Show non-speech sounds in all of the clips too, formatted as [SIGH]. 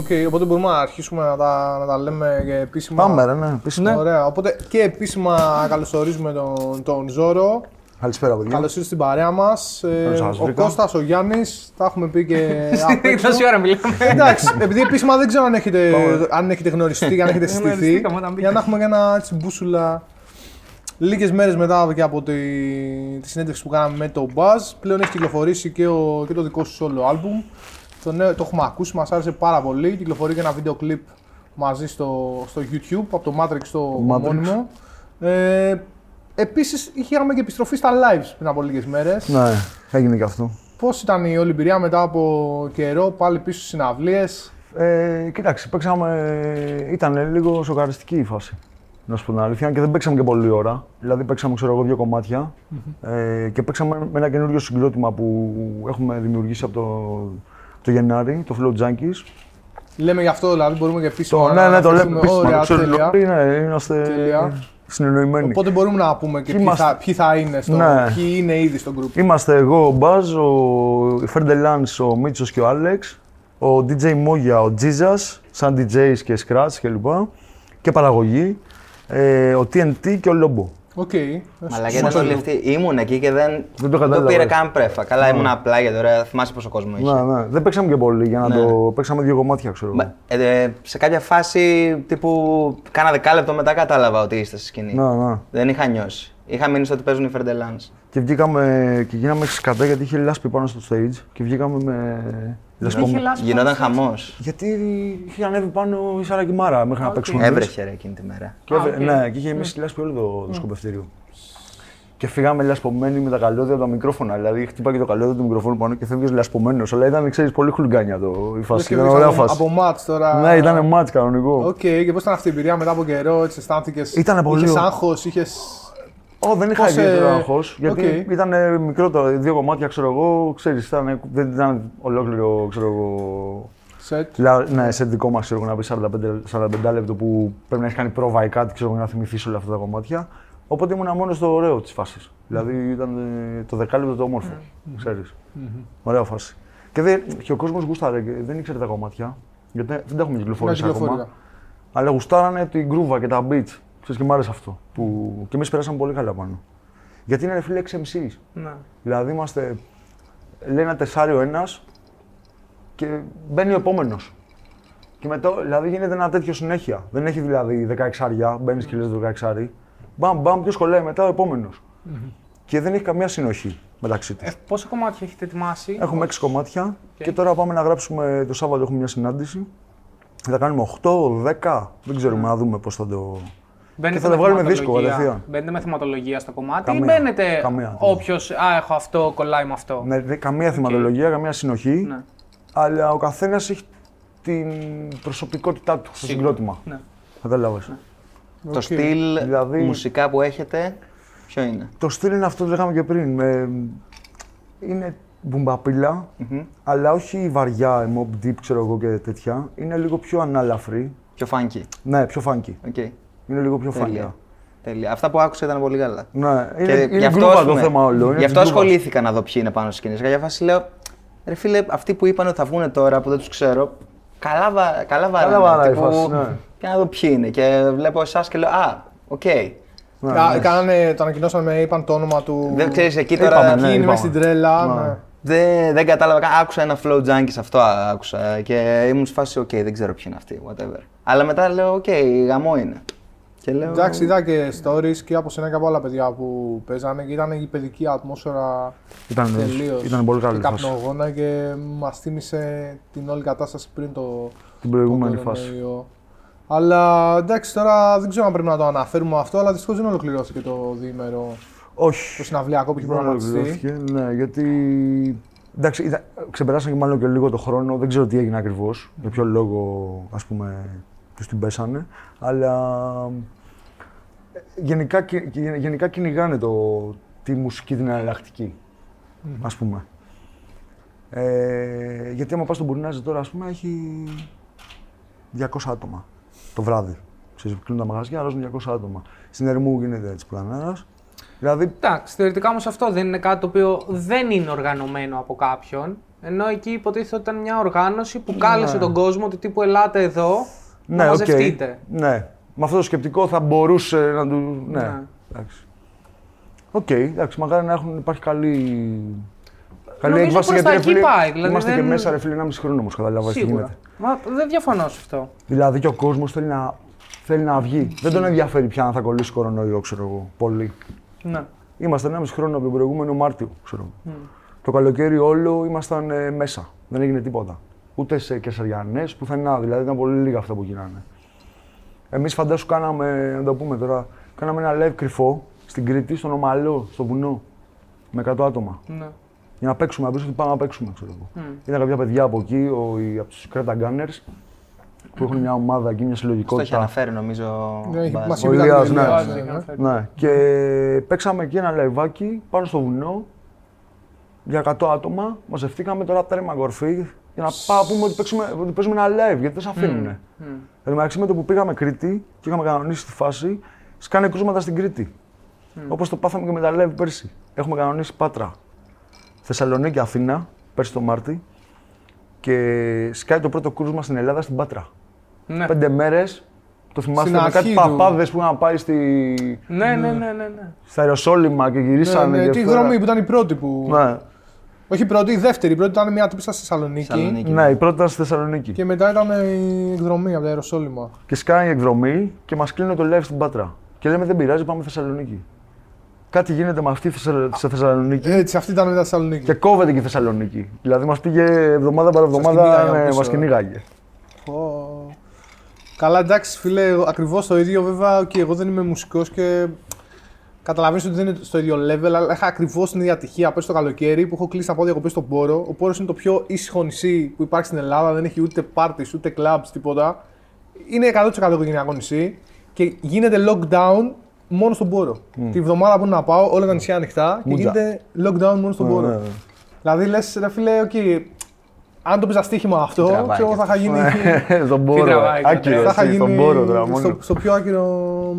Οκ, οπότε μπορούμε να αρχίσουμε να τα, να τα λέμε και επίσημα. Πάμε, ρε, ναι, επίσημα. Ωραία. Οπότε και επίσημα καλωσορίζουμε τον, τον Ζώρο. Καλησπέρα, παιδιά. Καλώς ήρθατε στην παρέα μας. Καλώς σας βρήκα. Κώστας, ο Γιάννης, τα έχουμε πει και [LAUGHS] απ' έξω. Τόση ώρα μιλάμε. Εντάξει, επειδή επίσημα δεν ξέρω αν έχετε, αν έχετε γνωριστεί και αν έχετε [LAUGHS] συστηθεί. Γνωριστήκαμε όταν Για να έχουμε και ένα έτσι, μπούσουλα. Λίγες μέρες μετά και από τη, τη συνέντευξη που κάναμε με τον Buzz, πλέον έχει κυκλοφορήσει και, ο, και το δικό σου solo album. Το, νέο, το έχουμε ακούσει, μας άρεσε πάρα πολύ. Κυκλοφορεί και ένα βίντεο κλιπ μαζί στο, στο YouTube από το Matrix το Matrix. ομώνυμο. Ε, Επίσης, είχαμε και επιστροφή στα lives πριν από λίγες μέρες. Ναι, έγινε και αυτό. Πώς ήταν η όλη εμπειρία μετά από καιρό, πάλι πίσω στις συναυλίες; Ε, κοίταξε, παίξαμε. ήταν λίγο σοκαριστική η φάση. Να σου πω την αλήθεια, και δεν παίξαμε και πολλή ώρα. Δηλαδή, παίξαμε, ξέρω εγώ, δύο κομμάτια. Ε, και παίξαμε με ένα καινούριο συγκρότημα που έχουμε δημιουργήσει από το, το Γενάρη, το Flow Junkies. Λέμε γι' αυτό, δηλαδή μπορούμε και επίσημα Το, να ναι, ναι, το αναφερθούμε. λέμε Ωραία, πίσω. τέλεια. Ναι, είμαστε Τέλεια. συνεννοημένοι. Οπότε μπορούμε να πούμε και Ποιοι ποιοι θα, είμαστε. ποιοι θα είναι, στο, Ναι. ποιοι είναι ήδη στο group. Είμαστε εγώ, ο Μπάζ, ο Φέρντε Λάνς, ο Μίτσος και ο Άλεξ, ο DJ Μόγια, ο Τζίζας, σαν DJs και Scratch κλπ. Και παραγωγή, ε, ο TNT και ο Λόμπο. Οκ. Μαλάκα ήταν όλοι αυτοί. Ήμουν εκεί και δεν, Δεν το κατάλαβα. πήρε καν πρέφα. Καλά, ήμουν απλά γιατί ωραία, θυμάσαι πόσο κόσμο είχε. Ναι, ναι. Δεν παίξαμε και πολύ για να Ναι. το. Παίξαμε δύο κομμάτια, ξέρω. εγώ. Μα, ε, σε κάποια φάση τύπου κάνα δεκάλεπτο μετά κατάλαβα ότι είστε στη σκηνή. Ναι, ναι. Δεν είχα νιώσει. Είχα μείνει στο ότι παίζουν οι Φερντελάνς. Και βγήκαμε και γίναμε σκατά γιατί είχε λάσπη πάνω στο stage και βγήκαμε με. Λασπομ- Είχε λάσπη. Γινόταν χαμός. Γιατί είχε ανέβει πάνω η Σάρα Κιμάρα μέχρι να παίξουμε. εμείς. Έβρεχε ρε εκείνη τη μέρα. Και Α, έβρε- οκ. Ναι, και είχε γεμίσει λάσπη όλο το, το σκοπευτήριο. Και φύγαμε λασπωμένοι με τα καλώδια από τα μικρόφωνα. Δηλαδή, χτύπαγε το καλώδιο του μικροφόνου πάνω και φεύγεις λασπωμένος. Αλλά ήταν, ξέρεις, πολύ χουλιγκάνια το, η Λες φάση. και Ήταν βγήκες ωραία από, φάση. από μάτς τώρα. Ναι, ήταν μάτς κανονικό. Οκ, και πώς ήταν αυτή η εμπειρία μετά από καιρό, έτσι αισθάνθηκε. Ήτανε πολύ Είχε ωραίο. άγχος, είχε. Ω, δεν είχα Πώς, ε, ιδιαίτερο άγχος. Γιατί οκ. ήταν μικρό το δύο κομμάτια, ξέρω εγώ. Ξέρεις, ήταν, δεν ήταν ολόκληρο, ξέρω εγώ. Σετ. λα- Ναι, σε δικό μας, ξέρω εγώ, να πει 45, 45 λεπτό που πρέπει να έχεις κάνει πρόβα ή κάτι, ξέρω εγώ, για να θυμηθείς όλα αυτά τα κομμάτια. Οπότε ήμουν μόνος στο ωραίο της φάσης. Δηλαδή ήταν ε, το δεκάλεπτο το όμορφο. ξέρεις. Ωραία φάση. Και, δεν, και ο κόσμος γούσταρε και δεν ήξερε τα κομμάτια. Γιατί δεν τα έχουμε κυκλοφορήσει Ναι, ακόμα. κυκλοφορία. Αλλά γουστάρανε την γκρούβα και τα beats. Ξέρεις και μ' άρεσε αυτό. Που... Και εμείς περάσαμε πολύ καλά πάνω. Γιατί είναι ρε φίλε 6 MCs. Ναι. Δηλαδή είμαστε. Λέει ένα τεσσάρι ο ένας και μπαίνει ο επόμενος. Και μετά, δηλαδή γίνεται ένα τέτοιο συνέχεια. Δεν έχει δηλαδή 16 άρια, μπαίνεις και λες 16 άρι. Μπαμ, μπαμ, ποιος κολλάει μετά ο επομενο Και δεν έχει καμία συνοχή μεταξύ τους. Ε, πόσα κομμάτια έχετε ετοιμάσει; Έχουμε 6 κομμάτια και τώρα πάμε να γράψουμε το Σάββατο. Έχουμε μια συνάντηση. Θα κάνουμε 8, 10, δεν ξέρουμε να δούμε πώς θα το. Μπαίνετε και θα τα με βγάλουμε δίσκο θεματολογία. κατευθείαν. Μπαίνετε με θεματολογία στο κομμάτι Καμία. ή μπαίνετε Καμία. όποιος. Α, έχω αυτό, κολλάει με αυτό. Ναι, δεν- καμία θεματολογία, καμία συνοχή. Ναι. Αλλά ο καθένας έχει την προσωπικότητά του στο Σίγουρα. συγκρότημα. Ναι. Κατάλαβε. Το στυλ Δηλαδή- μουσικά που έχετε, ποιο είναι; Το στυλ είναι αυτό που λέγαμε και πριν. Με... Είναι boom bap-ίλα, αλλά όχι βαριά, mob deep, ξέρω εγώ και τέτοια. Είναι λίγο πιο ανάλαφρη. Πιο funky. Ναι, πιο funky. Οκ. Είναι λίγο πιο Τέλεια. funky. Τέλεια. Αυτά που άκουσα ήταν πολύ καλά. Ναι, είναι, Και είναι γι' αυτό, γκρούβα ας το πούμε, θέμα όλο. είναι Γι' αυτό της γκρούβας. ασχολήθηκα να δω ποιοι είναι πάνω στη σκηνή. Σε κάποια φάση λέω, ρε φίλε, αυτοί που είπαν ότι θα βγουν τώρα που δεν τους ξέρω, καλά, βα... καλά βαράνε. βαράει η τύπου, φάση, ναι. Και να δω ποιοι είναι. Και βλέπω εσάς και λέω, Α, οκ. Ναι, Κα- ναι. Κάνανε, το ανακοινώσανε, είπαν το όνομα του. Δεν ξέρεις εκεί Είπαμε, τώρα. ναι. Εκεί είναι είπαμε. μέσα στην τρέλα. Ναι. ναι. Δεν, δεν κατάλαβα καν. Άκουσα ένα Flow Junkies αυτό άκουσα. Και ήμουν στη φάση, οκ, δεν ξέρω ποιοι είναι αυτοί, whatever. Αλλά μετά λέω, οκ, γαμό είναι. Και λέω, Εντάξει, είδα και stories και από σένα και από άλλα παιδιά που παίζανε και ήταν η παιδική ατμόσφαιρα Ήταν, τελείως. ήταν πολύ καλή και φάση. καπνογόνα και μας θύμισε την όλη κατάσταση πριν το. Την προηγούμενη τον φάση. κορονοϊό. Αλλά εντάξει, τώρα δεν ξέρω αν πρέπει να το αναφέρουμε αυτό, αλλά δυστυχώς δεν ολοκληρώθηκε το διήμερο. Όχι. Το συναυλιακό που έχει Δεν προγραμματιστεί. ολοκληρώθηκε, Ναι, γιατί. Εντάξει, ήταν, ξεπεράσαν και μάλλον και λίγο το χρόνο. Δεν ξέρω τι έγινε ακριβώς. Για ποιο λόγο, ας πούμε, του την πέσανε. Αλλά. ε, Γενικά, κι- κι- γενικά κυνηγάνε το, τη μουσική την εναλλακτική. Ας πούμε. Ε, γιατί άμα πας στον Μπουρνάζι τώρα, ας πούμε, έχει 200 άτομα το βράδυ. Ξέρεις, κλείνουν τα μαγαζιά, αρρώσουν 200 άτομα. Στην Ερμού γίνεται έτσι πλανάρας. Δηλαδή, Εντάξει, θεωρητικά όμως αυτό δεν είναι κάτι το οποίο δεν είναι οργανωμένο από κάποιον. Ενώ εκεί υποτίθεται ότι ήταν μια οργάνωση που κάλεσε τον κόσμο ότι τύπου ελάτε εδώ να Ναι, οκ. μαζευτείτε. Ναι. Με αυτό το σκεπτικό θα μπορούσε να του. Ναι. Ναι. Εντάξει. Οκ, εντάξει, μακάρι να έχουν, υπάρχει καλή. Καλή Νομίζω έκβαση προς τα ρε εκεί φίλε, πάει, δηλαδή Είμαστε και δεν- μέσα, ρε φίλε, ενάμιση χρόνο όμως. Καταλάβατε τι Σίγουρα. γίνεται. Μα δεν διαφωνώ σε αυτό. Δηλαδή και ο κόσμος θέλει να, θέλει να βγει. Δεν τον ενδιαφέρει πια αν θα κολλήσει κορονοϊό, ξέρω εγώ. Πολύ. Ναι. Είμαστε ενάμιση χρόνο από τον προηγούμενο Μάρτιο, ξέρω εγώ. Το καλοκαίρι όλο ήμασταν ε, μέσα. Δεν έγινε τίποτα. Ούτε σε Καισαριανές, πουθενά. Δηλαδή ήταν πολύ λίγα αυτά που γίνανε. Εμείς φαντάσου κάναμε, να το πούμε τώρα, κάναμε ένα live κρυφό στην Κρήτη, στον Ομαλό, στο βουνό. Με 100 άτομα. ναι. Για να παίξουμε, να πεις ότι πάμε να παίξουμε, ξέρω εγώ. Μμ. Ήταν κάποια παιδιά από εκεί, ο, οι- από τους Creta Gunners, που έχουν μια ομάδα εκεί, μια Το έχει συλλογικότητα. αναφέρει νομίζω. ο Ναι, έχει- Μπάς. μας Ο είπε Ηλίας, κάτι ναι. Ηλίας, Ναι. ναι. Ναι, και παίξαμε εκεί ένα live-άκι πάνω στο βουνό για 100 άτομα. Μαζευτήκαμε τώρα τρέμα κορφή για να πάμε πούμε ότι, παίξουμε, ότι παίζουμε ένα live γιατί δεν σε αφήνουν. Mm. Μμ. Εν τω μεταξύ με το που πήγαμε Κρήτη και είχαμε κανονίσει τη φάση, σκάνε κρούσματα στην Κρήτη. Mm. Όπως το πάθαμε και με τα live πέρσι. Έχουμε κανονίσει Πάτρα, Θεσσαλονίκη, Αθήνα, πέρσι το Μάρτι. Και σκάει το πρώτο κρούσμα στην Ελλάδα στην Πάτρα. Ναι. Πέντε μέρες. Το θυμάστε Στην με κάτι αρχή του. παπάδες που είχαν πάει στη, Ναι, ναι, ναι, ναι, ναι. στα αεροσόλυμα και Ναι, γυρίσανε. ναι, και τη φέρα- δρομή που ήταν η πρώτη που. Ναι. Όχι η πρώτη, η δεύτερη. Η πρώτη ήταν μια τύπη στη Θεσσαλονίκη. Θεσσαλονίκη. ναι, η πρώτη ήταν στη Θεσσαλονίκη. Και, Και μετά ήταν η εκδρομή από τα Αεροσόλυμα. σκάει η εκδρομή και μας κλείνουν το live στην Πάτρα. Και λέμε δεν πειράζει, πάμε Θεσσαλονίκη. Κάτι με αυτή στη Θεσσα- στη Θεσσαλονίκη Έτσι, αυτή ήταν μετά Θεσσαλονίκη. και κόβεται και η Θεσσαλονίκη. Δηλαδή μας πήγε εβδομάδα παρά εβδομάδα, κυνήγαγε από ναι, πίσω, μας ε. κυνήγαγε. Πω. Καλά, εντάξει, φίλε, ακριβώς το ίδιο. Βέβαια, και εγώ δεν είμαι μουσικός και καταλαβαίνω ότι δεν είναι στο ίδιο level, αλλά είχα ακριβώς την ίδια ατυχία πέρσι το καλοκαίρι που έχω κλείσει να πάω διακοπές στον Πόρο. Ο Πόρος είναι το πιο ήσυχο νησί που υπάρχει στην Ελλάδα, δεν έχει ούτε parties, ούτε clubs, τίποτα. Είναι 100% οικογενειακό νησί και γίνεται lockdown μόνο στον Πόρο. Τη βδομάδα που είναι να πάω, όλα τα νησιά ανοιχτά και Μούτζα. γίνεται lockdown μόνο στον Πόρο. Ναι, ναι. Δηλαδή λες, ρε φίλε, οκ, αν το παίζα στοίχημα αυτό, Τραβάει ξέρω, και θα είχα γίνει. [LAUGHS] Στον πόρο. τραβάει, Άκυρο, Θα είχα εσύ, στον γίνει πόρο τώρα στο, μόνο. στο πιο άκυρο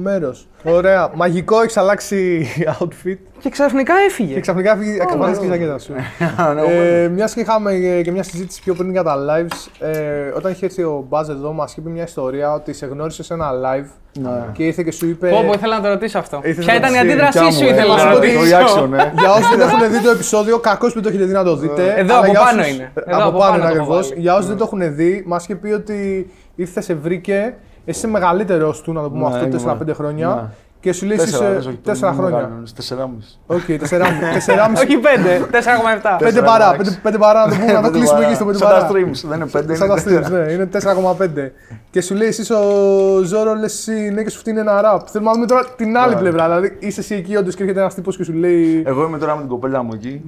μέρος. Ωραία. Μαγικό, έχεις αλλάξει [LAUGHS] outfit Και ξαφνικά έφυγε. και ξαφνικά εξαφανίστηκε η ζακέτα σου. [LAUGHS] Ναι, ε, μιας και είχαμε ε, και μια συζήτηση πιο πριν για τα lives, ε, όταν είχε έρθει ο Μπάζ εδώ, μας είπε μια ιστορία ότι σε γνώρισε σε ένα live Ναι. και ήρθε και σου είπε. Πω, πω, ήθελα να το ρωτήσω αυτό. Ήθελες Ποια να ήταν η ρωτήσεις, αντίδρασή δικιά σου, μου, ε. ήθελα Να να σου πω ότι- ρωτήσω. Το reaction, ε. [LAUGHS] Για όσοι δεν [LAUGHS] έχουν δει το επεισόδιο, κακώς που δεν το έχετε δει να το δείτε. Εδώ, αλλά από για πάνω όσους- είναι. ε, Εδώ, από από πάνω πάνω είναι το έχω ακριβώς. βάλει. Για όσοι δεν το έχουν δει, μας είχε πει ότι ήρθε, σε βρήκε. Εσύ είσαι μεγαλύτερος του, να το πούμε Ναι, αυτό, είμαι. 4-5 χρόνια. Ναι. Και σου λέει εσύ Τέσσερα, είσαι λες, όχι, 4 πολύ χρόνια. μεγάλος, Τεσσεράμισι. Οκ, 4,5. [LAUGHS] Όχι πέντε, 4,7. 5 Τέσσερα, παρά, εντάξει. 5 παρά να το πούμε, να το Πέντε κλείσουμε παρά. εκεί στο 5 Σαν τα παρά. streams, δεν είναι πέντε, Σαν είναι τα τέσσερα. streams, ναι, είναι 4,5. Και σου λέει εσύ ο Ζόρο, λες εσύ ναι και σου φτύνει ένα ραπ. Θέλουμε να δούμε τώρα την άλλη Ναι. πλευρά. Δηλαδή είσαι εσύ εκεί όντως και έρχεται ένας τύπος και σου λέει. Εγώ είμαι τώρα με την κοπέλα μου εκεί,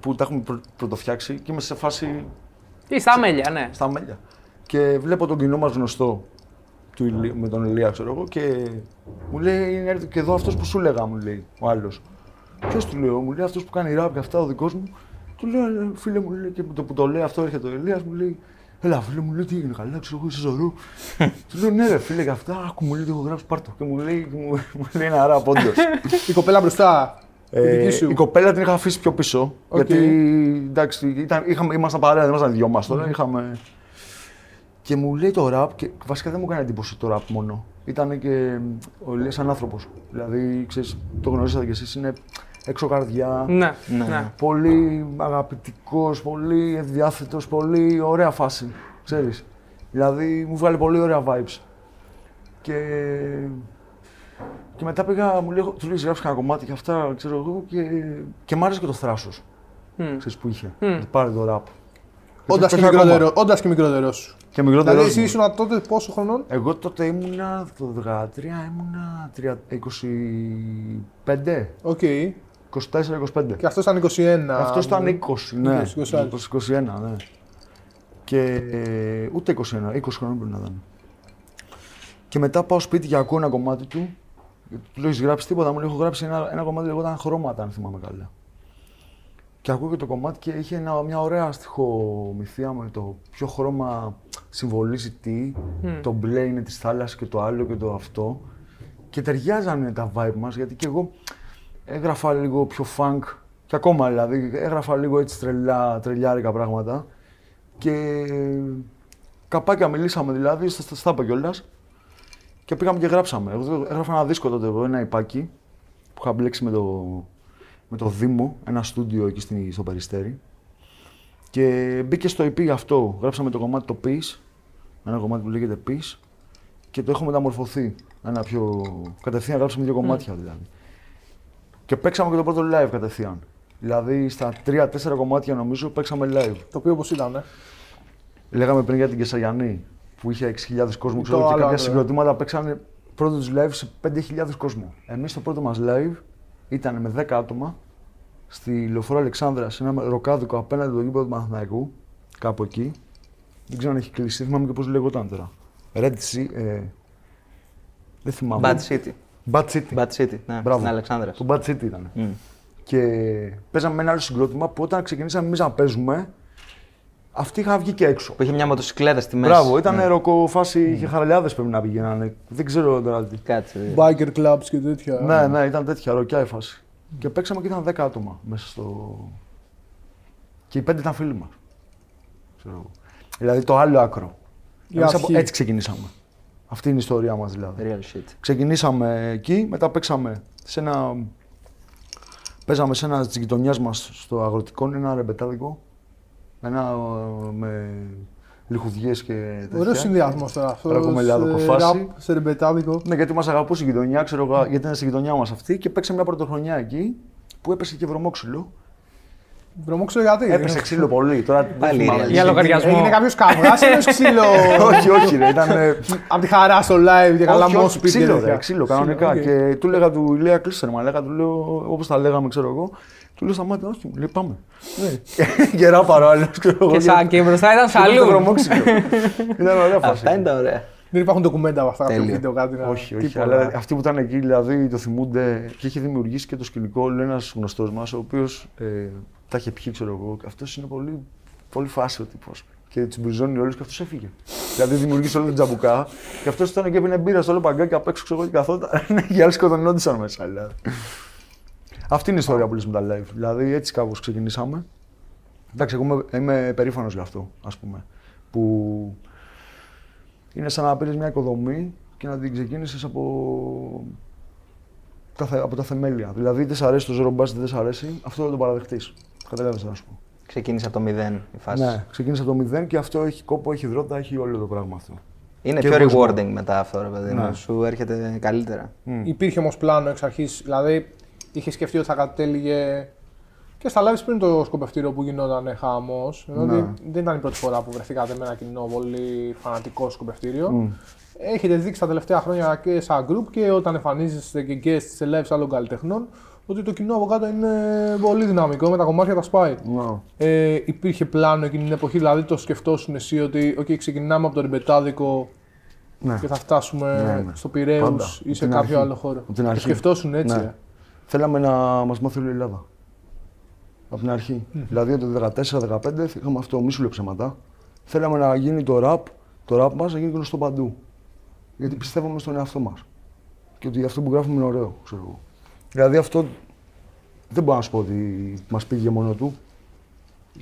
που τα έχουμε πρω- πρωτοφτιάξει και είμαι σε φάση Τι, στα μέλια, ναι. στα μέλια. Και βλέπω τον κοινό μας γνωστό του Ηλί- με τον Ηλία, ξέρω εγώ, και μου λέει: Είναι έρθει και εδώ αυτός που σου λέγα, μου λέει ο άλλος. Ποιος του λέω, μου λέει αυτός που κάνει ραπ και αυτά, ο δικός μου. Του λέω: «Ε, Φίλε μου, λέει, και με το που το λέει αυτό έρχεται ο Ηλίας, μου λέει: Έλα, φίλε μου, λέει τι έγινε, καλά, ξέρω εγώ, είσαι ζωρό. [LAUGHS] του λέω: Ναι, ρε, φίλε, και αυτά, άκου μου λέει τι έχω γράψει, πάρτο. Και μου λέει, και μου, μου λέει ένα ραπ, όντως. [LAUGHS] Η κοπέλα μπροστά. Η Ε, δική σου. η κοπέλα την είχα αφήσει πιο πίσω. Οκ. Γιατί εντάξει, ήταν, είχαμε, ήμασταν παρέα, δεν ήμασταν δυο μας τώρα. Είχαμε... Και μου λέει το ραπ, και βασικά δεν μου έκανε εντύπωση το ραπ μόνο. Ήταν και ο Ηλίας σαν άνθρωπος. Δηλαδή, ξέρεις, το γνωρίζατε κι εσείς, είναι έξω καρδιά. Ναι, Ναι. ναι. Πολύ αγαπητικός, πολύ ευδιάθετος, πολύ ωραία φάση. Ξέρεις. Δηλαδή, μου 'βγαλε πολύ ωραία vibes. Και και μετά πήγα, μου λέει, του λέει γράψει ένα κομμάτι και αυτά, ξέρω εγώ, και, και μ' άρεσε και το θράσος. Μμ. Ξέρεις που είχε. Μμ. Το πάρει το ραπ. Όντας και, Πες ακόμα. μικρότερο, όντας και μικρότερο σου. Και μικρότερο. Δηλαδή εσύ ήσουν τότε πόσο χρονών; Εγώ τότε ήμουνα, το 13 ήμουνα 30 25, Οκ. 24-25. Και αυτός ήταν 21. Αυτός ήταν 20, ναι. 20, 20 άλλους. 21, ναι. Και ε, ούτε 21, 20 χρόνια πρέπει να ήταν. Και μετά πάω σπίτι και ακούω ένα κομμάτι του. Του λέω: «Έχεις γράψει τίποτα. Μου λέει: Έχω γράψει ένα, ένα κομμάτι που λεγόταν χρώματα, αν θυμάμαι καλά. Και ακούω και το κομμάτι και είχε ένα, μια ωραία στοιχομηθεία με το ποιο χρώμα συμβολίζει τι. Το μπλε είναι της θάλασσας και το άλλο και το αυτό. Και ταιριάζανε τα vibe μας γιατί και εγώ έγραφα λίγο πιο funk Και ακόμα δηλαδή, έγραφα λίγο έτσι τρελά, τρελιάρικα πράγματα. Και καπάκια μιλήσαμε δηλαδή, στα στάπα κιόλας. Και πήγαμε και γράψαμε. Εγώ έγραφα ένα δίσκο τότε εγώ, ένα υπάκι που είχα μπλέξει με το, με το Δήμο, ένα στούντιο εκεί στην- στο Περιστέρι. Και μπήκε στο EP αυτό. Γράψαμε το κομμάτι το Peace, ένα κομμάτι που λέγεται Peace και το έχω μεταμορφωθεί. Ένα πιο. Κατευθείαν γράψαμε δύο κομμάτια δηλαδή. Και παίξαμε και το πρώτο live κατευθείαν. Δηλαδή στα τρία-τέσσερα κομμάτια νομίζω παίξαμε live. Το οποίο όπως ήταν. Ε. Λέγαμε πριν για την Κεσαγιανή που είχε 6.000 κόσμο Το ξέρω, και άλλο κάποια άκρο, ε. συγκροτήματα παίξανε πρώτο τους live σε 5.000 κόσμο. Εμείς το πρώτο μας live ήταν με 10 άτομα στη λεωφόρο Αλεξάνδρα σε ένα ροκάδικο απέναντι από το γήπεδο του Παναθηναϊκού, κάπου εκεί. Δεν ξέρω αν έχει κλείσει, δεν θυμάμαι και πώς λέγονταν τώρα. Red Sea, ε, δεν θυμάμαι. Bad City. Bad City. Bad City, ναι, Μπράβο. στην Αλεξάνδρα. Το Bad City ήταν. Μμ. Και παίζαμε με ένα άλλο συγκρότημα που όταν ξεκινήσαμε εμείς να παίζουμε, αυτοί είχαν βγει και έξω. Που είχε μια μοτοσυκλέτα στη μέση. Μπράβο, ήταν Ναι. ροκοφάση, είχε χαραλιάδες πρέπει να πηγαίνανε. Δεν ξέρω τώρα τι. Κάτσε. Biker clubs και τέτοια. Ναι, ναι, ήταν τέτοια ροκιά η φάση. Και παίξαμε και ήταν 10 άτομα μέσα στο. Και οι πέντε ήταν φίλοι μας. Δηλαδή το άλλο άκρο. Η Εμείς από- αρχή. έτσι ξεκινήσαμε. Αυτή είναι η ιστορία μας δηλαδή. Real shit. Ξεκινήσαμε εκεί, μετά παίξαμε σε ένα. Παίζαμε σε ένα της γειτονιάς μας στο αγροτικό, ένα ρεμπετάδικο. Ένα ε, με λιχουδιές και τέτοια. Ωραίος συνδυασμός τώρα αυτός. Ρακομελιάδο, σε κοφάση. ραπ, Σε ρεμπετάδικο. Ναι, γιατί μας αγαπούσε η γειτονιά, ξέρω εγώ, γιατί ήταν στη γειτονιά μας αυτή και παίξαμε μια πρωτοχρονιά εκεί που έπεσε και βρωμόξυλο. Βρωμόξυλο γιατί; Έπεσε ξύλο πολύ. Τώρα δεν Πάλι θυμάμαι. real. Για λογαριασμό. Έγινε κάποιος καυγάς [LAUGHS] ή ένα ξύλο. όχι, όχι, ρε, ήταν. ε, Απ' τη χαρά στο live και καλά όχι, μόνος όχι, ξύλο, ρε, ξύλο, κανονικά. οκ. Και του λέγα του Ηλία κλείσε, ρε, μαλάκα, του λέω, όπως τα λέγαμε, ξέρω εγώ. Του λέω σταμάτη, όχι, μου λέει πάμε. [LAUGHS] Γερά παρό άλλο, ξέρω εγώ. Και, σαν, και μπροστά ήταν Και έπαιζε το σαλούν. βρωμόξυλο. [LAUGHS] Ήταν ωραία φάση. Αυτά είναι τα ωραία. Δεν υπάρχουν ντοκουμέντα από αυτά, κάποιο Τέλειο. βίντεο, κάτι να. Όχι, όχι. τίποτα. Αλλά αυτοί που ήταν εκεί δηλαδή το θυμούνται και είχε δημιουργήσει και το σκηνικό ένας γνωστός μας, ο οποίος ε, τα είχε πιει, ξέρω εγώ. Αυτός είναι πολύ, πολύ φάση ο τύπος. Και τους μπριζώνει όλους και αυτός έφυγε. δηλαδή δημιουργήσε όλο τον τζαμπουκά και αυτός ήταν και έπαιρνε μπύρα στο όλο παγκάκι απ' έξω ξέρω εγώ, και καθόταν. [LAUGHS] και άλλοι σκοτωνόντουσαν μέσα. Δηλαδή. Αυτή είναι η ιστορία που λες με τα live. Δηλαδή έτσι κάπως ξεκινήσαμε. Εντάξει, εγώ είμαι, είμαι περήφανος γι' αυτό, ας πούμε. Που είναι σαν να πήρες μια οικοδομή και να την ξεκίνησες από, τα, θε- από τα θεμέλια. Δηλαδή, δεν σ' αρέσει το ζώρο δεν σ' αρέσει, αυτό δεν το παραδεχτείς. Κατάλαβε να σου πω. Ξεκίνησε από το μηδέν η φάση. Ναι, ξεκίνησε από το μηδέν και αυτό έχει κόπο, έχει δρότα, έχει όλο το πράγμα αυτό. Είναι Και πιο κόσμο. rewarding μετά αυτό, ρε παιδί μου. Ναι. Σου έρχεται καλύτερα. Υπήρχε όμως πλάνο εξ αρχής. Δηλαδή, είχε σκεφτεί ότι θα κατέληγε και στα live πριν το σκοπευτήριο που γινόταν χάμο. Δηλαδή, Ναι. δεν ήταν η πρώτη φορά που βρεθήκατε με ένα κοινό πολύ φανατικό σκοπευτήριο. Μμ. Έχετε δείξει τα τελευταία χρόνια και σαν group και όταν εμφανίζεστε και guest σε live άλλων καλλιτεχνών ότι το κοινό από κάτω είναι πολύ δυναμικό, με τα κομμάτια τα σπάει. Ναι. Ε, υπήρχε πλάνο εκείνη την εποχή, δηλαδή το σκεφτόσουν εσύ ότι okay, ξεκινάμε από το ρεμπετάδικο Ναι. και θα φτάσουμε Ναι, ναι. στο Πειραίους Πάντα. ή Από σε την κάποιο αρχή. άλλο χώρο. Από την Το αρχή. σκεφτόσουν έτσι. Ναι. Ε. Θέλαμε να μας μάθει όλη η Ελλάδα. Από την αρχή. Δηλαδή το 14-15 είχαμε αυτό, μη σου λέω ψέματα. Θέλαμε να γίνει το rap, το rap μας να γίνει γνωστό παντού. Γιατί πιστεύαμε στον εαυτό μας. Και ότι αυτό που γράφουμε είναι ωραίο, ξέρω εγώ. Δηλαδή αυτό δεν μπορώ να σου πω ότι μας πήγε μόνο του.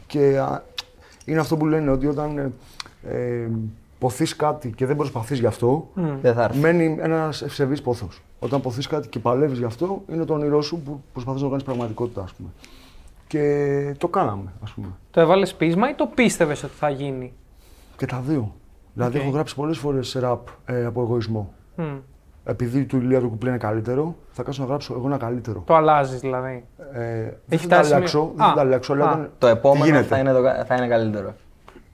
Και α, είναι αυτό που λένε ότι όταν ε, ε, ποθείς κάτι και δεν προσπαθείς γι' αυτό, Δεν θα έρθει. μένει ένας ευσεβής πόθος. Όταν ποθείς κάτι και παλεύεις γι' αυτό, είναι το όνειρό σου που προσπαθείς να το κάνεις πραγματικότητα, ας πούμε. Και το κάναμε, ας πούμε. Το έβαλες πείσμα ή το πίστευες ότι θα γίνει; Και τα δύο. Δηλαδή, Οκ. έχω γράψει πολλές φορές ραπ ε, από εγωισμό. Μμ. Επειδή του Ηλία του κουπλέ είναι καλύτερο, θα κάτσω να γράψω εγώ ένα καλύτερο. Το αλλάζεις δηλαδή; Ε, δεν Έχει θα τα φτάσει αλλάξω, σημείο- δεν θα Α, τα αλλάξω, αλλά α. όταν- Το επόμενο γίνεται; θα είναι, το, κα- θα είναι καλύτερο.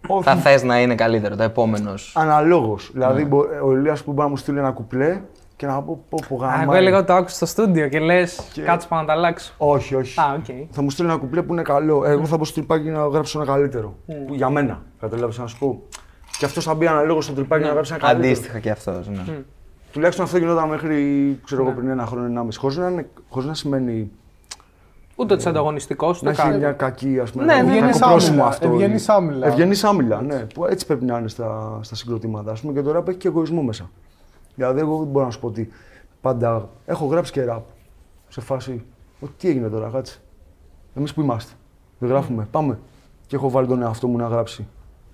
Όχι, Θα θες να είναι καλύτερο, το επόμενος. αναλόγως. Δηλαδή, Ναι. μπο- ο Ηλίας που μπορεί να μου στείλει ένα κουπλέ και να πω πω, πω Α, γαμάει. εγώ έλεγα ότι το άκουσα στο στούντιο και λες, Και- κάτσε πάνω να τα αλλάξω. Όχι, όχι. Α, οκ. Θα μου στείλει ένα κουπλέ που είναι καλό. Εγώ θα πω στο τρυπάκι να γράψω ένα καλύτερο. Που για μένα. Κατάλαβε να σου πω. Και αυτός θα μπει αναλόγως στο τρυπάκι να γράψει ένα καλύτερο. Αντίστοιχα και αυτός. Ναι. Τουλάχιστον αυτό γινόταν μέχρι ξέρω εγώ, πριν ένα χρόνο, ενάμιση. Χωρίς να, είναι- χωρίς να σημαίνει Ούτε ότι είσαι ανταγωνιστικός, να ούτε έχει κάτι. μια κακή ας πούμε, Ναι, ναι, κακό ναι. Ευγενής πρόσημο άμιλλα, αυτό. ευγενής άμιλλα. Ευγενής άμιλλα, ναι. Που έτσι πρέπει να είναι στα, στα συγκροτήματα. Ας πούμε, και το ραπ έχει και εγωισμό μέσα. Δηλαδή, εγώ δεν μπορώ να σου πω ότι πάντα έχω γράψει και ραπ σε φάση. Ότι τι έγινε τώρα, κάτσε. Εμείς που είμαστε. Δεν γράφουμε. Πάμε. Και έχω βάλει τον εαυτό μου να γράψει.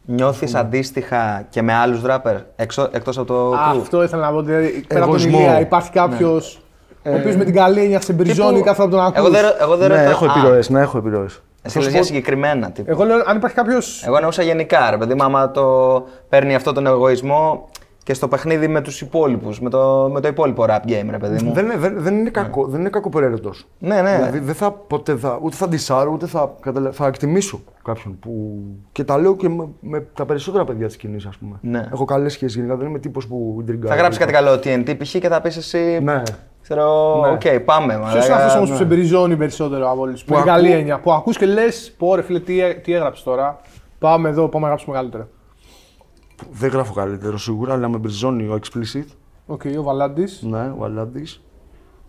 Νιώθεις αντίστοιχα και με άλλους ράπερ εκτός από το crew; Αυτό ήθελα να πω. Δηλαδή, πέρα από τον Εγωισμό. Ηλία, υπάρχει κάποιος ο οποίος με την καλή έννοια σε μπριζώνει Τύπου- κάθε φορά που τον Εγώ ακούς. δεν, εγώ δεν ναι, ρωτάω. έχω Α, επιρροές. Ναι, έχω επιρροές. Εσύ λες για συγκεκριμένα. Τύπου. Εγώ λέω αν υπάρχει κάποιο. Εγώ εννοούσα γενικά, ρε παιδί μου, άμα το παίρνει αυτό τον εγωισμό και στο παιχνίδι με τους υπόλοιπους, με το, με το υπόλοιπο rap game, ρε παιδί μου. Δεν, είναι- δεν, δεν είναι κακό, δεν είναι κακό απαραίτητα. Ναι, ναι. Δηλαδή δεν θα, ποτέ θα, ούτε θα ντισάρω, ούτε θα, καταλα- θα εκτιμήσω κάποιον που. Και τα λέω και με, με τα περισσότερα παιδιά της σκηνής, ας πούμε. Ναι. Έχω καλές σχέσεις γενικά, δεν είμαι τύπος που τριγκάρει. θα γράψεις κάτι καλό TNT π.χ. και θα πεις εσύ. Ναι. Ξέρω, Ναι. οκ, πάμε. Ποιος μαλάκα. είναι αυτός όμως ναι. που σε μπριζώνει περισσότερο από όλους. Με την ακού- καλή έννοια. Που ακούς και λες, πω ρε φίλε, τι, έ- τι έγραψες τώρα. Πάμε εδώ, πάμε να γράψουμε μεγαλύτερο. Δεν γράφω καλύτερο σίγουρα, αλλά με μπριζώνει ο Explicit. Οκ, ο Βαλάντης. Ναι, ο Βαλάντης.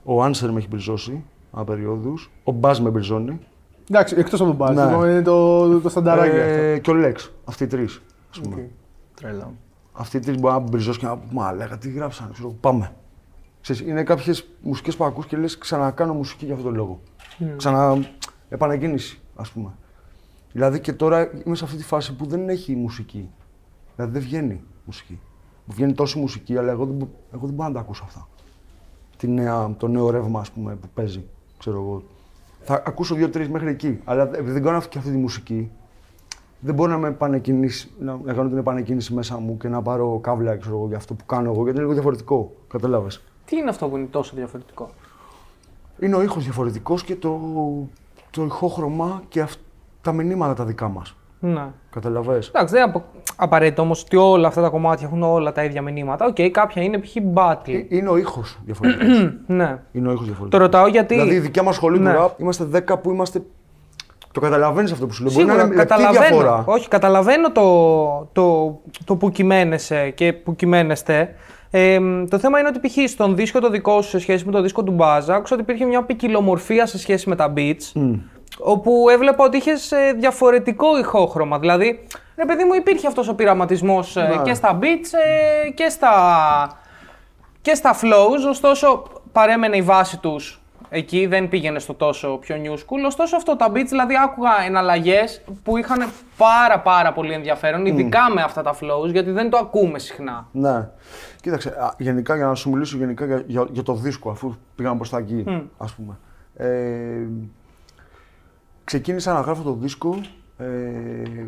Ο Anser με έχει μπριζώσει ανά περιόδους. Ο Buzz με μπριζώνει. Εντάξει, εκτός από τον Buzz. Ναι. Είναι το, το στανταράκι αυτό. Ε, και ο Λέξ. Αυτοί οι τρεις. Οκ. Τρελό. Αυτοί οι τρεις μπορεί να μπριζώσει και να πούμε Μαλάκα τι γράψανε. Ξέρω, πάμε. Ξέρεις, είναι κάποιες μουσικές που ακούς και λες ξανακάνω μουσική για αυτόν τον λόγο. Ξανα. επανεκκίνηση, ας πούμε. Δηλαδή και τώρα είμαι σε αυτή τη φάση που δεν έχει μουσική. Δηλαδή δεν βγαίνει μουσική. Μου βγαίνει τόση μουσική, αλλά εγώ δεν, μπο- εγώ δεν μπορώ να τα ακούσω αυτά. Τη νέα, το νέο ρεύμα, ας πούμε, που παίζει. Ξέρω εγώ. Θα ακούσω δύο-τρεις μέχρι εκεί. Αλλά επειδή δεν κάνω και αυτή τη μουσική, δεν μπορώ να με επανεκκινήσει, να, να κάνω την επανεκκίνηση μέσα μου και να πάρω κάβλα ξέρω εγώ, για αυτό που κάνω εγώ, γιατί είναι λίγο διαφορετικό. Κατάλαβες. Τι είναι αυτό που είναι τόσο διαφορετικό; Είναι ο ήχος διαφορετικός και το, το ηχόχρωμα και αυ- τα μηνύματα τα δικά μας. Ναι. Καταλαβες. Εντάξει, δεν είναι απο... απαραίτητο όμως ότι όλα αυτά τα κομμάτια έχουν όλα τα ίδια μηνύματα. Οκ, κάποια είναι π.χ. battle. Ε, Είναι ο ήχος διαφορετικός. [CLEARS THROAT] ναι. είναι ο ήχος Το διαφορετικός. ρωτάω γιατί. Δηλαδή η δικιά μας σχολή Ναι. του rap είμαστε 10 που είμαστε... Το καταλαβαίνεις αυτό που σου λέω. Μπορεί Σίγουρα, να είναι λεπτή καταλαβαίνω. διαφορά. Όχι, καταλαβαίνω το, το, το που κυμαίνεσαι και που κυμαίνεστε. Ε, μ, το θέμα είναι ότι π.χ. στον δίσκο το δικό σου σε σχέση με το δίσκο του Μπάζα, άκουσα ότι υπήρχε μια ποικιλομορφία σε σχέση με τα beats. Όπου έβλεπα ότι είχες διαφορετικό ηχόχρωμα. Δηλαδή, ρε παιδί μου, υπήρχε αυτός ο πειραματισμός Ναι. και στα beats ε, και στα, και στα flows. Ωστόσο, παρέμενε η βάση τους εκεί, δεν πήγαινε στο τόσο πιο new school. Ωστόσο, αυτό τα beats, δηλαδή, άκουγα εναλλαγές που είχαν πάρα πάρα πολύ ενδιαφέρον, ειδικά με αυτά τα flows, γιατί δεν το ακούμε συχνά. Ναι. Κοίταξε, α, γενικά για να σου μιλήσω γενικά για, για, για το δίσκο, αφού πήγαμε προς τα εκεί, ας πούμε. Ε, ξεκίνησα να γράφω το δίσκο ε,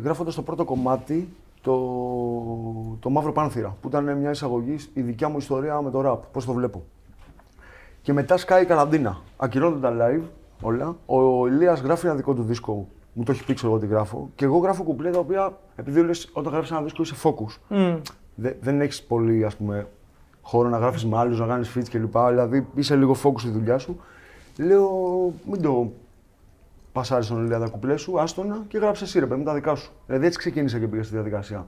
γράφοντας το πρώτο κομμάτι, το, το Μαύρο Πάνθυρα, που ήταν μια εισαγωγή, η δικιά μου ιστορία με το ραπ, πώς το βλέπω. Και μετά σκάει η καραντίνα. Ακυρώνονται τα live όλα. Ο Ηλίας γράφει ένα δικό του δίσκο. Μου το έχει πει ξέρω εγώ τι γράφω. Και εγώ γράφω κουμπλέ τα οποία, επειδή λες, όταν γράφεις ένα δίσκο είσαι focus. Δε- δεν έχεις πολύ ας πούμε, χώρο να γράφεις με άλλους, να κάνεις feats κλπ. Δηλαδή είσαι λίγο focus στη δουλειά σου. Λέω, μην το πασάρει στον Ηλία τα κουπλές σου, άστονα και γράψε εσύ ρε παιδί μου τα δικά σου. Δηλαδή έτσι ξεκίνησα και πήγα στη διαδικασία.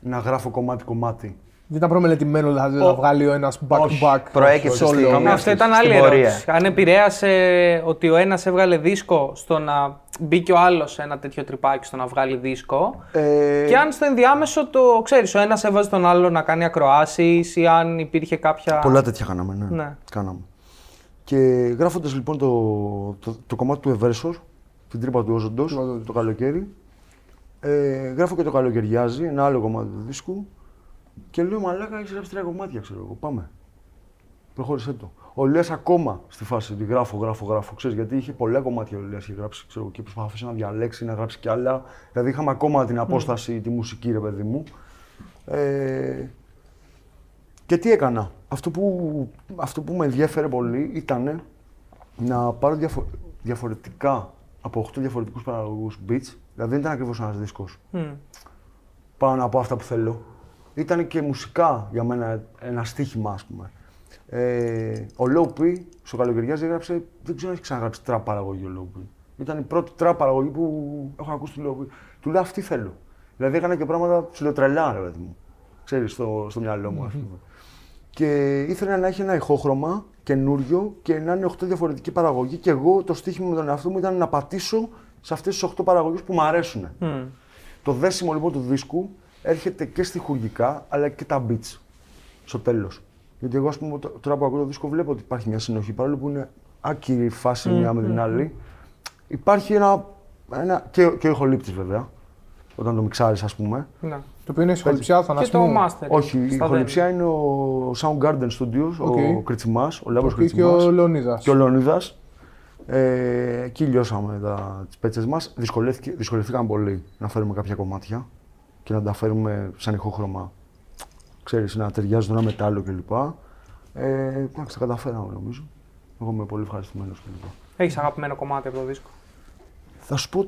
Να γράφω κομμάτι-κομμάτι. Δεν ήταν προμελετημένο δηλαδή να βγάλει ο ένας back to back. Προέκυψε solo. στη- Αυτό Στην ήταν άλλη πορεία. ερώτηση. Αν επηρέασε ότι ο ένας έβγαλε δίσκο στο να μπει και ο άλλος σε ένα τέτοιο τρυπάκι στο να βγάλει δίσκο. Ε, Και αν στο ενδιάμεσο το ξέρεις, ο ένας έβαζε τον άλλο να κάνει ακροάσεις ή αν υπήρχε κάποια. Πολλά τέτοια κάναμε, ναι. Ναι. Κάναμε. Και γράφοντας λοιπόν το, το, το κομμάτι του Ευέρσος, την τρύπα του Όζοντος, το καλοκαίρι, ε, γράφω και το καλοκαιριάζει, ένα άλλο κομμάτι του δίσκου και λέω μαλάκα έχεις γράψει τρία κομμάτια, ξέρω εγώ, πάμε. Προχώρησέ το. Ο Λιάς ακόμα στη φάση ότι γράφω, γράφω, γράφω, ξέρεις, γιατί είχε πολλά κομμάτια ο Λιάς είχε γράψει, ξέρω, εγώ, και προσπαθούσε να διαλέξει, να γράψει κι άλλα. Δηλαδή είχαμε ακόμα την απόσταση, τη μουσική, ρε παιδί μου. Ε, και τι έκανα. Αυτό που, αυτό που με ενδιέφερε πολύ ήταν να πάρω διαφο- διαφορετικά από 8 διαφορετικούς παραγωγούς beats. Δηλαδή δεν ήταν ακριβώς ένας δίσκος. Μμ. Πάνω από αυτά που θέλω. Ήταν και μουσικά για μένα ένα στοίχημα, ας πούμε. Ε, ο Low P στο καλοκαιριάζει έγραψε, δεν ξέρω αν έχεις ξαναγράψει τραπ παραγωγή ο Low P. Ήταν η πρώτη τραπ παραγωγή που έχω ακούσει του Low P. Του λέω αυτή θέλω. Δηλαδή έκανα και πράγματα ψιλοτρελά, ρε παιδί μου. Ξέρεις, στο, στο μυαλό μου, ας πούμε. Και ήθελα να έχει ένα ηχόχρωμα καινούριο και να είναι 8 διαφορετική παραγωγή. Και εγώ το στοίχημα με τον εαυτό μου ήταν να πατήσω σε αυτές τις 8 παραγωγές που μου αρέσουν. Μμ. Το δέσιμο λοιπόν του δίσκου έρχεται και στοιχουργικά αλλά και τα beats στο τέλος. Γιατί εγώ, ας πούμε, τ- τώρα που ακούω το δίσκο βλέπω ότι υπάρχει μια συνοχή παρόλο που είναι άκυρη φάση μια με την άλλη. υπάρχει ένα. ένα και, και ο ηχολήπτης βέβαια. Όταν το μιξάρεις, ας πούμε. Ναι. Το οποίο είναι ηχοληψία, Και το θανασμού. master. Όχι, η στα ηχοληψία είναι ο Soundgarden Studios, Οκ. ο Κριτσιμάς, ο Λάμπρος Και ο Κριτσιμάς Λεωνίδας. και ο Λεωνίδας. Ε, εκεί λιώσαμε τα, τις πέτσες μας. Δυσκολεύτηκε, δυσκολευτήκαμε πολύ να φέρουμε κάποια κομμάτια και να τα φέρουμε σαν ηχόχρωμα. Ξέρεις, να ταιριάζει το ένα με το άλλο κλπ. Ε, εντάξει, τα καταφέραμε νομίζω. Εγώ είμαι πολύ ευχαριστημένος κλπ. Έχεις αγαπημένο κομμάτι από το δίσκο. Θα σου πω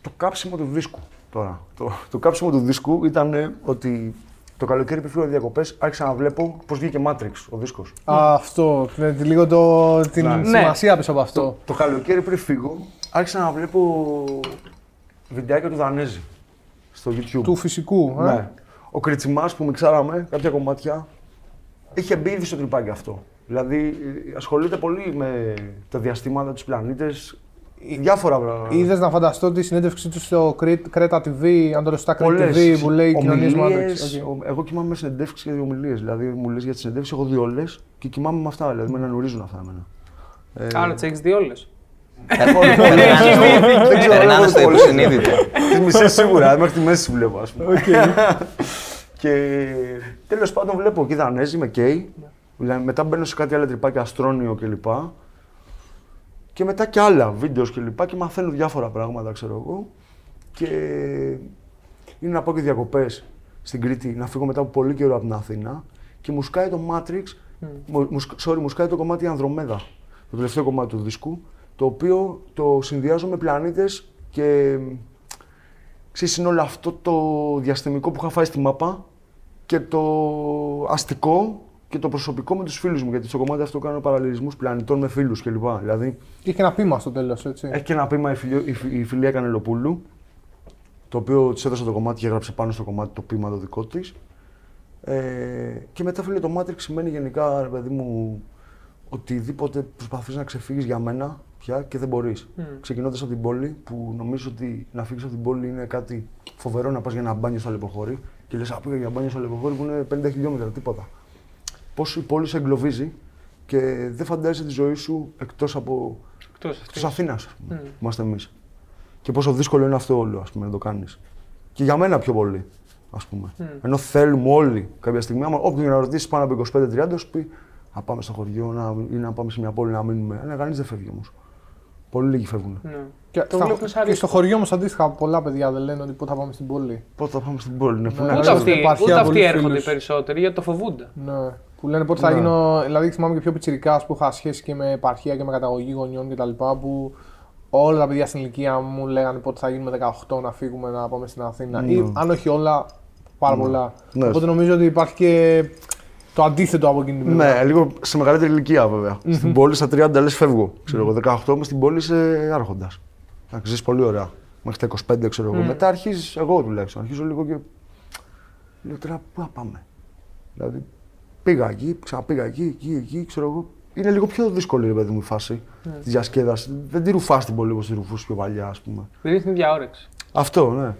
το κάψιμο του δίσκου τώρα. Το, το κάψιμο του δίσκου ήταν ε, ότι το καλοκαίρι που φύγω διακοπές άρχισα να βλέπω πώς βγήκε Matrix ο δίσκος. Α, αυτό. Ναι, λίγο το, την Ναι. σημασία πίσω από αυτό. Το καλοκαίρι πριν φύγω άρχισα να βλέπω βιντεάκια του Δανέζη στο YouTube. Του φυσικού. ε; Ναι. Ο Κριτσιμάς που μιξάραμε κάποια κομμάτια είχε μπει ήδη στο τρυπάκι αυτό. Δηλαδή ε, ασχολείται πολύ με τα διαστήματα, τους πλανήτες, διάφορα πράγματα. Είδες να φανταστώ τη συνέντευξή τους στο Creta Creta TV, αν το λέω σωστά, Creta Πολλές TV που λέει κοινωνίες ομιλίες, Matrix. Οκ. ο- Εγώ κοιμάμαι με συνεντεύξεις και ομιλίες. Δηλαδή μου λες για τις συνεντεύξεις, έχω δει όλες και κοιμάμαι με αυτά. Δηλαδή με αναγνωρίζουν αυτά εμένα. Ε, Άρα τις έχεις δει όλες. δεν ξέρω, Περνάνε εγώ στο πολύ. υποσυνείδητο. Τις μισές σίγουρα, μέχρι τη μέση βλέπω, ας πούμε. και τέλος πάντων βλέπω εκεί Δανέζη με καίει. Δηλαδή, μετά μπαίνω σε κάτι άλλα τρυπάκια, Astronio κλπ. Και μετά και άλλα videos κλπ. Και μαθαίνω διάφορα πράγματα, ξέρω εγώ. Και είναι να πάω και διακοπές στην Κρήτη, να φύγω μετά από πολύ καιρό από την Αθήνα. Και μου σκάει το Matrix, μου, μου σκ- sorry, μου σκάει το κομμάτι Ανδρομέδα, το τελευταίο κομμάτι του δίσκου, το οποίο το συνδυάζω με πλανήτες και ξέρεις, είναι όλο αυτό το διαστημικό που είχα φάει στη μάπα και το αστικό και το προσωπικό με τους φίλους μου, γιατί στο κομμάτι αυτό κάνω παραλληλισμούς πλανητών με φίλους κλπ. Δηλαδή, Και είχε ένα πείμα στο τέλος, έτσι. έχει και ένα πείμα η, φιλιο, η, φι- η φιλία Κανελοπούλου, το οποίο της έδωσε το κομμάτι και έγραψε πάνω στο κομμάτι το πείμα το δικό της. Ε, και μετά φίλε το Matrix σημαίνει γενικά, ρε παιδί μου, οτιδήποτε προσπαθείς να ξεφύγεις για μένα πια και δεν μπορείς. Mm. Ξεκινώντας από την πόλη, που νομίζω ότι να φύγεις από την πόλη είναι κάτι φοβερό να πας για ένα μπάνιο στο Αλεποχώρι και λες, α, πήγα για μπάνιο στο Αλεποχώρι που είναι 50 χιλιόμετρα, τίποτα. Πώς η πόλη σε εγκλωβίζει και δεν φαντάζεσαι τη ζωή σου εκτός από Εκτός Εκτός Αθήνας, ας πούμε, που είμαστε εμείς. Και πόσο δύσκολο είναι αυτό όλο, ας πούμε, να το κάνεις. Και για μένα πιο πολύ, ας πούμε. Ενώ θέλουμε όλοι κάποια στιγμή, άμα όποιον και να ρωτήσει πάνω από 25-30, σου πει να πάμε στο χωριό να, ή να πάμε σε μια πόλη να μείνουμε. Αλλά κανείς δεν φεύγει όμως. Πολύ λίγοι φεύγουν. Ναι. Και, Το στα- βλέπουμε σαν και ρίσκο. στο χωριό μας αντίστοιχα πολλά παιδιά δεν λένε ότι πότε θα πάμε στην πόλη. Πότε θα πάμε στην πόλη, ναι, που Ναι. να Ούτε ξέρω, ξέρεις. αυτοί, υπάρχει ούτε ένα αυτοί πολύ έρχονται οι φίλους. περισσότεροι γιατί το φοβούνται. Ναι. Που λένε πότε θα Ναι. γίνω. Δηλαδή θυμάμαι και πιο πιτσιρικά που είχα σχέση και με επαρχία και με καταγωγή γονιών κτλ. Που όλα τα παιδιά στην ηλικία μου λέγανε πότε θα γίνουμε 18 να φύγουμε να πάμε στην Αθήνα. Ή αν όχι όλα, πάρα πολλά. Ναι. Οπότε νομίζω ότι υπάρχει και το αντίθετο από εκείνη την πλευρά. Ναι, λίγο σε μεγαλύτερη ηλικία βέβαια. Στην πόλη στα 30 λες φεύγω. Ξέρω εγώ, 18 είμαι στην πόλη είσαι άρχοντας. Ζεις πολύ ωραία. Μέχρι τα 25 ξέρω εγώ. Μετά αρχίζεις, εγώ τουλάχιστον, αρχίζω λίγο και. Λέω τώρα πού να πάμε. Δηλαδή πήγα εκεί, ξαναπήγα εκεί, εκεί, εκεί, ξέρω εγώ. Είναι λίγο πιο δύσκολη ρε παιδί μου η φάση της διασκέδασης. Δεν τη ρουφάς την πολύ όπως τη ρουφούσε πιο παλιά, ας πούμε. Δεν έχει την ίδια όρεξη. Αυτό, ναι.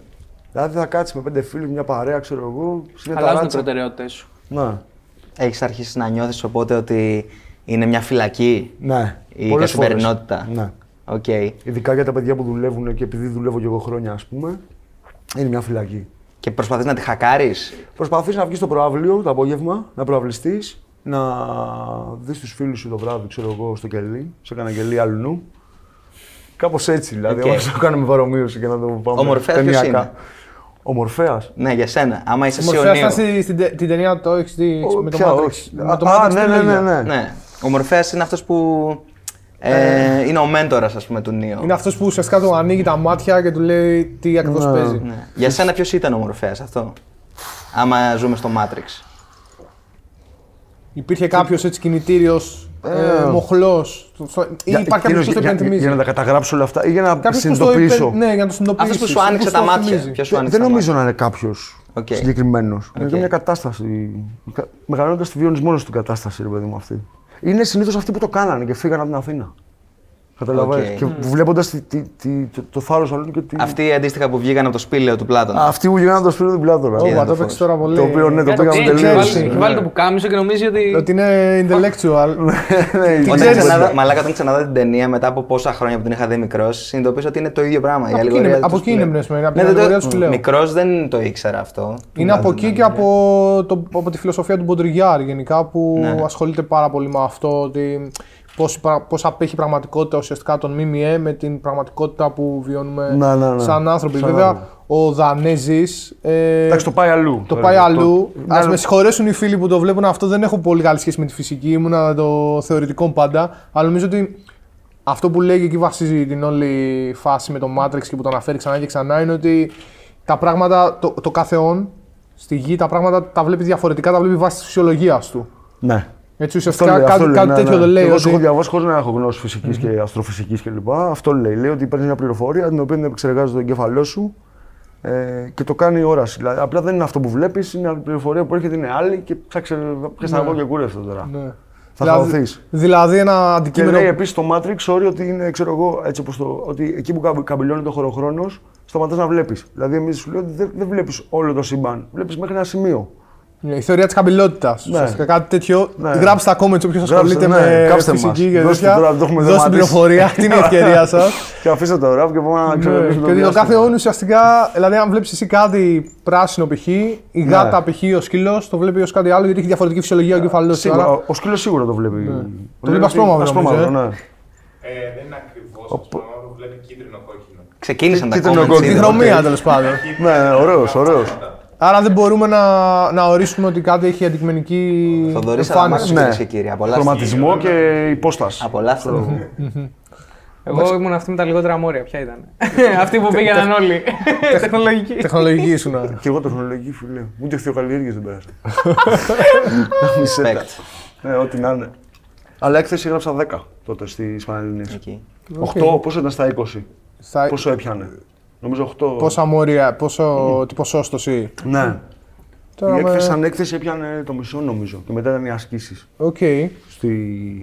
Δηλαδή θα κάτσεις με πέντε φίλους, μια παρέα, ξέρω εγώ. σε μια Αλλάζουν οι ταράτσα. προτεραιότητες σου. Ναι, Έχεις αρχίσει να νιώθεις οπότε ότι είναι μια φυλακή ναι. η Πολλές φορές. καθημερινότητα; Ναι. Οκ. Ειδικά για τα παιδιά που δουλεύουν και επειδή δουλεύω και εγώ χρόνια, ας πούμε, είναι μια φυλακή. Και προσπαθείς να τη χακάρεις; Προσπαθείς να βγεις στο προαύλιο το απόγευμα, να προαυλιστείς, να δεις τους φίλους σου το βράδυ, ξέρω εγώ, στο κελί, σε κανένα κελί αλλού. Κάπως έτσι, δηλαδή, Οκ. okay. να το κάνουμε παρομοίωση και να το πάμε. Ο Μορφέας ποιος ταινιακά. είναι; Ο Μορφέα. Ναι, για σένα. Άμα είσαι Μορφέας ο Νίο. ήταν στην τε- την ταινία το έχεις δει με το Ποια, Matrix. όχι. Με το Α, Matrix ναι, τι ναι, λέγε. ναι, ναι. Ναι. Ο Μορφέα είναι αυτός που. Ε, είναι ο μέντορας, ας πούμε, του Νίο. Είναι αυτός που ουσιαστικά του ανοίγει τα μάτια και του λέει τι ακριβώς Ναι. παίζει. Ναι. Για σένα, ποιος ήταν ο Μορφέας αυτός; Άμα ζούμε στο Matrix. Υπήρχε κάποιος έτσι κινητήριος ε, Ε, μοχλός. Ή Για- υπάρχει κάποιος κυρίως που το για, για, υπενθυμίζει. για να τα καταγράψω όλα αυτά ή για να Κάποιος που στο συνειδητοποιήσω. υπε- Ναι, για να το συνειδητοποιήσεις. Αυτός που σου άνοιξε τα μάτια. Ποιος σου άνοιξε Δεν τα νομίζω μάτια; να είναι κάποιος Οκ. συγκεκριμένος. Είναι Οκ. και μια κατάσταση. Μεγαλώνοντας τη βιώνει μόνος στην κατάσταση, ρε παιδί μου αυτή. Είναι συνήθως αυτοί που το κάνανε και φύγανε από την Αθήνα. Καταλαβαίνεις. Οκ. Και βλέποντας το, το θάρρος άλλων και τη. Αυτοί αντίστοιχα που βγήκαν από το σπήλαιο του Πλάτωνα. Αυτοί που γίνανε το σπίτι του Πλάτωνα. Ωπα, Είδα το το παίξει φως. τώρα πολύ. Το οποίο ναι, το Κάτι πήγαμε έτσι, τελείω. έχει βάλει- Έχει βάλει το πουκάμισο και νομίζει ότι. Ότι είναι intellectual. Ναι, [LAUGHS] Όταν ξέρεις, ξαναδώ, ρε. μαλάκα, όταν ξαναδώ την ταινία μετά από πόσα χρόνια που την είχα δει μικρός, συνειδητοποίησα ότι είναι το ίδιο πράγμα. Η Από εκεί αλληγορία είναι- του από εκεί είναι σπηλαίου. εμπνευσμένη, από Ναι, την δεν το- αλληγορία του σπηλαίου. Μικρός δεν το ήξερα αυτό. Είναι από εκεί και από, το, από τη φιλοσοφία του Μποντριγιάρ γενικά που Ναι. ασχολείται πάρα πολύ με αυτό. Ότι πώς, πρα- πώς απέχει η πραγματικότητα ουσιαστικά των ΜΜΕ με την πραγματικότητα που βιώνουμε Ναι, ναι, ναι. σαν άνθρωποι. Σαν Βέβαια, άνθρωποι. ο Δανέζης. Ε, Εντάξει, το πάει αλλού. το Τώρα, πάει αλλού. το- Α ναι, με συγχωρέσουν οι φίλοι που το βλέπουν αυτό, δεν έχω πολύ καλή σχέση με τη φυσική. Ήμουνα το θεωρητικό πάντα. Αλλά νομίζω ότι αυτό που λέει και εκεί βασίζει την όλη φάση με το Matrix και που το αναφέρει ξανά και ξανά είναι ότι τα πράγματα, το, το κάθε όν στη γη, τα πράγματα τα βλέπει διαφορετικά, τα βλέπει βάσει της φυσιολογίας του. Ναι. Έτσι, Αυτό ουσιαστικά λέει, κάτι, αυτό λέει, κάτι ναι, τέτοιο ναι. το λέει. Εγώ σου ότι- έχω διαβάσει χωρί να έχω γνώση φυσικής και αστροφυσικής κλπ. Αυτό λέει. Λέει ότι παίρνεις μια πληροφορία την οποία την επεξεργάζεται το εγκέφαλό σου ε, και το κάνει η όραση. Δηλαδή, απλά δεν είναι αυτό που βλέπεις, είναι μια πληροφορία που έρχεται, είναι άλλη και ψάξε. Πιες τα εγώ και κούρευτο τώρα. Ναι. Θα δηλαδή, χαωθείς. δηλαδή ένα Και αντικείμενο. λέει επίσης το Matrix, sorry, ότι είναι, ξέρω εγώ, έτσι όπως το, ότι εκεί που καμπ- καμπυλώνει το χωροχρόνος, σταματάς να βλέπεις. Δηλαδή, εμείς σου λέει ότι δεν, δεν βλέπεις όλο το σύμπαν. Βλέπεις μέχρι ένα σημείο. Ναι, Η θεωρία της χαμηλότητας. Ουσιαστικά κάτι τέτοιο. Ναι. Γράψτε τα comments όποιος Γράψτε, ασχολείται ναι, με κάψτε φυσική μας. και Δώστε τέτοια. τώρα, το έχουμε Δώστε δεμάτισει. πληροφορία. Αυτή είναι η ευκαιρία σας. Και αφήστε το ραβ και πάμε να Ναι, ξεπεράσουμε και ότι το κάθε όν ουσιαστικά, δηλαδή, αν βλέπεις εσύ κάτι πράσινο π.χ., η γάτα π.χ., ο σκύλος το βλέπει ως κάτι άλλο γιατί έχει διαφορετική φυσιολογία ο κεφαλός του. Σίγουρα, Άρα, ο, ο σκύλος σίγουρα το βλέπει. Το βλέπει ασπρόμαυρο, ασπρόμαυρο, νομίζω, ναι. Ε, δεν είναι ακριβώς αυτό. Μάλλον βλέπει κίτρινο-κόκκινο. Ξεκίνησαν τα Κίτρινο comments κόκκινο. τη ήδη. χρωμία τέλος πάντων. Ναι, ωραίος, ωραίος. Άρα δεν μπορούμε να, να ορίσουμε ότι κάτι έχει αντικειμενική Θοδωρής εμφάνιση. Αδαμάκης, Ναι. κυρίες και κύριοι. Απολαύστε. Χρωματισμό και υπόσταση. Απολαύστε. Εγώ ήμουν αυτή με τα λιγότερα μόρια. Ποια ήταν. [LAUGHS] Αυτή που πήγαιναν όλοι. Τεχνολογική. Τεχνολογική ήσουν. Και εγώ τεχνολογική φίλε. Ούτε χθιοκαλλιέργειε δεν πέρασα. [LAUGHS] Μισέ τα. Respect. Ναι, ό,τι να είναι. Αλλά έκθεση έγραψα 10 τότε στι Πανελληνίες. Εκεί. 8, πόσο ήταν στα 20. Θα... Πόσο έπιανε; Νομίζω 8. Πόσα μόρια, πόσο, τι ποσόστωση. Ναι. Τώρα Η με- έκθεση σαν έκθεση έπιανε το μισό νομίζω. Και μετά ήταν οι ασκήσεις. Οκ. Στη...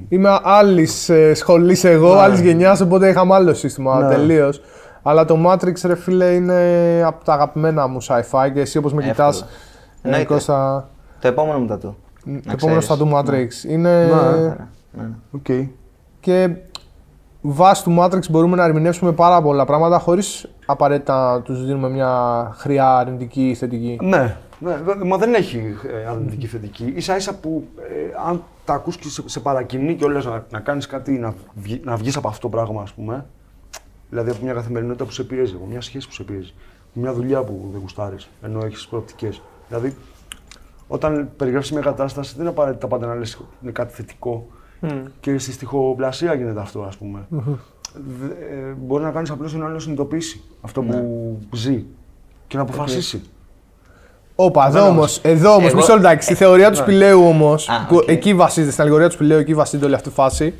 Είμαι άλλης σχολής εγώ, Ναι. άλλης γενιάς, οπότε είχαμε άλλο σύστημα Ναι. τελείως. Αλλά το Matrix, ρε φίλε, είναι από τα αγαπημένα μου sci-fi και εσύ όπως με κοιτάς. Εύκολα. Εννοείται. Κώστα, Το επόμενο μετά του. το Να επόμενο ξέρεις. στα του Matrix. Είναι. Ναι. Ναι. Οκ. Και βάσει του Matrix μπορούμε να ερμηνεύσουμε πάρα πολλά πράγματα χωρίς απαραίτητα να τους δίνουμε μια χροιά αρνητική ή θετική. Ναι, ναι, δε- μα δεν έχει ε, αρνητική θετική. ίσα ίσα που ε, αν τα ακούς και σε, σε παρακινεί και να, να κάνεις κάτι, να, βγει, να βγεις από αυτό το πράγμα, ας πούμε. Δηλαδή από μια καθημερινότητα που σε πιέζει, από μια σχέση που σε πιέζει, από μια δουλειά που δεν γουστάρεις, ενώ έχεις προοπτικές. Δηλαδή, όταν περιγράφεις μια κατάσταση, δεν είναι απαραίτητα πάντα να λες είναι κάτι θετικό. Και στη στιχοπλασία γίνεται αυτό, ας πούμε. Δε- ε, μπορεί να κάνεις απλώς τον άλλο να συνειδητοποιήσει αυτό που ζει και να αποφασίσει. Όπα, εδώ όμως, εδώ όμως, Εγώ- μισό λεπτάκι. Στη θεωρία του σπηλαίου όμως, Α, που οκ. εκεί βασίζεται, στην αλληγορία του σπηλαίου, εκεί βασίζεται όλη αυτή η φάση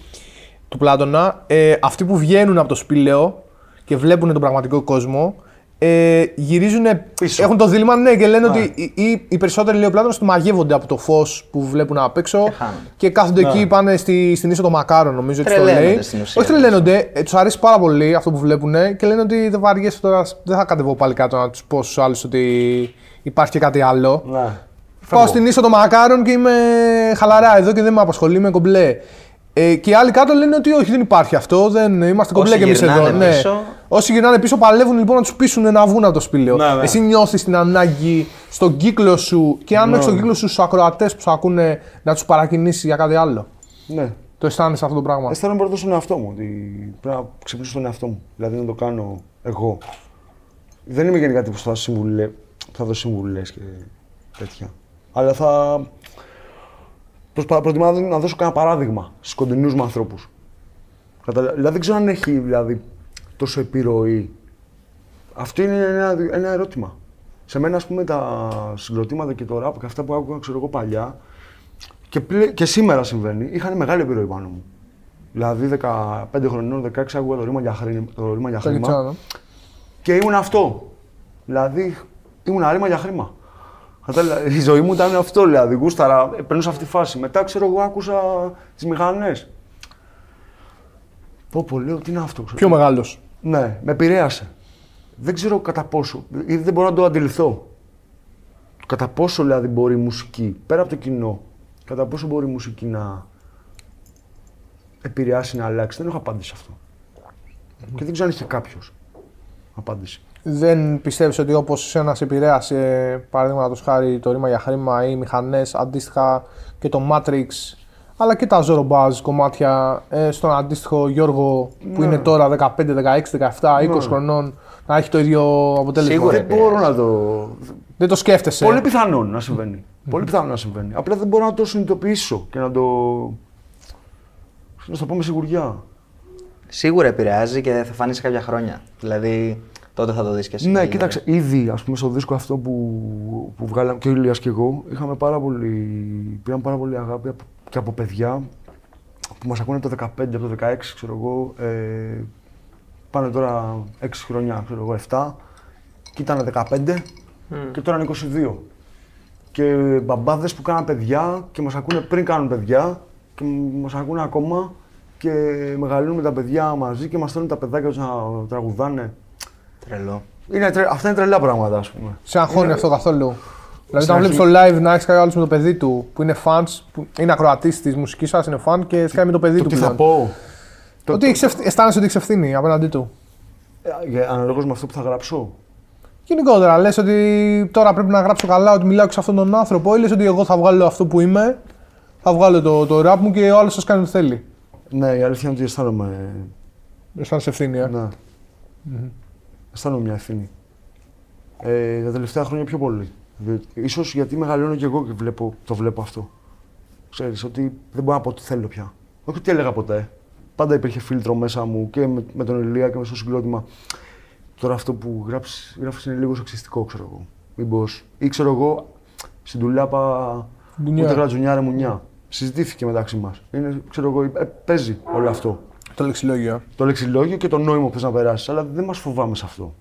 του Πλάτωνα. Ε, αυτοί που βγαίνουν από το σπήλαιο και βλέπουν τον πραγματικό κόσμο, ε, γυρίζουν. Πίσω. Έχουν το δίλημα, ναι, και λένε ότι οι, οι, οι περισσότεροι λέει ο Πλάτωνας, μαγεύονται από το φως που βλέπουν απ' έξω χάνονται. και κάθονται εκεί, πάνε στη, στην ίσο των Μακάρων, νομίζω έτσι το Τρελαίνονται λέει. στην ουσία. Όχι τρελαίνονται, ε, τους αρέσει πάρα πολύ αυτό που βλέπουν και λένε ότι δεν βαριέσαι τώρα, δεν θα κατεβώ πάλι κάτω να τους πω στους άλλους ότι υπάρχει και κάτι άλλο. Ναι. Πάω Φεύγω. στην ίσο των μακάρων και είμαι χαλαρά εδώ και δεν με απασχολεί, είμαι κομπλέ. Ε, και οι άλλοι κάτω λένε ότι όχι, δεν υπάρχει αυτό, δεν είμαστε κομπλέ Όσοι κι εμείς γυρνάνε εδώ. Ναι. πίσω- Όσοι γυρνάνε πίσω παλεύουν λοιπόν να τους πείσουν να βγουν από το σπήλαιο. Ναι, ναι. Εσύ νιώθεις την ανάγκη στον κύκλο σου και αν Ναι. έχεις στον κύκλο σου στους ακροατές που σου ακούνε να τους παρακινήσεις για κάτι άλλο. Ναι. Το αισθάνεσαι αυτό το πράγμα; Αισθάνομαι πρώτα στον εαυτό μου. Ότι πρέπει να ξυπνήσω στον εαυτό μου. Δηλαδή να το κάνω εγώ. Δεν είμαι γενικά τύπος που θα, συμβουλε... που θα δώσω συμβουλές και τέτοια. Αλλά θα. Προσπα... Προτιμάω να να δώσω κανένα παράδειγμα στους κοντινούς μου ανθρώπους. Δηλαδή δεν ξέρω αν έχει δηλαδή, τόσο επιρροή. Αυτό είναι ένα, ένα ερώτημα. Σε μένα, ας πούμε, τα συγκροτήματα και το ραπ και αυτά που άκουγα, ξέρω εγώ, παλιά, και, πλε... και σήμερα συμβαίνει, είχαν μεγάλη επιρροή πάνω μου. Δηλαδή 15 χρονών, 16 άκουγα το ρήμα για χρήμα. Το ρήμα για Το χρήμα Κιτσάνο. και ήμουν αυτό. Δηλαδή ήμουν ρήμα για χρήμα. Κατάλαβα, η ζωή μου ήταν αυτό, δηλαδή. Γούσταρα, παίρνω σε αυτή τη φάση. Μετά, ξέρω εγώ, άκουσα τις μηχανές. Πω, πω, λέω, τι είναι αυτό. ξέρω. Πιο μεγάλος. Ναι, με επηρέασε. Δεν ξέρω κατά πόσο, ή δεν μπορώ να το αντιληφθώ. Κατά πόσο δηλαδή μπορεί η μουσική, πέρα από το κοινό, κατά πόσο μπορεί η μουσική να επηρεάσει, να αλλάξει. Δεν έχω απάντηση σε αυτό. Και δεν ξέρω αν είχε κάποιος απάντηση. Δεν πιστεύεις ότι όπως ένας σε επηρέασε, παραδείγματος χάρη το ρήμα για χρήμα ή μηχανές, αντίστοιχα και το Matrix, αλλά και τα Zoro Buzz κομμάτια ε, στον αντίστοιχο Γιώργο που Ναι. είναι τώρα 15, 16, 17, 20 χρονών να έχει το ίδιο αποτέλεσμα. Σίγουρα. Δεν μπορώ να το. Δεν το σκέφτεσαι. Πολύ πιθανόν να συμβαίνει. Πολύ πιθανόν να συμβαίνει. Απλά δεν μπορώ να το συνειδητοποιήσω και να το. να σου το πω με σιγουριά. Σίγουρα επηρεάζει και θα φανεί σε κάποια χρόνια. Δηλαδή τότε θα το δεις και εσύ. Ναι, κοίταξε, ήδη ας πούμε, στο δίσκο αυτό που, που βγάλαμε και ο Ηλίας και εγώ, είχαμε πάρα πολύ, πήραμε πάρα πολύ αγάπη από, και από παιδιά που μας ακούνε από το 15, από το 16, ξέρω εγώ, ε, πάνε τώρα 6 χρόνια, ξέρω εγώ, 7 και ήταν 15 και τώρα είναι 22. Και μπαμπάδες που κάναν παιδιά και μας ακούνε πριν κάνουν παιδιά και μας ακούνε ακόμα και μεγαλώνουμε τα παιδιά μαζί και μας στέλνουν τα παιδάκια τους να τραγουδάνε. Τρελό. Είναι, τρε- αυτά είναι τρελά πράγματα, ας πούμε. Σε αγχώνει αυτό καθόλου. Δηλαδή, Στην όταν βλέπεις αρχή- το live να έχεις κάποιο άλλο με το παιδί του που είναι fans, που είναι ακροατής της μουσικής σας, είναι fan και σκάει με το παιδί Το του. τι θα πλέον. πω. Το, Ότι έχεις ευθύ- αισθάνεσαι ότι έχει ευθύνη απέναντί του. Αναλόγως με αυτό που θα γράψω. Γενικότερα, λες ότι τώρα πρέπει να γράψω καλά, ότι μιλάω και σε αυτόν τον άνθρωπο, ή λες ότι εγώ θα βγάλω αυτό που είμαι, θα βγάλω το, το rap μου και ο άλλος σας κάνει ό,τι θέλει. Ναι, η αλήθεια είναι ότι αισθάνομαι. Αισθάνεσαι ευθύνη, ε. Ναι. Αισθάνομαι μια ευθύνη. Ε, τα τελευταία χρόνια πιο πολύ. Διότι- Ίσως γιατί μεγαλώνω και εγώ και βλέπω, το βλέπω αυτό. Ξέρεις, ότι δεν μπορώ να πω τι θέλω πια. Όχι τι έλεγα ποτέ. Πάντα υπήρχε φίλτρο μέσα μου και με, με τον Ηλία και με στο συγκρότημα. Τώρα αυτό που γράψεις, γράφεις είναι λίγο σεξιστικό, ξέρω εγώ. Μήπως, ή ξέρω εγώ, στην τουλάπα Μπουνιά. ούτε γρατζουνιά ρε μουνιά. Συζητήθηκε μεταξύ μας. Είναι, ξέρω εγώ, ε, παίζει όλο αυτό Το λεξιλόγιο. το λεξιλόγιο και το νόημα που θες να περάσεις. Αλλά δεν μας φοβάμαι σε αυτό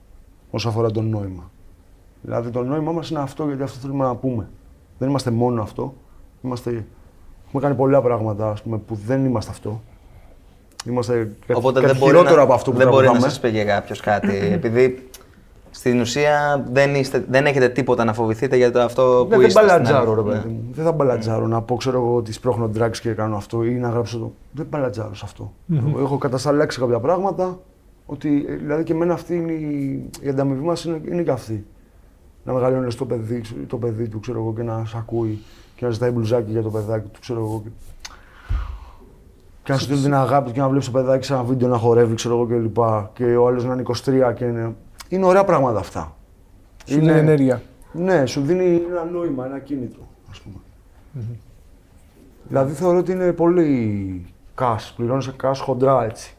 όσο αφορά το νόημα. Δηλαδή το νόημά μας είναι αυτό γιατί αυτό θέλουμε να πούμε. Δεν είμαστε μόνο αυτό. Είμαστε... Έχουμε κάνει πολλά πράγματα ας πούμε, που δεν είμαστε αυτό. Είμαστε κάτι, Οπότε κάτι δεν μπορεί, χειρότερο να, από αυτό που δεν μπορεί να τραγουδάμε. σας πει για κάποιος κάτι. [CLEARS THROAT] επειδή στην ουσία δεν, είστε, δεν έχετε τίποτα να φοβηθείτε για το αυτό που Ναι, δεν είστε. στην μπαλατζάρω, ρε άλλη. παιδί μου. Δεν θα μπαλατζάρω να πω, ξέρω εγώ, ότι σπρώχνω drugs και κάνω αυτό ή να γράψω το. Δεν μπαλατζάρω σε αυτό. Εγώ Έχω κατασταλάξει κάποια πράγματα. Ότι, ε, δηλαδή και εμένα αυτή είναι η, η ανταμοιβή μας είναι, είναι και αυτή. Να μεγαλώνεις το παιδί, το παιδί του, ξέρω εγώ, και να σε ακούει και να ζητάει μπλουζάκι για το παιδάκι του, ξέρω εγώ. Και, και να σου δίνει την αγάπη του και να βλέπεις το παιδάκι σε ένα βίντεο να χορεύει, ξέρω εγώ κλπ. Και, και ο άλλος να είναι 23 και είναι. Είναι ωραία πράγματα αυτά. Σου δίνει ενέργεια. Ναι, σου δίνει ένα νόημα, ένα κίνητρο, ας πούμε. Δηλαδή θεωρώ ότι είναι πολύ cash, πληρώνεις cash χοντρά έτσι.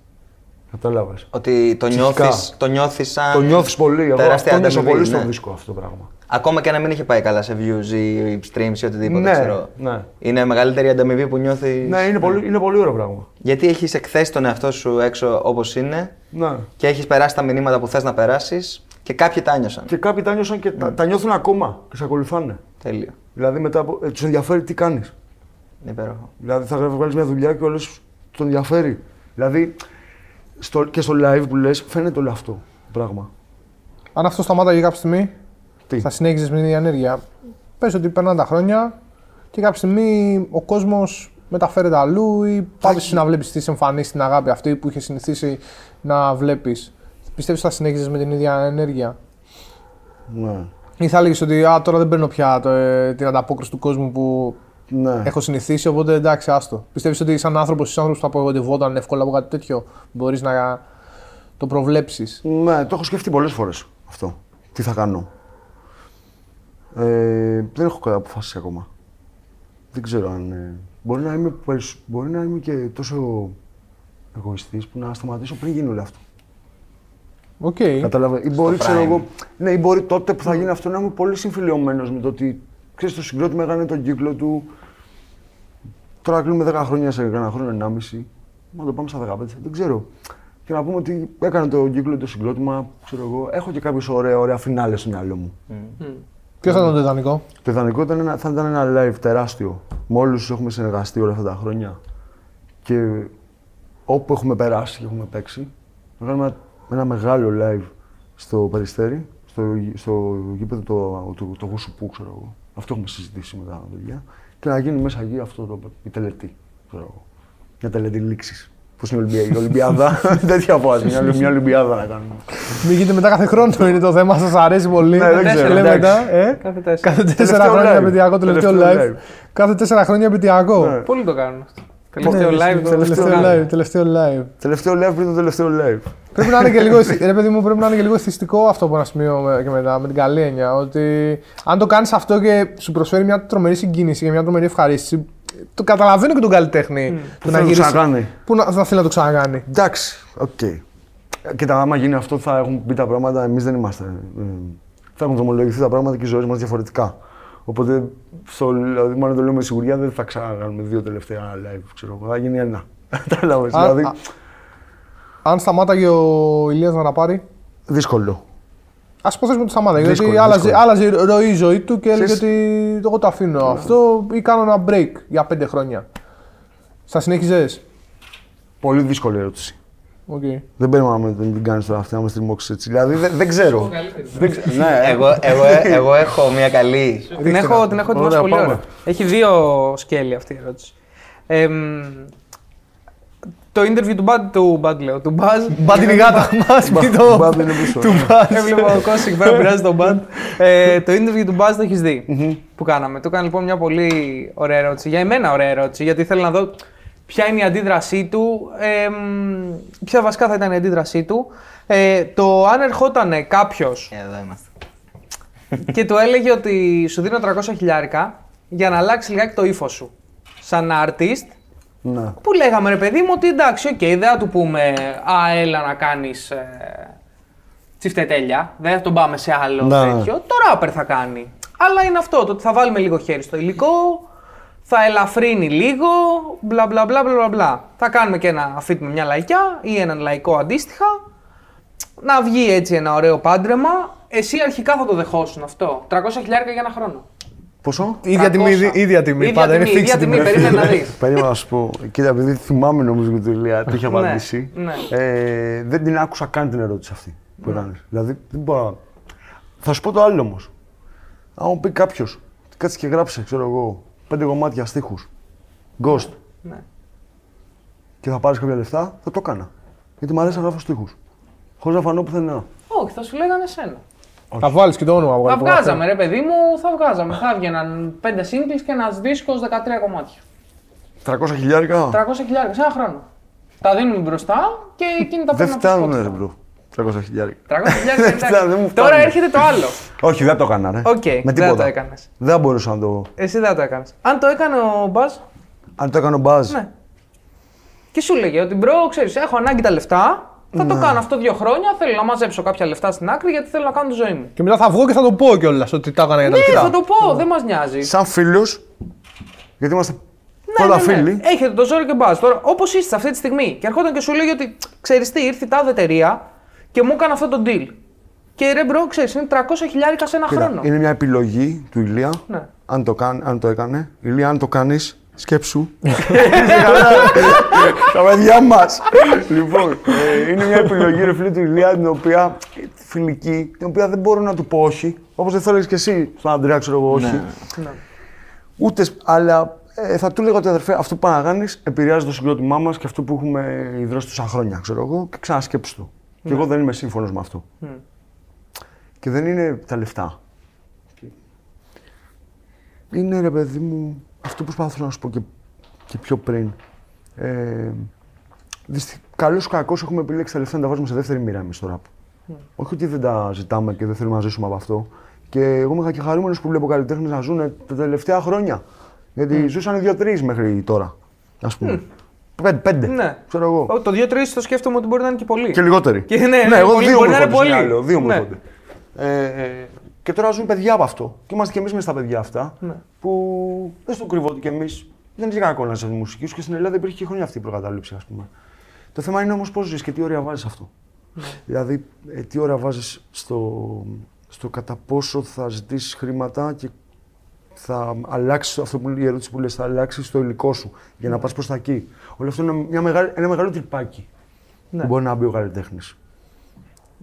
Κατάλαβες. Ότι το Ψυχικά. νιώθεις, το νιώθεις σαν Το νιώθεις πολύ, εγώ τεράστια αυτό νιώσα ανταμοιβή, πολύ στο ναι. δίσκο αυτό το πράγμα. Ακόμα και να μην είχε πάει καλά σε views ή streams ή οτιδήποτε, Ναι, ξέρω. ναι. Είναι μεγαλύτερη ανταμοιβή που νιώθεις. Ναι, είναι πολύ, είναι πολύ ωραίο πράγμα. Γιατί έχεις εκθέσει τον εαυτό σου έξω όπως είναι Ναι. και έχεις περάσει τα μηνύματα που θες να περάσεις και κάποιοι τα νιώσαν. Και κάποιοι τα νιώσαν και τα, τα νιώθουν ακόμα και σε ακολουθάνε. Τέλειο. Δηλαδή μετά από, ε, τους ενδιαφέρει τι κάνεις. Είναι υπέροχο. Δηλαδή θα βγάλεις μια δουλειά και όλες τον ενδιαφέρει. Δηλαδή στο, και στο live που λες φαίνεται όλο αυτό το πράγμα. Αν αυτό σταμάταγε κάποια στιγμή, Τι; θα συνέχιζες με την ίδια ενέργεια. Πες ότι περνάνε τα χρόνια και κάποια στιγμή ο κόσμος μεταφέρεται αλλού ή πάψει να βλέπεις τις εμφανίσεις, την αγάπη αυτή που είχες συνηθίσει να βλέπεις. Πιστεύεις ότι θα συνέχιζες με την ίδια ενέργεια; Ναι. Ή θα έλεγες ότι α, τώρα δεν παίρνω πια το, ε, την ανταπόκριση του κόσμου που Ναι. έχω συνηθίσει, οπότε εντάξει, άστο. Πιστεύεις ότι σαν άνθρωπος, σαν άνθρωπος που θα απογοητευόταν εύκολα από κάτι τέτοιο, μπορείς να το προβλέψεις; Ναι, το έχω σκεφτεί πολλές φορές αυτό. Τι θα κάνω. Ε, δεν έχω κάτι αποφασίσει ακόμα. Δεν ξέρω αν... ε, μπορεί, να είμαι, περισσ- μπορεί να είμαι και τόσο εγωιστής που να σταματήσω πριν γίνει όλο αυτό. Οκ. Κατάλαβε. Ή μπορεί, Στο ξέρω prime. εγώ, ναι, ή μπορεί τότε που θα γίνει αυτό να είμαι πολύ συμφιλιωμένος με το ότι ξέρεις, το συγκρότημα έκανε τον κύκλο του. Τώρα κλείνουμε 10 χρόνια σε κανένα χρόνο, 1,5. Να το πάμε στα 15, δεν ξέρω. Και να πούμε ότι έκανε τον κύκλο το συγκρότημα, ξέρω εγώ. Έχω και κάποιες ωραία, ωραία φινάλες στο μυαλό μου. Ποιο θα ήταν το ιδανικό. Το ιδανικό ήταν ένα, θα ήταν ένα live τεράστιο. Με όλους όσους έχουμε συνεργαστεί όλα αυτά τα χρόνια. Και όπου έχουμε περάσει και έχουμε παίξει, να κάνουμε ένα, ένα μεγάλο live στο Περιστέρι, στο, στο γήπεδο το, το, το, Γουσουπού, ξέρω εγώ. Αυτό έχουμε συζητήσει με τα παιδιά. Και να γίνει μέσα εκεί αυτό το, η τελετή, ξέρω εγώ. Μια τελετή λήξης. Πώ είναι η Ολυμπία- η Ολυμπιάδα, [LAUGHS] τέτοια φάση. Μια, μια Ολυμπιάδα να κάνουμε. Μην γίνεται μετά κάθε χρόνο είναι το θέμα, σας αρέσει πολύ. Ναι, δεν ξέρω, Λέμε εντάξει. μετά, ε; Κάθε τέσσερα. Κάθε τέσσερα Τελευταίο χρόνια live. επαιτειακό τελευταίο Τελευταίο live. live. Κάθε τέσσερα χρόνια επετειακό. Ναι. Πολλοί το κάνουν αυτό. Ναι, Τελευταίο live. το Τελευταίο κάνουν. live. Τελευταίο live. Τελευταίο live πριν το τελευταίο live. Πρέπει να είναι και λίγο, [LAUGHS] ρε παιδί μου, πρέπει να είναι και λίγο εθιστικό αυτό από ένα σημείο με- και μετά, με την καλή έννοια. Ότι αν το κάνεις αυτό και σου προσφέρει μια τρομερή συγκίνηση και μια τρομερή ευχαρίστηση, το καταλαβαίνω και τον καλλιτέχνη που Που θα το ξανακάνει. Που να, θα θέλει να το ξανακάνει. Εντάξει, οκ. Κοίτα, άμα γίνει αυτό, θα έχουν πει τα πράγματα. Εμείς δεν είμαστε. ε, θα έχουν δρομολογηθεί τα πράγματα και οι ζωέ μας διαφορετικά. Οπότε, στο, δηλαδή, μόνο το λέω με σιγουριά, δεν θα ξανακάνουμε δύο τελευταία live. Ξέρω, εγώ. θα γίνει ένα. [LAUGHS] Κατάλαβε. Α- Δηλαδή, α- Αν σταμάταγε ο Ηλίας να τα πάρει, δύσκολο. Α υποθέσουμε ότι σταμάταγε. Γιατί Δύσκολο, άλλαζε, δύσκολο. άλλαζε ροή η ζωή του και έλεγε Ξέρεις- ότι εγώ το αφήνω αυτό ή κάνω ένα break για πέντε χρόνια. Θα συνέχιζες; Πολύ δύσκολη ερώτηση. Okay. Δεν περίμενα να μην την κάνεις τώρα αυτή, να με στριμώξει έτσι. Δηλαδή, δεν, δεν ξέρω. δεν ξε- ναι, Εγώ, εγώ, εγώ έχω μια καλή. Την έχω, την έχω ετοιμάσει Ωραία, πολύ πάμε. ωραία. Έχει δύο σκέλη αυτή η ερώτηση. Εμ, το interview του Bad, του Bad λέω, του Buzz. Μπα την γάτα μα, μην το. Μπα, δεν είναι πίσω. Έβλεπα ο Κώστα εκεί πέρα που πειράζει τον Bad. [LAUGHS] Ε, το interview του Buzz το έχεις δει; Που κάναμε; Του έκανε λοιπόν μια πολύ ωραία ερώτηση. Για εμένα ωραία ερώτηση, γιατί ήθελα να δω ποια είναι η αντίδρασή του, εμ, ποια βασικά θα ήταν η αντίδρασή του. Ε, το αν ερχόταν κάποιος Εδώ είμαστε. και του έλεγε ότι σου δίνω 300 χιλιάρικα για να αλλάξει λιγάκι το ύφος σου. Σαν artist, Ναι. που λέγαμε ρε παιδί μου ότι εντάξει, οκ, δεν θα του πούμε Α, έλα να κάνεις ε, τσιφτετέλεια. Δεν θα τον πάμε σε άλλο Ναι. τέτοιο. Το ράπερ θα κάνει. Αλλά είναι αυτό, το ότι θα βάλουμε λίγο χέρι στο υλικό, θα ελαφρύνει λίγο, μπλα μπλα μπλα μπλα μπλα. Θα κάνουμε και ένα αφίτ με μια λαϊκιά ή έναν λαϊκό αντίστοιχα. Να βγει έτσι ένα ωραίο πάντρεμα. Εσύ αρχικά θα το δεχόσουν αυτό. 300 χιλιάρικα για ένα χρόνο. Πόσο; ίδια 300. τιμή, ίδια τιμή. Ίδια Πάντα είναι τιμή, fixed ίδια τιμή. τιμή, περίμενε να [LAUGHS] δεις. Περίμενα να σου πω. Κοίτα, επειδή θυμάμαι νομίζω και του Ηλία, τι είχε Ναι, απαντήσει. ναι. Ε, δεν την άκουσα καν την ερώτηση αυτή που έκανε. Δηλαδή, δεν μπορώ να- Θα σου πω το άλλο όμως. Αν μου πει κάποιος, κάτσε και γράψε, ξέρω εγώ, πέντε κομμάτια στίχους. Ghost. Ναι. Και θα πάρεις κάποια λεφτά, θα το έκανα. Γιατί μου αρέσει να γράφω στίχους. Χωρίς να φανώ πουθενά. Όχι, θα σου λέγανε εσένα. Θα βάλεις και το όνομα από Θα κάτω. βγάζαμε, ρε παιδί μου, θα βγάζαμε. Θα έβγαιναν 5 singles και ένας δίσκος 13 κομμάτια. 300 χιλιάρικα; 300 χιλιάρια σε ένα χρόνο. Τα δίνουμε μπροστά και εκείνη τα Δεν παίρνουν από το φτάνουν, ρε Spotify. bro. 300 χιλιάρικα. 300 χιλιάρια [LAUGHS] Δεν φτάνουν, δεν μου Τώρα φτάνουν. έρχεται το άλλο. Όχι, δεν το έκανα, ρε. Οκ, Με δεν τίποτα. το έκανες. Δεν θα μπορούσα να το. Εσύ δεν το έκανες. Αν το έκανε ο Μπαζ, Αν το έκανε ο Μπάζ. ναι. Και σου λέγε ότι bro, ξέρεις, έχω ανάγκη τα λεφτά. Θα Ναι. το κάνω αυτό δύο χρόνια. Θέλω να μαζέψω κάποια λεφτά στην άκρη γιατί θέλω να κάνω τη ζωή μου. Και μετά θα βγω και θα το πω κιόλας ότι τα έκανα για τα Ναι, λεφτά. θα το πω, δεν μας νοιάζει. Σαν φίλους, γιατί είμαστε Ναι, πρώτα ναι, ναι. φίλοι. Έχετε το ζόρι και μπας. Τώρα, όπως είστε αυτή τη στιγμή, και ερχόταν και σου λέγε ότι ξέρεις τι, ήρθε η τάδε εταιρεία και μου έκανε αυτό το deal. Και ρε bro, ξέρεις, είναι 300 χιλιάρικα σε ένα Κοίτα, χρόνο. είναι μια επιλογή του Ηλία. Ναι. Αν, το κάν, αν το έκανε. Ηλία, αν το κάνεις, σκέψου. [LAUGHS] Τα παιδιά μας. λοιπόν, ε, είναι μια επιλογή ρε φίλε του Ηλία την οποία φιλική, την οποία δεν μπορώ να του πω όχι. Όπως δεν θέλει και εσύ στον Αντρέα, ξέρω εγώ, όχι. Ναι. Ούτε, σ- αλλά ε, θα του λέγα ότι αδερφέ, αυτό που πάνε να κάνει επηρεάζει το συγκρότημά μας και αυτό που έχουμε ιδρώσει τόσα χρόνια, ξέρω εγώ, και ξανασκέψου το. Και εγώ δεν είμαι σύμφωνος με αυτό. Και δεν είναι τα λεφτά. Είναι ρε παιδί μου, αυτό που προσπαθώ να σου πω και, και πιο πριν. Ε, δυστι... Καλώ ή κακός έχουμε επιλέξει τα λεφτά να τα βάζουμε σε δεύτερη μοίρα εμείς στο ραπ. Όχι ότι δεν τα ζητάμε και δεν θέλουμε να ζήσουμε από αυτό. Και εγώ είμαι και χαρούμενος που βλέπω καλλιτέχνες να ζουν τα τελευταία χρόνια. Γιατί ζούσαν δύο-τρει μέχρι τώρα. Α πούμε. Πέντε, πέντε. Ναι. Ξέρω εγώ. Ω, Το 2-3 το σκέφτομαι ότι μπορεί να είναι και πολύ. Και λιγότεροι. Και ναι, ναι, εγώ πολύ, δύο μπορεί μου να είναι έρχονται στο πολύ. μυαλό, Δύο μου Ναι. έρχονται. Ε, ε, και τώρα ζουν παιδιά από αυτό. Και είμαστε κι εμείς μες στα παιδιά αυτά. Ναι. Που δεν στο κρύβω ότι κι εμείς δεν είναι κακό να είσαι μουσική και στην Ελλάδα υπήρχε και χρόνια αυτή η προκατάληψη, ας πούμε. Το θέμα είναι όμως πώς ζεις και τι ώρα βάζεις αυτό. Ναι. Δηλαδή, ε, τι ώρα βάζεις στο, στο κατά πόσο θα ζητήσεις χρήματα και θα αλλάξεις αυτό που η ερώτηση που λες, θα αλλάξεις το υλικό σου για να πας προς τα εκεί. Όλο αυτό είναι μια μεγάλη, ένα μεγάλο τρυπάκι Ναι. που μπορεί να μπει ο καλλιτέχνης.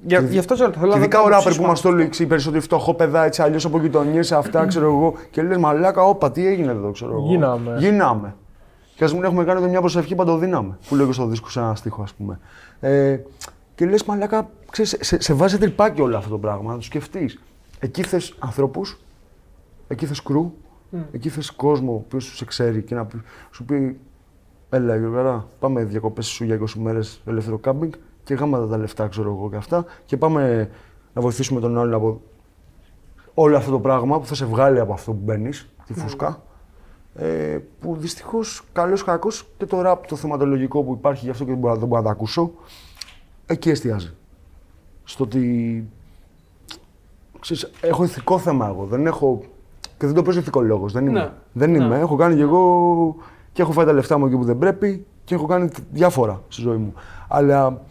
Για, γι' αυτό σε ρωτώ. θέλω Και να ειδικά δω ο το ράπερ που ψήσιμο. είμαστε όλοι οι περισσότεροι φτωχό παιδά, έτσι αλλιώς από γειτονιέ, αυτά ξέρω εγώ. Και λες μαλάκα, όπα, τι έγινε εδώ, ξέρω εγώ. Γίναμε. Γίναμε. Και ας μην έχουμε κάνει εδώ μια προσευχή παντοδύναμη. Που λέω και στο δίσκο σε ένα στίχο, ας πούμε. Ε, και λες μαλάκα, ξέρεις, σε, σε βάζει τρυπάκι όλο αυτό το πράγμα, να το σκεφτείς. Εκεί θες ανθρώπου, εκεί θες κρού, εκεί θες κόσμο που σου σε ξέρει και να πει- σου πει Έλα, Γιώργαρα, πάμε διακοπές σου για 20 μέρες ελεύθερο κάμπινγκ και γάματα τα λεφτά, ξέρω εγώ και αυτά. Και πάμε να βοηθήσουμε τον άλλον από όλο αυτό το πράγμα που θα σε βγάλει από αυτό που μπαίνεις, τη φούσκα. Ε, που δυστυχώς, καλός ή κακός, και το ραπ, το θεματολογικό που υπάρχει, γι' αυτό και δεν μπορώ, δεν μπορώ να το ακούσω, εκεί εστιάζει. Στο ότι. Ξέρεις, έχω ηθικό θέμα εγώ. Δεν έχω. Και δεν το παίζω ηθικολόγο. Δεν είμαι. Ναι. Δεν Ναι. είμαι. Έχω κάνει κι εγώ. και έχω φάει τα λεφτά μου εκεί που δεν πρέπει και έχω κάνει διάφορα στη ζωή μου. Αλλά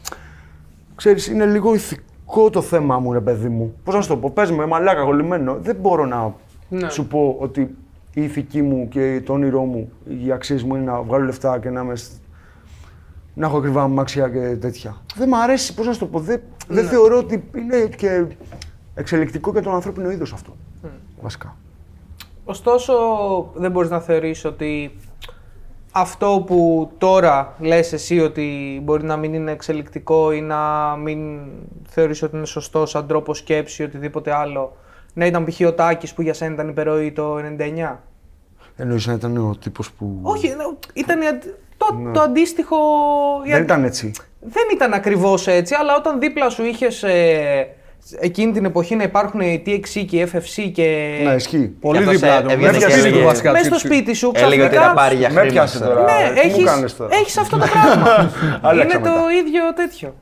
ξέρεις, είναι λίγο ηθικό το θέμα μου, ρε παιδί μου. Πώς να σου το πω, πες με μαλάκα κολλημένο. Δεν μπορώ να Ναι. σου πω ότι η ηθική μου και το όνειρό μου, οι αξίες μου είναι να βγάλω λεφτά και να είμαι. σ- να έχω ακριβά αμάξια και τέτοια. Δεν μ' αρέσει, πώς να σου το πω. Δεν, δεν θεωρώ ότι είναι και εξελικτικό για τον ανθρώπινο είδος αυτό. Βασικά. Ωστόσο, δεν μπορείς να θεωρείς ότι αυτό που τώρα λες εσύ ότι μπορεί να μην είναι εξελικτικό ή να μην θεωρείς ότι είναι σωστό σαν τρόπο σκέψη ή οτιδήποτε άλλο, να ήταν π.χ. ο Τάκης που για σένα ήταν υπερόη το 99. Εννοείς να ήταν ο τύπος που. Όχι, ναι, ήταν η αντι- το, το αντίστοιχο... η Δεν αντι- ήταν έτσι. δεν ήταν ακριβώς έτσι, αλλά όταν δίπλα σου είχες ε, εκείνη την εποχή να υπάρχουν οι TXC και οι FFC και... Να ισχύει. Πολύ αυτός, δίπλα ε, του. έβγαινε Μέσα και στο σπίτι έλεγε- του βασικά. Μέσα στο τσιπ, τσιπ. σπίτι σου, Έλεγε ότι ξαφνικά τα πάρει για Με χρήματα. πιάσε τώρα. Ναι, Τι μου έχεις, κάνεις τώρα; έχεις αυτό το πράγμα. [LAUGHS] Άλλαξα είναι το μετά. ίδιο τέτοιο.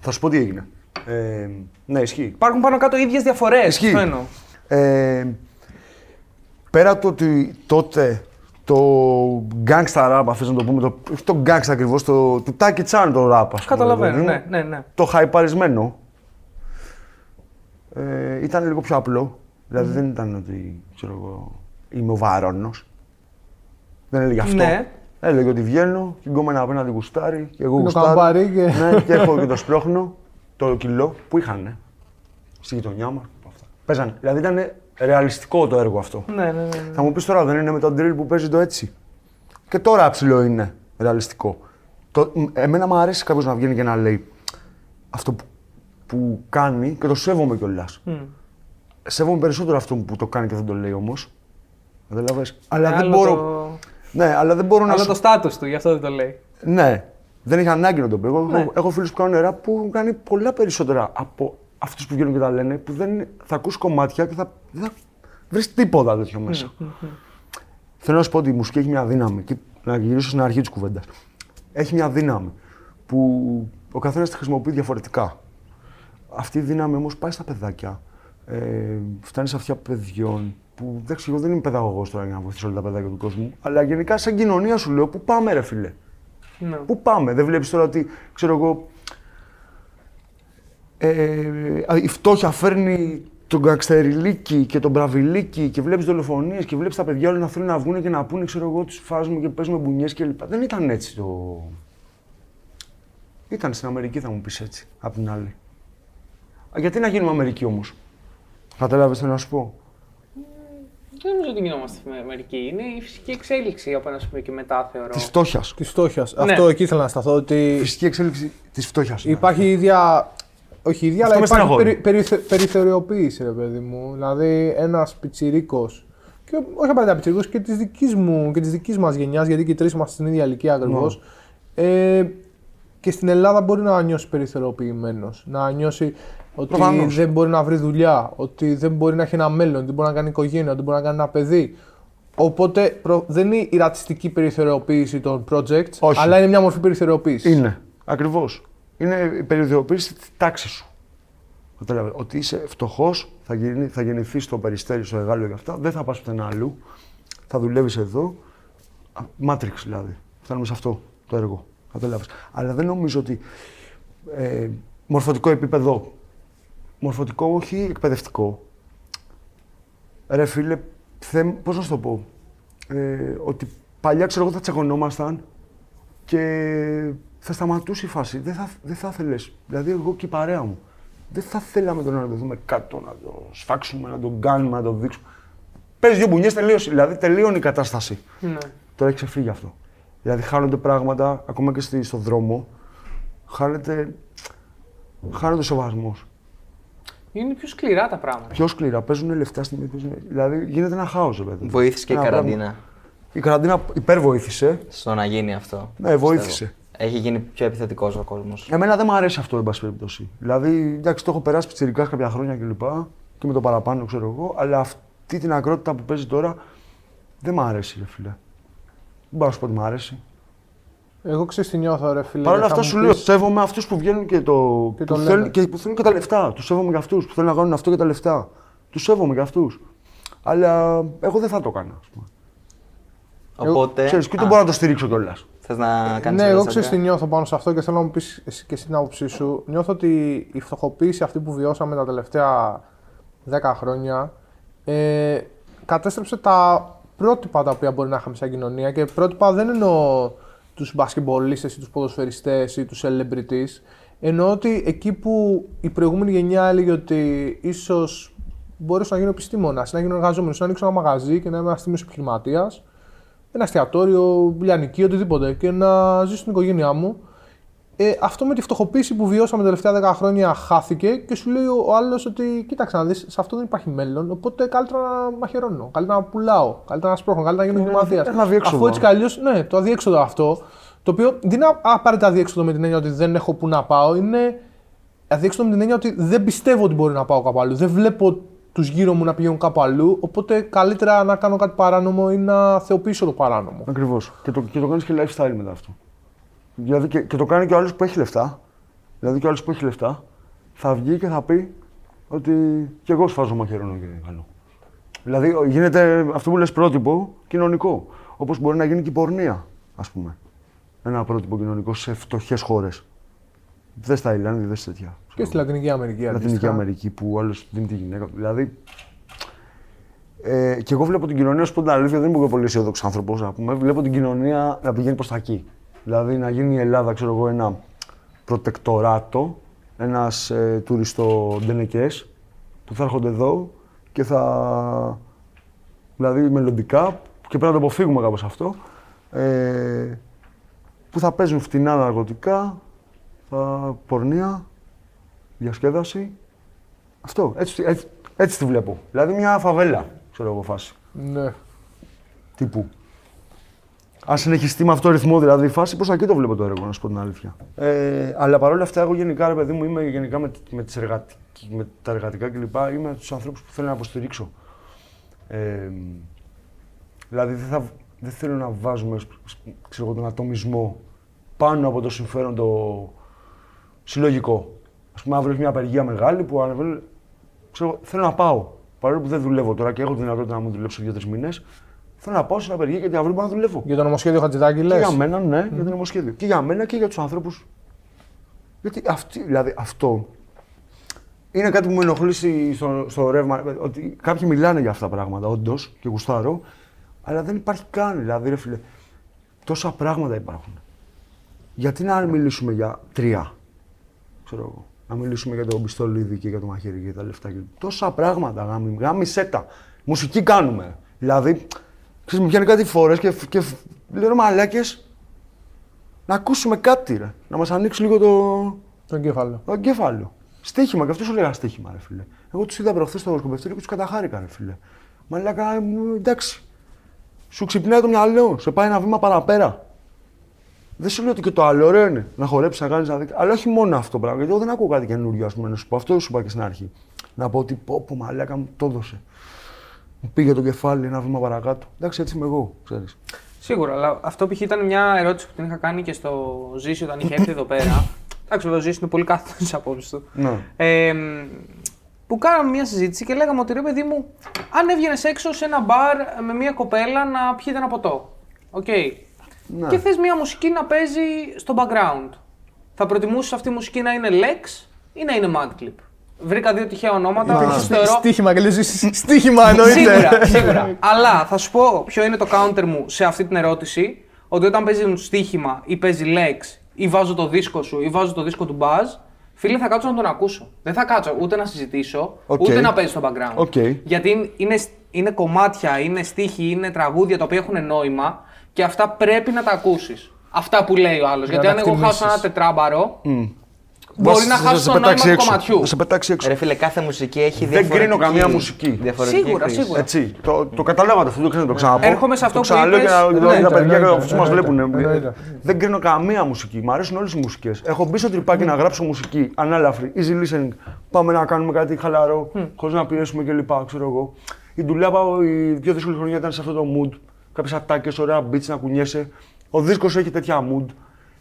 Θα σου πω τι έγινε. Ε, ναι, ισχύει. Υπάρχουν πάνω κάτω ίδιες διαφορές. Ισχύει. Αυτό εννοώ. Ε, πέρα το ότι τότε το gangsta rap, αφού να το πούμε, το, όχι το gangsta ακριβώς, το, του Taki Chan το rap, ας πούμε, Καταλαβαίνω, ρε παιδί ναι, μου, ναι, ναι. Το χαϊπαρισμένο ε, ήταν λίγο πιο απλό. Δηλαδή δεν ήταν ότι, ξέρω εγώ, είμαι ο Βαρόνος. Δεν έλεγε αυτό. Ναι. Έλεγε ότι βγαίνω και η γκόμενα απέναντι γουστάρει και εγώ Είναι ο γουστάρω. καμπάρι και- Ναι, και έχω και το σπρώχνο, το κιλό που είχαν στη γειτονιά μα. Παίζανε. Δηλαδή ήταν ρεαλιστικό το έργο αυτό. Ναι, ναι, ναι, ναι. Θα μου πεις τώρα, δεν είναι με το drill που παίζει το έτσι; Και τώρα ψηλό είναι ρεαλιστικό. Το, μ, εμένα μου αρέσει κάποιος να βγαίνει και να λέει αυτό που, που κάνει και το σέβομαι κιόλας. Μμ. Σέβομαι περισσότερο αυτό που το κάνει και δεν το λέει όμως. Κατάλαβε. Αλλά Ε, δεν άλλο μπορώ. Το... Ναι, αλλά δεν μπορώ να. άλλο σου- το στάτους του, γι' αυτό δεν το λέει. Ναι, δεν είχα ανάγκη να το πω. Εγώ Ναι. έχω, έχω φίλους που κάνουν νερά που έχουν κάνει πολλά περισσότερα από αυτούς που βγαίνουν και τα λένε, που δεν, θα ακούς κομμάτια και θα, δεν θα βρεις τίποτα τέτοιο μέσα. Θέλω να σου πω ότι η μουσική έχει μια δύναμη. Και να γυρίσω στην αρχή της κουβέντας. Έχει μια δύναμη που ο καθένας τη χρησιμοποιεί διαφορετικά. Αυτή η δύναμη όμως πάει στα παιδάκια. Ε, φτάνει σε αυτιά παιδιών που δεν ξέρω, εγώ δεν είμαι παιδαγωγός τώρα για να βοηθήσω όλα τα παιδάκια του κόσμου. Αλλά γενικά σαν κοινωνία σου λέω, πού πάμε, ρε φίλε; Ναι. Πού πάμε, δεν βλέπεις τώρα ότι, ξέρω εγώ, ε, η φτώχεια φέρνει τον γκαξτεριλίκι και τον μπραβιλίκι και βλέπεις δολοφονίες και βλέπεις τα παιδιά όλα να θέλουν να βγουν και να πούνε, ξέρω εγώ, τους φάζουμε και παίζουμε μπουνιές κλπ. Δεν ήταν έτσι το... Ήταν στην Αμερική θα μου πεις έτσι, απ' την άλλη. Α, γιατί να γίνουμε Αμερική όμως; Κατάλαβες τι θέλω να σου πω; Δεν νομίζω ότι γινόμαστε με μερικοί. Είναι η φυσική εξέλιξη από ένα σημείο και μετά, θεωρώ. Της φτώχειας. Της φτώχειας. Ναι. Αυτό εκεί ήθελα να σταθώ. Ότι Φυσική εξέλιξη της φτώχειας. ναι. υπάρχει η ίδια. Όχι η ίδια, Αυτό αλλά με υπάρχει στεναχώρει. περι, περιθε- περιθωριοποίηση, ρε παιδί μου. Δηλαδή, ένας πιτσιρίκος. Και όχι απαραίτητα πιτσιρίκος και της δικής μου και της δικής μας γενιάς, γιατί και οι τρεις είμαστε στην ίδια ηλικία ακριβώς. Ε, και στην Ελλάδα μπορεί να νιώσει περιθωριοποιημένο. Να νιώσει ότι Προφανώς. δεν μπορεί να βρει δουλειά, ότι δεν μπορεί να έχει ένα μέλλον, ότι δεν μπορεί να κάνει οικογένεια, ότι δεν μπορεί να κάνει ένα παιδί. Οπότε προ- δεν είναι η ρατσιστική περιθωριοποίηση των projects, Όχι. αλλά είναι μια μορφή περιθωριοποίησης. Είναι. Ακριβώς. Είναι η περιοδιοποίηση της τάξης σου. Κατάλαβε. Ότι είσαι φτωχός, θα, γεννη, θα γεννηθείς στο περιστέρι, στο εγάλιο και αυτά, δεν θα πας πουθενά αλλού. Θα δουλεύεις εδώ. Μάτριξ δηλαδή. Φτάνουμε σε αυτό το έργο. Κατάλαβε. Αλλά δεν νομίζω ότι. Ε, μορφωτικό επίπεδο. Μορφωτικό, όχι εκπαιδευτικό. Ρε φίλε, θε, πώς να σου το πω, ε, ότι παλιά ξέρω εγώ θα τσακωνόμασταν και θα σταματούσε η φάση. Δεν θα, δεν θα ήθελες. Δηλαδή εγώ και η παρέα μου. Δεν θα θέλαμε τον να το δούμε κάτω, να το σφάξουμε, να τον κάνουμε, να το δείξουμε. Πες δύο μπουνιές, τελείωσε. Δηλαδή τελείωνε η κατάσταση. Ναι. Τώρα έχει ξεφύγει αυτό. Δηλαδή χάνονται πράγματα, ακόμα και στη, στον δρόμο, χάνεται, χάνεται ο σεβασμός. Είναι πιο σκληρά τα πράγματα. Πιο σκληρά, παίζουν λεφτά στην παίζουν... Δηλαδή γίνεται ένα χάος, παιδί. Βοήθησε και η Ένα καραντίνα πράγμα. Η καραντίνα υπερβοήθησε. στο να γίνει αυτό. Ναι, βοήθησε. Έχει γίνει πιο επιθετικός ο κόσμος. Εμένα δεν μου αρέσει αυτό, εν πάση περιπτώσει. Δηλαδή, εντάξει, το έχω περάσει πιτσιρικά κάποια χρόνια κλπ. Και, και με το παραπάνω, ξέρω εγώ, αλλά αυτή την ακρότητα που παίζει τώρα δεν μ' αρέσει, ρε φίλε. Δεν μπορώ να σου πω ότι μ' αρέσει. Εγώ ξέρω τι νιώθω, ρε φίλε. Παρ' όλα και θα αυτά μου σου λέω, πεις- σέβομαι αυτούς που βγαίνουν και, το, Και που, το θέλουν, λένε. και που θέλουν και τα λεφτά. Τους σέβομαι για αυτούς που θέλουν να κάνουν αυτό και τα λεφτά. Τους σέβομαι για αυτούς. Αλλά εγώ δεν θα το κάνω. Ας πούμε. Οπότε. Ξέρεις, και Α, δεν μπορώ να το στηρίξω κιόλας. Θες να κάνεις Ναι, εγώ ξέρω τι νιώθω πάνω σε αυτό και θέλω να μου πεις εσύ και εσύ την άποψή σου. Νιώθω ότι η φτωχοποίηση αυτή που βιώσαμε τα τελευταία 10 χρόνια ε, κατέστρεψε τα πρότυπα τα οποία μπορεί να είχαμε σαν κοινωνία. Και πρότυπα δεν εννοώ τους μπασκεμπολίστε ή τους ποδοσφαιριστές ή τους celebrities. Εννοώ ότι εκεί που η προηγούμενη γενιά έλεγε ότι ίσως μπορούσα να γίνω επιστήμονας, να γίνω εργαζόμενος, να ανοίξω ένα μαγαζί και να είμαι ένας τίμιος επιχειρηματίας, ένα εστιατόριο, λιανική, οτιδήποτε και να ζήσω στην οικογένειά μου. Ε, αυτό με τη φτωχοποίηση που βιώσαμε τα τελευταία 10 χρόνια χάθηκε και σου λέει ο άλλος ότι κοίταξε να δεις, σε αυτό δεν υπάρχει μέλλον. Οπότε καλύτερα να μαχαιρώνω, καλύτερα να πουλάω, καλύτερα να σπρώχνω, καλύτερα να γίνω εγκληματία. ένα αδιέξοδο. Αφού έτσι κι αλλιώς, ναι, το αδιέξοδο αυτό, το οποίο δεν είναι απαραίτητα αδιέξοδο με την έννοια ότι δεν έχω που να πάω, είναι αδιέξοδο με την έννοια ότι δεν πιστεύω ότι μπορεί να πάω κάπου αλλού. Δεν βλέπω τους γύρω μου να πηγαίνουν κάπου αλλού. Οπότε καλύτερα να κάνω κάτι παράνομο ή να θεοποιήσω το παράνομο. Ακριβώς. Και το, και το κάνεις και lifestyle μετά αυτό. Δηλαδή και, και το κάνει και ο άλλος που έχει λεφτά. Δηλαδή και ο άλλος που έχει λεφτά θα βγει και θα πει ότι και εγώ σφάζω μαχαιρώνω και καλό. Δηλαδή ο- γίνεται αυτό που λες πρότυπο κοινωνικό. Όπως μπορεί να γίνει και η πορνεία, ας πούμε. Ένα πρότυπο κοινωνικό σε φτωχές χώρες. Δε στα Ιλάνδη, δε σε τέτοια. Και στη Λατινική Αμερική. Λατινική αντίστοιχα. Αμερική που ο άλλος δίνει τη γυναίκα του. Δηλαδή. Ε, και εγώ βλέπω την κοινωνία, σου πω την αλήθεια, δεν είμαι και πολύ αισιόδοξος άνθρωπος να πούμε. Βλέπω την κοινωνία να πηγαίνει προς τα εκεί. Δηλαδή να γίνει η Ελλάδα, ξέρω εγώ, ένα προτεκτοράτο, ένας ε, τουριστο ντενεκές που θα έρχονται εδώ και θα. Δηλαδή μελλοντικά, και πρέπει να το αποφύγουμε κάπως αυτό, ε, που θα παίζουν φτηνά ναρκωτικά, θα, πορνεία, διασκέδαση. Αυτό, έτσι, έτσι, έτσι τη βλέπω. Δηλαδή μια φαβέλα, ξέρω εγώ φάση. Ναι. Τύπου. Αν συνεχιστεί με αυτό το ρυθμό δηλαδή η φάση, προς τα εκεί το βλέπω το έργο, να σου πω την αλήθεια. Ε, αλλά παρόλα αυτά, εγώ γενικά, ρε παιδί μου, είμαι γενικά με, με, τις εργατικ- με τα εργατικά κλπ. Είμαι από τους ανθρώπους που θέλω να υποστηρίξω. Ε, δηλαδή δεν, θα, δεν θέλω να βάζουμε σ- σ- ξέρω, εγώ, τον ατομισμό πάνω από το συμφέρον το συλλογικό. Α πούμε, αύριο έχει μια απεργία μεγάλη που ανεβαίνει. Ξέρω, θέλω να πάω. Παρόλο που δεν δουλεύω τώρα και έχω τη δυνατότητα να μου δουλέψω δύο-τρεις μήνες, θέλω να πάω σε μια απεργία γιατί αύριο μπορώ να δουλεύω. Για το νομοσχέδιο Χατζηδάκη Και λες. για μένα, ναι, για το νομοσχέδιο. Και για μένα και για τους ανθρώπους. Γιατί αυτή, δηλαδή, αυτό είναι κάτι που με ενοχλήσει στο, στο ρεύμα. Ότι κάποιοι μιλάνε για αυτά τα πράγματα, όντως, και γουστάρω, αλλά δεν υπάρχει καν. Δηλαδή, ρε φίλε, τόσα πράγματα υπάρχουν. Γιατί να μιλήσουμε για τρία, ξέρω εγώ. Να μιλήσουμε για το πιστολίδι και για το μαχαίρι και τα λεφτά. Και... Τόσα πράγματα, γάμι, γάμισέ τα. Μουσική κάνουμε. Δηλαδή, ξέρεις, μου πιάνει κάτι φορές και, και λέω ρε μαλάκες, να ακούσουμε κάτι ρε. Να μας ανοίξει λίγο το, Το εγκέφαλο. το εγκέφαλο. Στίχημα, και αυτός σου λέγα στίχημα, ρε φίλε. Εγώ τους είδα προχθές στο σκοπευτήριο και τους καταχάρηκα, ρε φίλε. Μαλάκα, μου, εντάξει. Σου ξυπνάει το μυαλό, σε πάει ένα βήμα παραπέρα. Δεν σου λέω ότι και το άλλο ωραίο είναι να χορέψεις, να κάνεις να δει. Αλλά όχι μόνο αυτό το πράγμα. Γιατί εγώ δεν ακούω κάτι καινούριο, ας πούμε, να σου πω. Αυτό σου είπα και στην αρχή. Να πω ότι πω, πω μαλάκα μου το έδωσε. Μου πήγε το κεφάλι ένα βήμα παρακάτω. Εντάξει, έτσι είμαι εγώ, ξέρεις. Σίγουρα, αλλά αυτό π.χ. ήταν μια ερώτηση που την είχα κάνει και στο Ζήσι όταν είχε έρθει εδώ πέρα. Εντάξει, βέβαια, ο Ζήσης είναι πολύ κάθετος στις απόψεις του. Ναι. Ε, που κάναμε μια συζήτηση και λέγαμε ότι ρε παιδί μου, αν έβγαινες έξω σε ένα μπαρ με μια κοπέλα να πιείτε ένα ποτό. Οκ. Ναι. Και θες μια μουσική να παίζει στο background. Θα προτιμούσες αυτή η μουσική να είναι Lex ή να είναι Mad Clip. Βρήκα δύο τυχαία ονόματα Να. που τους θεωρώ. Στίχημα και λες στίχημα εννοείται. Σίγουρα, [LAUGHS] σίγουρα. Αλλά θα σου πω ποιο είναι το counter μου σε αυτή την ερώτηση. Ότι όταν παίζει στοίχημα ή παίζει Lex ή βάζω το δίσκο σου ή βάζω το δίσκο του Buzz, φίλε θα κάτσω να τον ακούσω. Δεν θα κάτσω ούτε να συζητήσω, Οκ. ούτε να παίζει στο background. Οκ. Γιατί είναι, είναι κομμάτια, είναι στίχοι, είναι τραγούδια τα οποία έχουν νόημα και αυτά πρέπει να τα ακούσεις. Αυτά που λέει ο άλλος. Γιατί να αν τα εγώ χάσω ένα εκτιμήσεις. τετράμπαρο, μπορεί να Θα χάσω σε το νόημα πετάξει του έξω. κομματιού. Θα σε πετάξει έξω. Ρε φίλε, κάθε μουσική έχει Δεν διαφορετική... κρίνω καμία μουσική. διαφορετική Σίγουρα, χρήση. σίγουρα. Έτσι, το, το καταλάβατε αυτό, το ξέρω να το ξαναπώ. Έρχομαι σε αυτό το που ξαναλέω είπες. για να- για τα Εννοείται, παιδιά και εννοείται, αυτού που μας εννοείται, βλέπουν. εννοείται. Δεν κρίνω καμία μουσική. Μ' αρέσουν όλες οι μουσικές. Έχω μπει στο τρυπάκι να γράψω μουσική, ανάλαφρη, easy listening. Πάμε να κάνουμε κάτι χαλαρό, χωρίς να πιέσουμε κλπ. Ξέρω εγώ. Η δουλειά, η πιο δύσκολη χρονιά ήταν σε αυτό το mood. Κάποιες ατάκες, ωραία beats να κουνιέσαι. Ο δίσκος έχει τέτοια mood.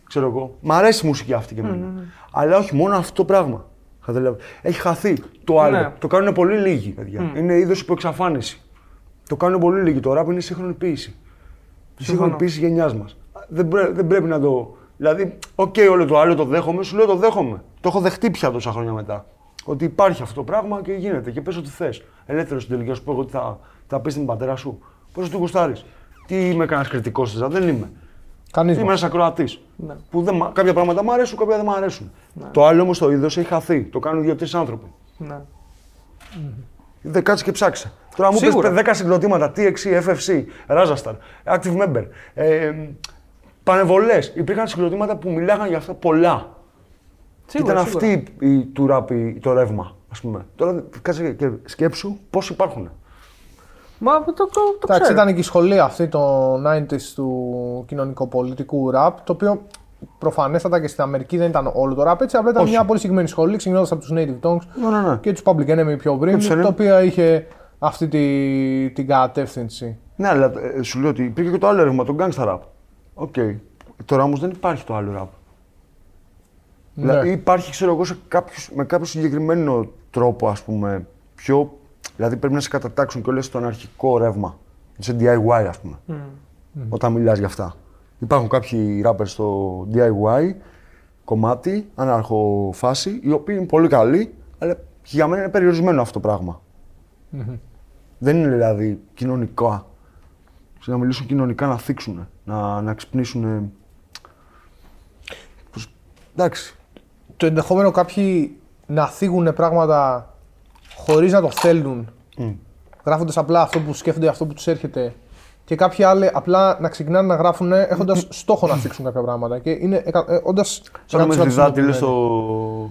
Ξέρω εγώ. Μ' αρέσει η μουσική αυτή και εμένα. Αλλά όχι μόνο αυτό το πράγμα. Καταλάβατε. Έχει χαθεί το άλλο. Ναι. Το κάνουν πολύ λίγοι, παιδιά. Είναι είδος υπό εξαφάνιση. Το κάνουν πολύ λίγοι. Το rap είναι σύγχρονη ποίηση. Η σύγχρονη ποίηση γενιάς μας. Δεν, πρέ- δεν πρέπει να το. Δηλαδή, οκ, όλο το άλλο το δέχομαι, σου λέω το δέχομαι. Το έχω δεχτεί πια τόσα χρόνια μετά. Ότι υπάρχει αυτό το πράγμα και γίνεται και πες ό,τι θες. Ελεύθερος στην τελική, να σου πω εγώ τι θα, θα πεις στην πατέρα σου. Πώς του γουστάρεις; Τι είμαι κανένας κριτικός τη, δεν είμαι. Κανείς Είμαι μας. ένας ακροατής. Ναι. Που δεν, μ' κάποια πράγματα μου αρέσουν, κάποια δεν μου αρέσουν. Το άλλο όμως το είδος έχει χαθεί. Το κάνουν δύο-τρεις άνθρωποι. Ναι. Δεν κάτσε και ψάξε. Τώρα μου Σίγουρα. πες 10 συγκροτήματα, TXC, FFC, Razastar, Active Member, ε, πανεβολές. Υπήρχαν συγκροτήματα που μιλάγαν για αυτά πολλά. Σίγουρα, Ήταν σίγουρα. αυτή η, του rap η- το ρεύμα, ας πούμε. Τώρα κάτσε και σκέψου πώς υπάρχουν. Μα το, το, το Εντάξει, ξέρω. ήταν και η σχολή αυτή το 90s του κοινωνικοπολιτικού rap, το οποίο προφανέστατα και στην Αμερική δεν ήταν όλο το rap έτσι, απλά ήταν Όχι. μια πολύ συγκεκριμένη σχολή, ξεκινώντας από τους Native Tongues Ναι, ναι, ναι. και τους Public Enemy πιο πριν, τους Enemy. το οποίο είχε αυτή τη, την κατεύθυνση. Ναι, αλλά ε, σου λέω ότι υπήρχε και το άλλο ρεύμα, το gangsta rap. Οκ. Τώρα όμως δεν υπάρχει το άλλο rap. Ναι. Δηλαδή υπάρχει, ξέρω εγώ, σε κάποιους, με κάποιο συγκεκριμένο τρόπο, ας πούμε, πιο... Δηλαδή πρέπει να σε κατατάξουν και όλες στον αρχικό ρεύμα. Σε DIY, ας πούμε. Όταν μιλάς για αυτά. Υπάρχουν κάποιοι rappers στο DIY, κομμάτι, αναρχοφάση, οι οποίοι είναι πολύ καλοί, αλλά και για μένα είναι περιορισμένο αυτό το πράγμα. Δεν είναι δηλαδή κοινωνικά. Σε να μιλήσουν κοινωνικά, να θίξουν, να, να ξυπνήσουν. Πως, εντάξει. Το ενδεχόμενο κάποιοι να θίγουν πράγματα χωρίς να το θέλουν, γράφοντας απλά αυτό που σκέφτονται, αυτό που τους έρχεται και κάποιοι άλλοι απλά να ξεκινάνε να γράφουν έχοντας στόχο να θίξουν κάποια πράγματα και είναι εκα- ε, όντας Σαν να με 100% διδάτη, λες συνειδητοποιημένοι.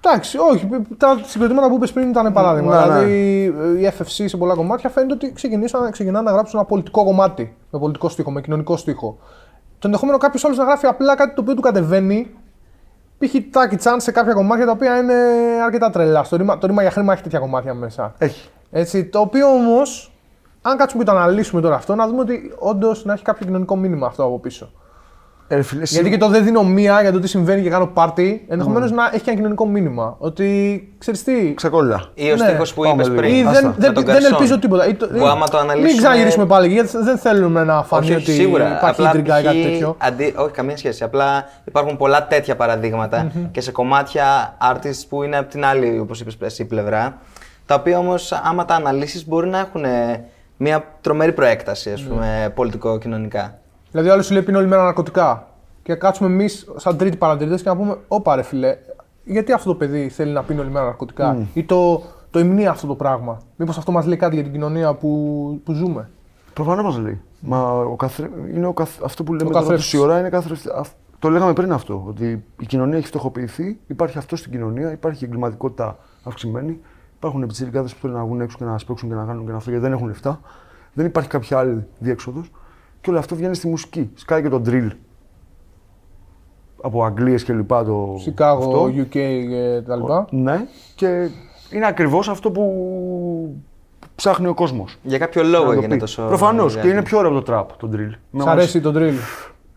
το. Εντάξει, όχι. Τα συγκροτήματα που είπες πριν ήταν παράδειγμα. Ναι, ναι. δηλαδή η FFC σε πολλά κομμάτια φαίνεται ότι ξεκινήσαν, ξεκινάνε να γράψουν ένα πολιτικό κομμάτι. Με πολιτικό στίχο, με κοινωνικό στίχο. Το ενδεχόμενο κάποιος άλλος να γράφει απλά κάτι το οποίο του κατεβαίνει. Π.χ. Τάκι Τσάν σε κάποια κομμάτια τα οποία είναι αρκετά τρελά. Στο ρήμα, το ρήμα για χρήμα έχει τέτοια κομμάτια μέσα. Έχει. Έτσι, το οποίο όμως, αν κάτσουμε και το αναλύσουμε τώρα αυτό, να δούμε ότι όντως να έχει κάποιο κοινωνικό μήνυμα αυτό από πίσω. Ε, ρε φίλε, εσύ- Γιατί και το δεν δίνω μία για το τι συμβαίνει και κάνω πάρτι, ενδεχομένως να έχει και ένα κοινωνικό μήνυμα. Ότι ξέρεις τι. Ξεκόλλα. Ή ο Ναι. στίχος που Πάμε είπες λίγο. πριν. Ή Άστα. δεν, με δεν, τον δεν Γκαρσόν. ελπίζω τίποτα. Ή το- Που άμα το Μην αναλύσουμε- ξαναγυρίσουμε πάλι, γιατί δεν θέλουμε να φανεί Όχι, ότι σίγουρα. υπάρχει Απλά ίντριγκα ή κάτι π.χ. τέτοιο. Αντί, όχι, καμία σχέση. Απλά υπάρχουν πολλά τέτοια παραδείγματα και σε κομμάτια artists που είναι από την άλλη, όπως είπες εσύ, πλευρά. Τα οποία όμως, άμα τα αναλύσεις, μπορεί να έχουν ε, μια τρομερή προέκταση, ας πούμε, πολιτικο-κοινωνικά. Δηλαδή, άλλος σου λέει πίνει όλη μέρα ναρκωτικά. Και κάτσουμε εμείς, σαν τρίτοι παρατηρητές, και να πούμε: Ωπα ρε φιλέ, γιατί αυτό το παιδί θέλει να πίνει όλη μέρα ναρκωτικά, ή το, το υμνεί αυτό το πράγμα. Μήπως αυτό μας λέει κάτι για την κοινωνία που, που ζούμε. Προφανώς μας λέει. Μα ο καθρέ... είναι ο καθ... αυτό που λέμε Ο τώρα καθρέφτης. τόση ώρα είναι καθρεφτή. αυ- Το λέγαμε πριν αυτό. Ότι η κοινωνία έχει φτωχοποιηθεί, υπάρχει αυτό στην κοινωνία, υπάρχει η εγκληματικότητα αυξημένη. Υπάρχουν επιτσιρικάδες που θέλουν να βγουν έξω και να σπρώξουν και να κάνουν και να αυτό γιατί δεν έχουν λεφτά. Δεν υπάρχει κάποια άλλη διέξοδος. Και όλο αυτό βγαίνει στη μουσική. Σκάει και το drill. Από Αγγλίες και λοιπά το. Σικάγο, αυτό. UK και τα λοιπά. Ναι, και είναι ακριβώς αυτό που ψάχνει ο κόσμος. Για κάποιο λόγο έγινε τόσο. Προφανώς και μεγάλη. είναι πιο ωραίο από το trap το drill. Σ' αρέσει το drill.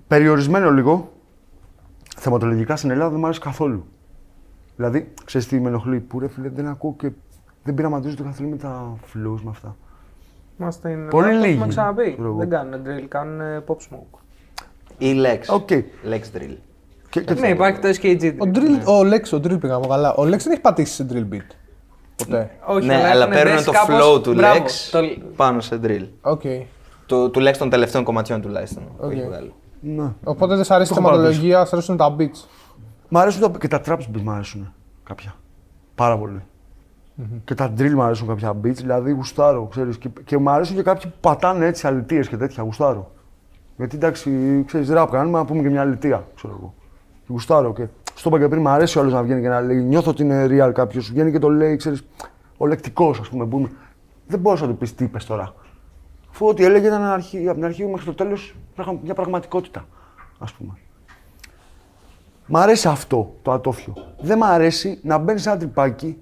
Περιορισμένο λίγο. Θεματολογικά στην Ελλάδα δεν μου αρέσει καθόλου. Δηλαδή, ξέρεις τι με ενοχλεί, που ρε φίλε δεν ακούω και δεν πειραματίζω το καθόλου με τα flows με αυτά. Είμαστε είναι. Πολύ το λίγοι, Έχουμε ξαναπεί. ξέρω εγώ. Δεν κάνουν drill, κάνουν ε, Pop Smoke. Ή Lex. Οκ. Lex drill. Και, και Ναι, υπάρχει το SKG Ο drill. drill, ο Lex, ο drill πήγα από καλά. Ο Lex δεν έχει πατήσει σε drill beat. Ποτέ. Όχι, ναι, αλλά έχουν παίρνουν δέσει το κάπως- flow του Μπράβο, Lex το- πάνω σε drill. Οκ. Του, τουλάχιστον των τελευταίων κομματιών τουλάχιστον. που Οκ. έχει βγάλει. Ναι. Οπότε δεν σ' αρέσει η Το έχω θεματολογία, σ' αρέσουν τα beats. Μ' αρέσουν τα, και τα traps beats μ' αρέσουν κάποια. Πάρα πολύ. Και τα drill μ' αρέσουν κάποια beats, δηλαδή γουστάρω, ξέρεις. Και, και μ' αρέσουν και κάποιοι που πατάνε έτσι αλητίες και τέτοια, γουστάρω. Γιατί εντάξει, ξέρεις, ραπ κάνουμε να πούμε και μια αλητία, ξέρω εγώ. Και γουστάρω και στο είπα και πριν, μ' αρέσει ο άλλος να βγαίνει και να λέει, νιώθω ότι είναι real κάποιος, βγαίνει και το λέει, ξέρεις, ο λεκτικός ας πούμε, που είναι. Δεν μπορείς να του πεις τι είπες τώρα. Αφού ό,τι έλεγε ήταν αρχή, από την αρχή μέχρι το τέλος πραγμα- μια πραγματικότητα, ας πούμε. Μ' αρέσει αυτό το ατόφιο. Δεν μ' αρέσει να μπαίνεις σε ένα τρυπάκι,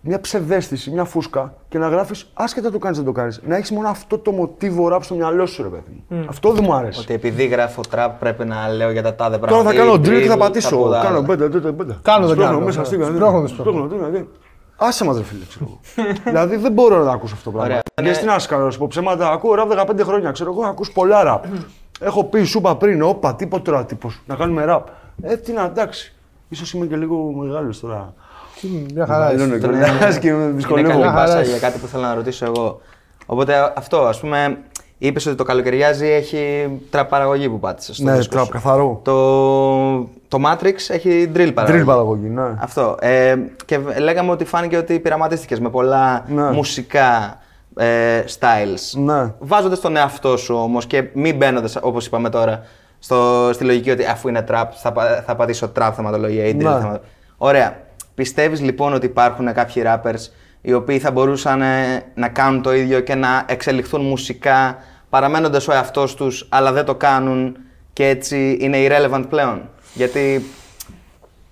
μια ψευδέστηση, μια φούσκα και να γράφεις άσχετα το κάνεις δεν το κάνεις. Να έχεις μόνο αυτό το μοτίβο ραπ στο μυαλό σου, ρε παιδί μου. Αυτό δεν μου αρέσει. Ότι επειδή γράφω trap πρέπει να λέω για τα τάδε Τώρα πράγματα. θα ή κάνω drill και θα drill, πατήσω. ποδά, Κάνω άλλα. πέντε, πέντε, πέντε. Κάνω, δεν Σπρώχνω κάνω. μέσα Ναι. στην Σπρώχνω, δεν σπρώχνω. Σπρώχνω, τι να δει. Άσε μας ρε φίλε, ξέρω εγώ. δηλαδή δεν μπορώ να το ακούσω αυτό το πράγμα. Ωραία. Και τι να σου κάνω, να σου πω ψέματα. Ακούω ραπ 15 χρόνια, ξέρω εγώ, ακούς πολλά ραπ. Έχω πει, σου είπα πριν, όπα, τίποτα τώρα τύπος, να κάνουμε ραπ. Ε, τι να, εντάξει. Ίσως είμαι και λίγο μεγάλος τώρα. Τι, Μια χαρά είσαι. Μεγαλώνω κιόλας και με Είναι δυσκολεύω. καλή Μια χαρά πάσα είσαι. για κάτι που θέλω να ρωτήσω εγώ. Οπότε αυτό, ας πούμε, είπες ότι το καλοκαιριάζει έχει τραπ παραγωγή που πάτησες. στο Ναι, δίσκο τραπ, σου. καθαρό. Το, το Matrix έχει drill παραγωγή. Drill παραγωγή, ναι. Αυτό. Ε, και λέγαμε ότι φάνηκε ότι πειραματίστηκες με πολλά Ναι. μουσικά ε, styles. Ναι. Βάζοντας τον εαυτό σου όμως και μην μπαίνοντας, όπως είπαμε τώρα, στο, στη λογική ότι αφού είναι trap, θα, πα- θα πατήσω trap θεματολογία ή drill Ναι. θεματολογία. Ωραία. Πιστεύεις λοιπόν ότι υπάρχουν κάποιοι rappers οι οποίοι θα μπορούσαν ε, να κάνουν το ίδιο και να εξελιχθούν μουσικά παραμένοντας ο εαυτός τους, αλλά δεν το κάνουν και έτσι είναι irrelevant πλέον; Γιατί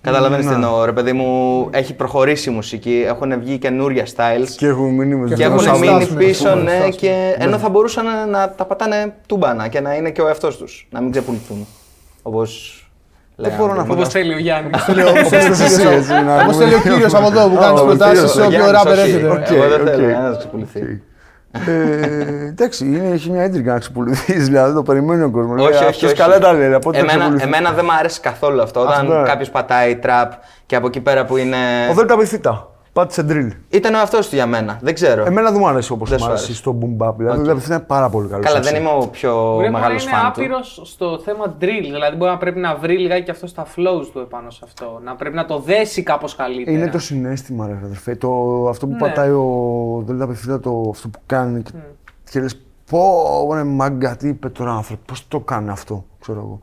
Καταλαβαίνεις τι Ναι. εννοώ, ρε παιδί μου, έχει προχωρήσει η μουσική, έχουν βγει καινούρια styles Και έχουν μείνει με Και και αυτό έχουν να μείνει στάσουμε, πίσω, να ναι, στάσουμε. και ενώ θα μπορούσαν να, να τα πατάνε τούμπανα και να είναι και ο εαυτός τους, να μην ξεπουληθούν. Όπως λέγαμε. μπορώ να πριν. Όπως θέλει ο Γιάννης. Όπως θες εσύ, έτσι, να Όπως πούμε. θέλει ο κύριος από εδώ που Α, κάνεις τι ο προτάσεις κύριος, σε Ο όποιο Γιάννης, ράπερ όχι. έρχεται. Οκ, Εγώ δεν θέλω οκ. να ξεπουληθεί. Ε, εντάξει, είναι, έχει μια έντρικα να ξεπουληθεί, δηλαδή το περιμένει ο κόσμος. Όχι, όχι, Αυτός όχι. καλά τα λέει, από ό,τι θα εμένα, ξεπουληθεί. εμένα δεν μου αρέσει καθόλου αυτό. Αυτό, Όταν ναι. κάποιος πατάει τραπ και από εκεί πέρα που είναι. Ο Δέλτα Μπιθίτα, πάτησε drill. Ήταν ο εαυτό του για μένα. Δεν ξέρω. Εμένα δεν μου αρέσει όπως Δεν μου σου αρέσει άρεσε. στο boom bap. Δηλαδή, ο Δέλτα Μπιθίτα είναι πάρα πολύ καλός. Καλά, δεν είμαι ο πιο Μπορεί να μεγάλος είναι φαν του. άπειρος στο θέμα drill. Δηλαδή μπορεί να πρέπει να βρει λιγάκι και αυτό στα flows του επάνω σε αυτό. Να πρέπει να το δέσει κάπως καλύτερα. Είναι το συνέστημα, ρε αδερφέ. Το, αυτό που Ναι. πατάει ο Δέλτα Μπιθίτα, το, αυτό που κάνει. Και, και λες, πω, ρε μάγκα, τι είπε τώρα άνθρωπο, πώς το κάνει αυτό, ξέρω εγώ.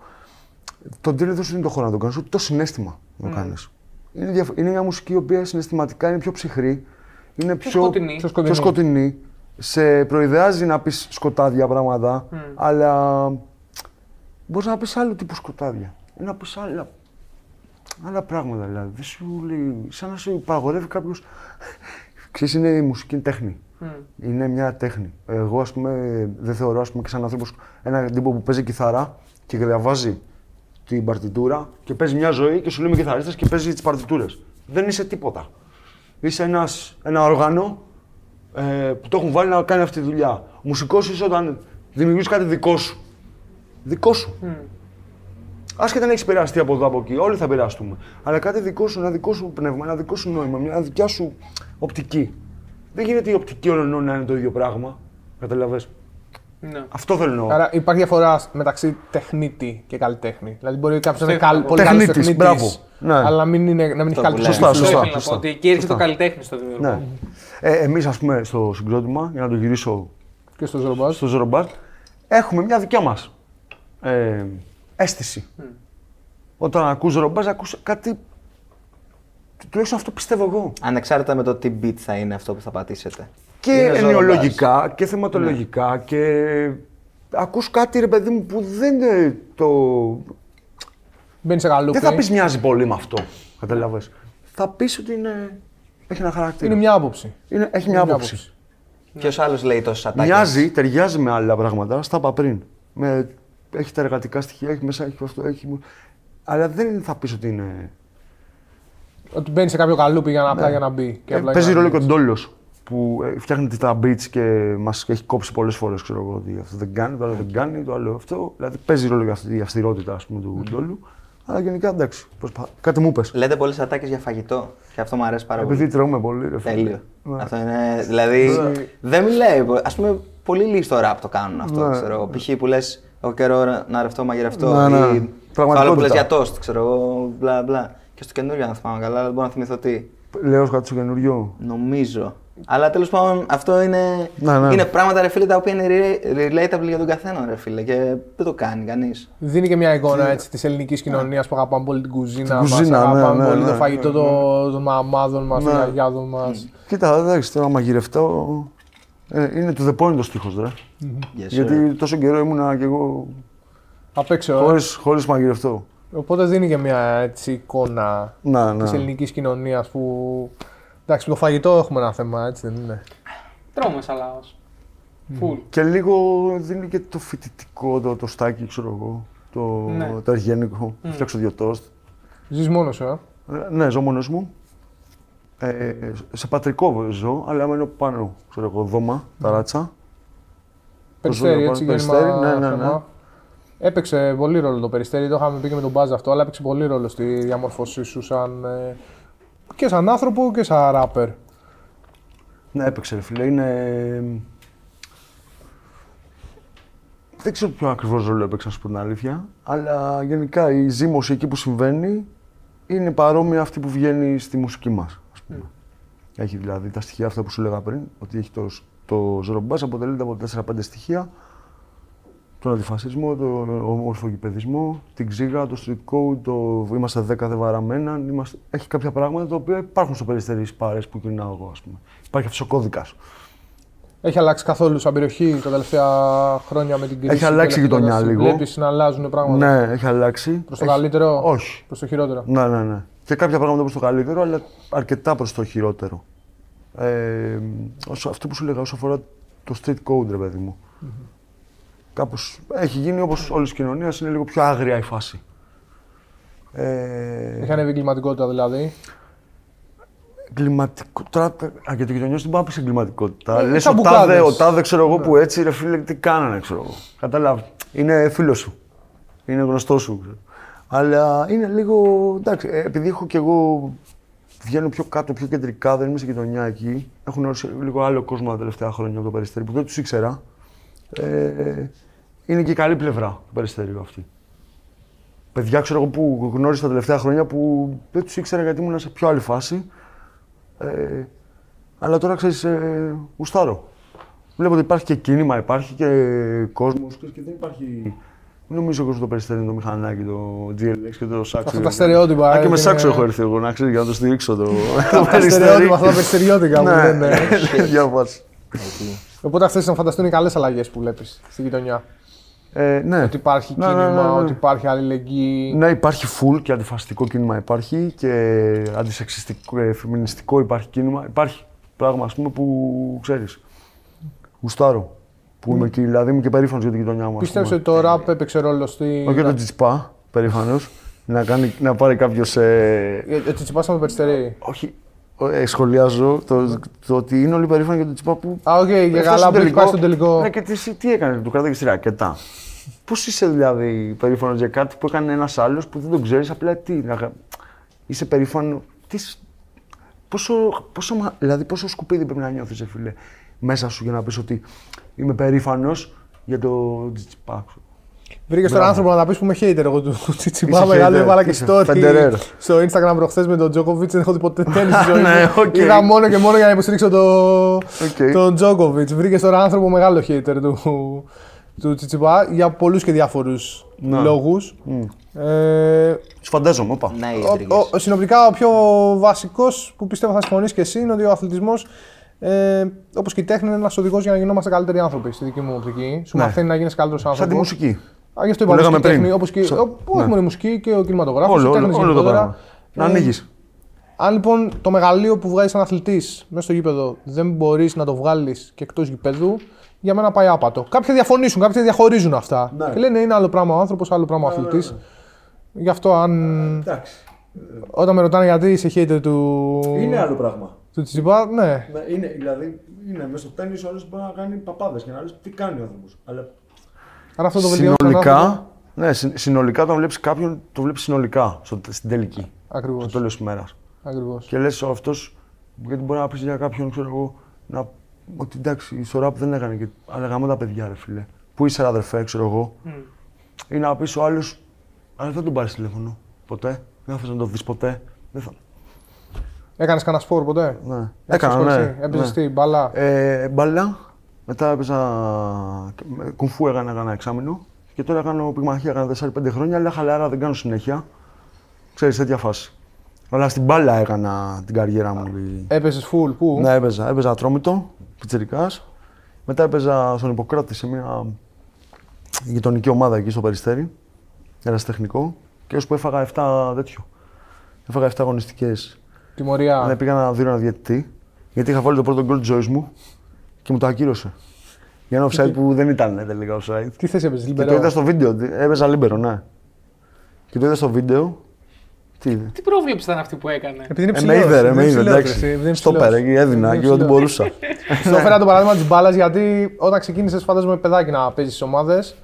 Το drill δεν σου δίνει το χώρο να το κάνεις, ούτε το συνέστημα να το κάνεις. Είναι, διαφο- είναι μια μουσική η οποία συναισθηματικά είναι πιο ψυχρή, είναι πιο, σκοτεινή. Πιο σκοτεινή. σκοτεινή. Σε προειδεάζει να πεις σκοτάδια πράγματα, αλλά μπορείς να πεις άλλο τύπου σκοτάδια. Ή να πεις άλλα, άλλα πράγματα δηλαδή. Δεν σου λέει, σαν να σου υπαγορεύει κάποιος. Ξέρεις, είναι η μουσική είναι τέχνη. Είναι μια τέχνη. Εγώ, ας πούμε, δεν θεωρώ ας πούμε, και σαν άνθρωπος έναν τύπο που παίζει κιθάρα και διαβάζει την παρτιτούρα και παίζει μια ζωή και σου λέει είμαι κιθαρίστας και παίζει τις παρτιτούρες. Δεν είσαι τίποτα. Είσαι ένας, ένα όργανο ε, που το έχουν βάλει να κάνει αυτή τη δουλειά. Ο μουσικό είσαι όταν δημιουργείς κάτι δικό σου. Δικό σου. Άσχετα αν έχεις επηρεαστεί από εδώ από εκεί, όλοι θα επηρεαστούμε. Αλλά κάτι δικό σου, ένα δικό σου πνεύμα, ένα δικό σου νόημα, μια δικιά σου οπτική. Δεν γίνεται η οπτική όλων να είναι το ίδιο πράγμα. Καταλαβες; Ναι. Αυτό θέλω να εννοώ. Άρα υπάρχει διαφορά μεταξύ τεχνίτη και καλλιτέχνη. Δηλαδή μπορεί κάποιος να είναι ήθελα καλ- να πολύ καλός Τεχνίτης, τεχνίτης, μπράβο. Ναι. αλλά να μην, είναι, να μην έχει που καλλιτέχνη. λέμε. Σωστά, Αυτό σωστά. ήθελα να πω. σωστά. Ότι εκεί έρχεται Σωστά. το καλλιτέχνη στο δημιουργό. Ναι. Ε, Εμείς, ας πούμε, στο συγκρότημα, για να το γυρίσω Και στο Ζωρομπάζ. στο Ζερομπάρ, έχουμε μια δικιά μας ε, αίσθηση. Όταν ακούς Ζερομπάρ, ακούς κάτι. Τουλάχιστον αυτό πιστεύω εγώ. Ανεξάρτητα με το τι beat θα είναι αυτό που θα πατήσετε. Και Είναι Ναι. ενοιολογικά και θεματολογικά και ακούς κάτι ρε παιδί μου που δεν είναι το... Μπαίνει σε καλούπι. Δεν θα πεις μοιάζει πολύ με αυτό, καταλαβες. Θα πεις ότι είναι... έχει ένα χαρακτήρα. Είναι μια άποψη. Είναι- έχει Είναι μια άποψη. Ποιο άλλος λέει τόσες ατάκες. Μοιάζει, ταιριάζει με άλλα πράγματα, στα είπα πριν. Με, έχει τα εργατικά στοιχεία, έχει μέσα, έχει αυτό, έχει... Αλλά δεν θα πεις ότι είναι... Ότι μπαίνει σε κάποιο καλούπι για να, απλά για να μπει. Και Ε, απλά παίζει για να ρόλο και μπει. ο Ντόλος που ε, φτιάχνει τα beats και μας έχει κόψει πολλές φορές, ξέρω εγώ, ότι αυτό δεν κάνει, το άλλο δεν κάνει, το άλλο αυτό. Δηλαδή παίζει ρόλο και αυτή η αυστηρότητα, ας πούμε, του Ντόλου. Αλλά γενικά εντάξει. προσπα- Κάτι μου πες. Λέτε πολλές ατάκες για φαγητό. Και αυτό μου αρέσει πάρα πολύ. Επειδή τρώμε πολύ. Ρε, φίλε. Τέλειο. Ναι. Αυτό είναι. Δηλαδή. Δεν μιλάει. Α πούμε, πολύ λίγοι στο ραπ το κάνουν αυτό. Ναι. Ξέρω. εγώ. Π.χ. που λες: Έχω καιρό να ρευτώ, μαγειρευτώ. Ναι, ναι. Ή το άλλο που Πραγματικότητα. λες για τόστ, ξέρω εγώ. Μπλα μπλα. Και στο καινούριο, αν θυμάμαι καλά, δεν μπορώ να θυμηθώ τι. Λέω κάτι στο καινούριο. Νομίζω. Αλλά τέλος πάντων αυτό είναι, Ναι, ναι. είναι πράγματα ρε φίλε τα οποία είναι re- relatable για τον καθένα ρε φίλε και δεν το κάνει κανείς. Δίνει και μια εικόνα έτσι, της ελληνικής κοινωνίας που αγαπάμε πολύ την κουζίνα, Την μας, κουζίνα, ναι, αγαπάμε ναι, πολύ ναι, το ναι, φαγητό ναι. των- των μαμάδων μας, των Ναι. γιαγιάδων μας. Κοίτα, εντάξει, τώρα μαγειρευτώ. Ε, είναι to the point ο στίχος, ρε. Yes, sir. Γιατί τόσο καιρό ήμουνα κι εγώ Απ' έξω, ε. χωρίς, χωρίς μαγειρευτώ. Οπότε δίνει και μια έτσι, εικόνα Να, ναι. της ελληνικής κοινωνίας που... Εντάξει, με το φαγητό έχουμε ένα θέμα, έτσι δεν είναι. Τρώμε σαν λαός. Φουλ. Και λίγο δίνει και το φοιτητικό, το, το στάκι, ξέρω εγώ. Το, Ναι. το αργένικο. Φτιάξω δύο τόστ. Ζεις μόνος σου, ε; Ε, ναι, ζω μόνος μου. Ε, σε πατρικό ζω, αλλά μένω πάνω, ξέρω εγώ, δώμα, ταράτσα. Περιστέρι, ζω έτσι, πάνω, γέννημα Περιστέρι, ναι, ναι, ναι. θέμα. Έπαιξε πολύ ρόλο το περιστέρι, το είχαμε πει και με τον Μπάζ αυτό, αλλά έπαιξε πολύ ρόλο στη διαμόρφωσή σου σαν, ε, και σαν άνθρωπο και σαν ράπερ. Ναι, έπαιξε, ρε φίλε. Είναι. Δεν ξέρω ποιο ακριβώς ρόλο έπαιξε, να σου πω την αλήθεια. Αλλά γενικά η ζήμωση εκεί που συμβαίνει είναι παρόμοια αυτή που βγαίνει στη μουσική μας. πούμε. Έχει δηλαδή τα στοιχεία αυτά που σου λέγα πριν, ότι έχει το, το ζωρομπάς αποτελείται από 4-5 στοιχεία. Τον αντιφασισμό, τον ομορφοκυπεδισμό, την ξύγα, το street code, το είμαστε 10 δεν βαραμέναν. Είμαστε... Έχει κάποια πράγματα τα οποία υπάρχουν στο περιστέρι στις πάρες που κινάω εγώ, ας πούμε. Υπάρχει αυτός ο κώδικας. Έχει αλλάξει καθόλου σαν περιοχή τα τελευταία χρόνια με την κρίση. Έχει αλλάξει η γειτονιά λίγο. Βλέπει να αλλάζουν πράγματα. Ναι, έχει αλλάξει. Προς το Έχει- καλύτερο. Όχι. Προς το χειρότερο. Ναι, ναι, ναι. Και κάποια πράγματα προς το καλύτερο, αλλά αρκετά προς το χειρότερο. Ε, όσο, αυτό που σου λέγα όσο αφορά το street code, ρε παιδί μου. Κάπως έχει γίνει όπως όλης η κοινωνίας, είναι λίγο πιο άγρια η φάση. Ε, Έχει ανέβει η εγκληματικότητα δηλαδή. Εγκληματικό. Τώρα, α, για το γειτονιό δεν πάω να πει εγκληματικότητα. Ε, Λες σαν ο τάδε, μπουκάδες. ο τάδε, ξέρω εγώ που έτσι, ρε φίλε, τι κάνανε, ξέρω εγώ. Κατάλαβε. Είναι φίλος σου. Είναι γνωστός σου. ξέρω. Αλλά είναι λίγο. Εντάξει, ε, επειδή έχω κι εγώ. Βγαίνω πιο κάτω, πιο κεντρικά, δεν είμαι σε γειτονιά εκεί. Έχουν γνωρίσει λίγο άλλο κόσμο τα τελευταία χρόνια από το περιστέρι που δεν τους ήξερα. Ε, είναι και η καλή πλευρά του περιστέριου αυτή. Παιδιά, ξέρω εγώ που γνώρισα τα τελευταία χρόνια που δεν τους ήξερα γιατί ήμουν σε πιο άλλη φάση. Ε, αλλά τώρα ξέρεις, ε, γουστάρω. Βλέπω ότι υπάρχει και κίνημα, υπάρχει και κόσμος και δεν υπάρχει. Δεν νομίζω ότι το περιστέρι είναι το μηχανάκι, το GLX και το σάξο. Αυτά τα στερεότυπα, Α, ε, και με είναι- σάξο έχω έρθει εγώ να ξέρεις για να το στηρίξω το, το [LAUGHS] Τα περιστέρι. στερεότυπα, αυτά τα περιστεριώτικα που Ναι, λένε. [LAUGHS] για πας. Οπότε αυτές να φανταστούν οι καλές αλλαγές που βλέπεις στη γειτονιά. Ε, ναι. Ότι υπάρχει Ναι, ναι, κίνημα, ναι, ναι. ότι υπάρχει αλληλεγγύη. Ναι, υπάρχει full και αντιφασιστικό κίνημα υπάρχει και αντισεξιστικό, ε, φεμινιστικό υπάρχει κίνημα. Υπάρχει πράγμα, ας πούμε, που ξέρεις, γουστάρω. Που είμαι εκεί, δηλαδή είμαι και περήφανος για την γειτονιά μου. ας Πιστεύω πούμε. ότι το ραπ έπαιξε ρόλο στη. Όχι για τον Τσιτσπά, περήφανος, να, κάνει, να πάρει κάποιος... Ε, Ε, Έτσι τσιπάσαμε το περιστερί. όχι, ε, σχολιάζω το, το ότι είναι όλοι περήφανοι για τον Τσιτσπά που... Α, οκ, για έφτασε καλά στον που έχει πάει στον τελικό. Ναι, και τι, τι έκανε, του κράταγε στη ρακέτα. Πώς είσαι δηλαδή περήφανος για κάτι που έκανε ένας άλλος που δεν τον ξέρεις, απλά τι. Να, γα- είσαι περήφανο. Τι, σ- πόσο, πόσο, μα- δηλαδή, πόσο σκουπίδι πρέπει να νιώθεις, φίλε, μέσα σου για να πεις ότι είμαι περήφανος για το Τσιτσιπά. Βρήκες τον άνθρωπο να τα πεις που είμαι hater. Εγώ του Τσιτσιπά Είσαι μεγάλο hater, έβαλα και είσαι story Federer. στο Instagram προχθές με τον Τζόκοβιτς. Δεν έχω δει ποτέ τένις στη [LAUGHS] ζωή Ναι, μου. οκ. Είδα μόνο και μόνο για να υποστηρίξω το- Οκ. τον Τζόκοβιτς. Βρήκες τώρα άνθρωπο μεγάλο hater του, του Τσιτσιπά για πολλούς και διάφορους Να. λόγους. Ε, Σου φαντάζομαι, όπα. Ναι, οι ο, ιδρύγες. ο, συνοπτικά ο πιο βασικός που πιστεύω θα συμφωνήσει και εσύ είναι ότι ο αθλητισμός, ε, όπως και η τέχνη, είναι ένας οδηγός για να γινόμαστε καλύτεροι άνθρωποι στη δική μου οπτική. Σου Ναι. μαθαίνει να γίνει καλύτερος άνθρωπο. Σαν τη μουσική. Α, γι' αυτό Που είπα λέγαμε όπως και η πριν. τέχνη, όπως και, Σα- ο- όχι ναι. μόνο η μουσική και ο κινηματογράφος. Όλο, όλο, όλο το πράγμα. Να ανοίγεις. Αν λοιπόν το μεγαλείο που βγάζεις σαν αθλητής μέσα στο γήπεδο δεν μπορείς να το βγάλεις και εκτός γηπέδου, για μένα πάει άπατο. Κάποιοι διαφωνήσουν, κάποιοι διαχωρίζουν αυτά. Ναι. Και λένε είναι άλλο πράγμα ο άνθρωπος, άλλο πράγμα ο αθλητής. Γι' αυτό αν. Εντάξει. Όταν με ρωτάνε γιατί είσαι hater του. άλλο πράγμα. Του Τσιτσιπά, ναι. Είναι, δηλαδή, είναι μέσα στο τέννη ο άλλο μπορεί να κάνει παπάδες και να λες τι κάνει ο άνθρωπος. Αλλά Άρα αυτό το βελτιώνει. τον συνολικά, άνθρωπο. Ναι, συ- συνολικά όταν βλέπεις κάποιον, το βλέπεις συνολικά στο, στην τελική. Ακριβώς. Στο τέλος της ημέρα. Ακριβώς. Και λες αυτός, γιατί μπορεί να πεις για κάποιον, ξέρω εγώ, να, ότι εντάξει, στο ραπ δεν έκανε. Και, αλλά γαμώ τα παιδιά, ρε φίλε. Πού είσαι, αδερφέ, ξέρω εγώ. Ή να πεις ο άλλος, αλλά δεν τον πάρεις τηλέφωνο. Ποτέ. Δεν θα να το δεις ποτέ. Δεν θα. Έκανες κανένα σπορ ποτέ; Ναι. Έχεις Έκανα, ασχοληθεί; ναι. Έπαιζες ναι. τι, μπαλά. Ε, μπαλά. Μετά έπαιζα. Κουμφού έκανα ένα εξάμεινο. Και τώρα κάνω πυγμαχία, έκανα 4-5 χρόνια, αλλά χαλάρα δεν κάνω συνέχεια. Ξέρεις, τέτοια φάση. Αλλά στην μπάλα έκανα την καριέρα μου. η- Έπαιζες full, πού; Ναι, έπαιζα. Έπαιζα ατρόμητο, πιτσιρικάς. Μετά έπαιζα στον Ιπποκράτης σε μια γειτονική ομάδα εκεί στο Περιστέρι. Ερασιτεχνικό. Και ώσπου έφαγα 7 τέτοιο. Έφαγα 7 αγωνιστικές. Τιμωρία. Ναι, πήγα να δω ένα διαιτητή. Γιατί είχα βάλει το πρώτο γκολ της ζωής μου και μου το ακύρωσε. Για ένα offside που δεν ήταν τελικά offside. Τι θέση έπαιζες, Και το Λιμπερό. είδα στο βίντεο. Έπαιζα λίμπερο, ναι. Και το είδα στο βίντεο. Τι είδε. Τι πρόβλεψη ήταν αυτή που έκανε; Επειδή είναι Ε, με ψηλός, είδε, ρε, επειδή με είναι είδε. ψηλός, Εντάξει. ρε, επειδή είναι Στο ψηλός. πέρα, εκεί έδινα Είναι και ό,τι ψηλός. μπορούσα. [LAUGHS] Στο έφερα το παράδειγμα της μπάλας γιατί όταν ξεκίνησες, φαντάζομαι παιδάκι να παίζεις στις ομάδες,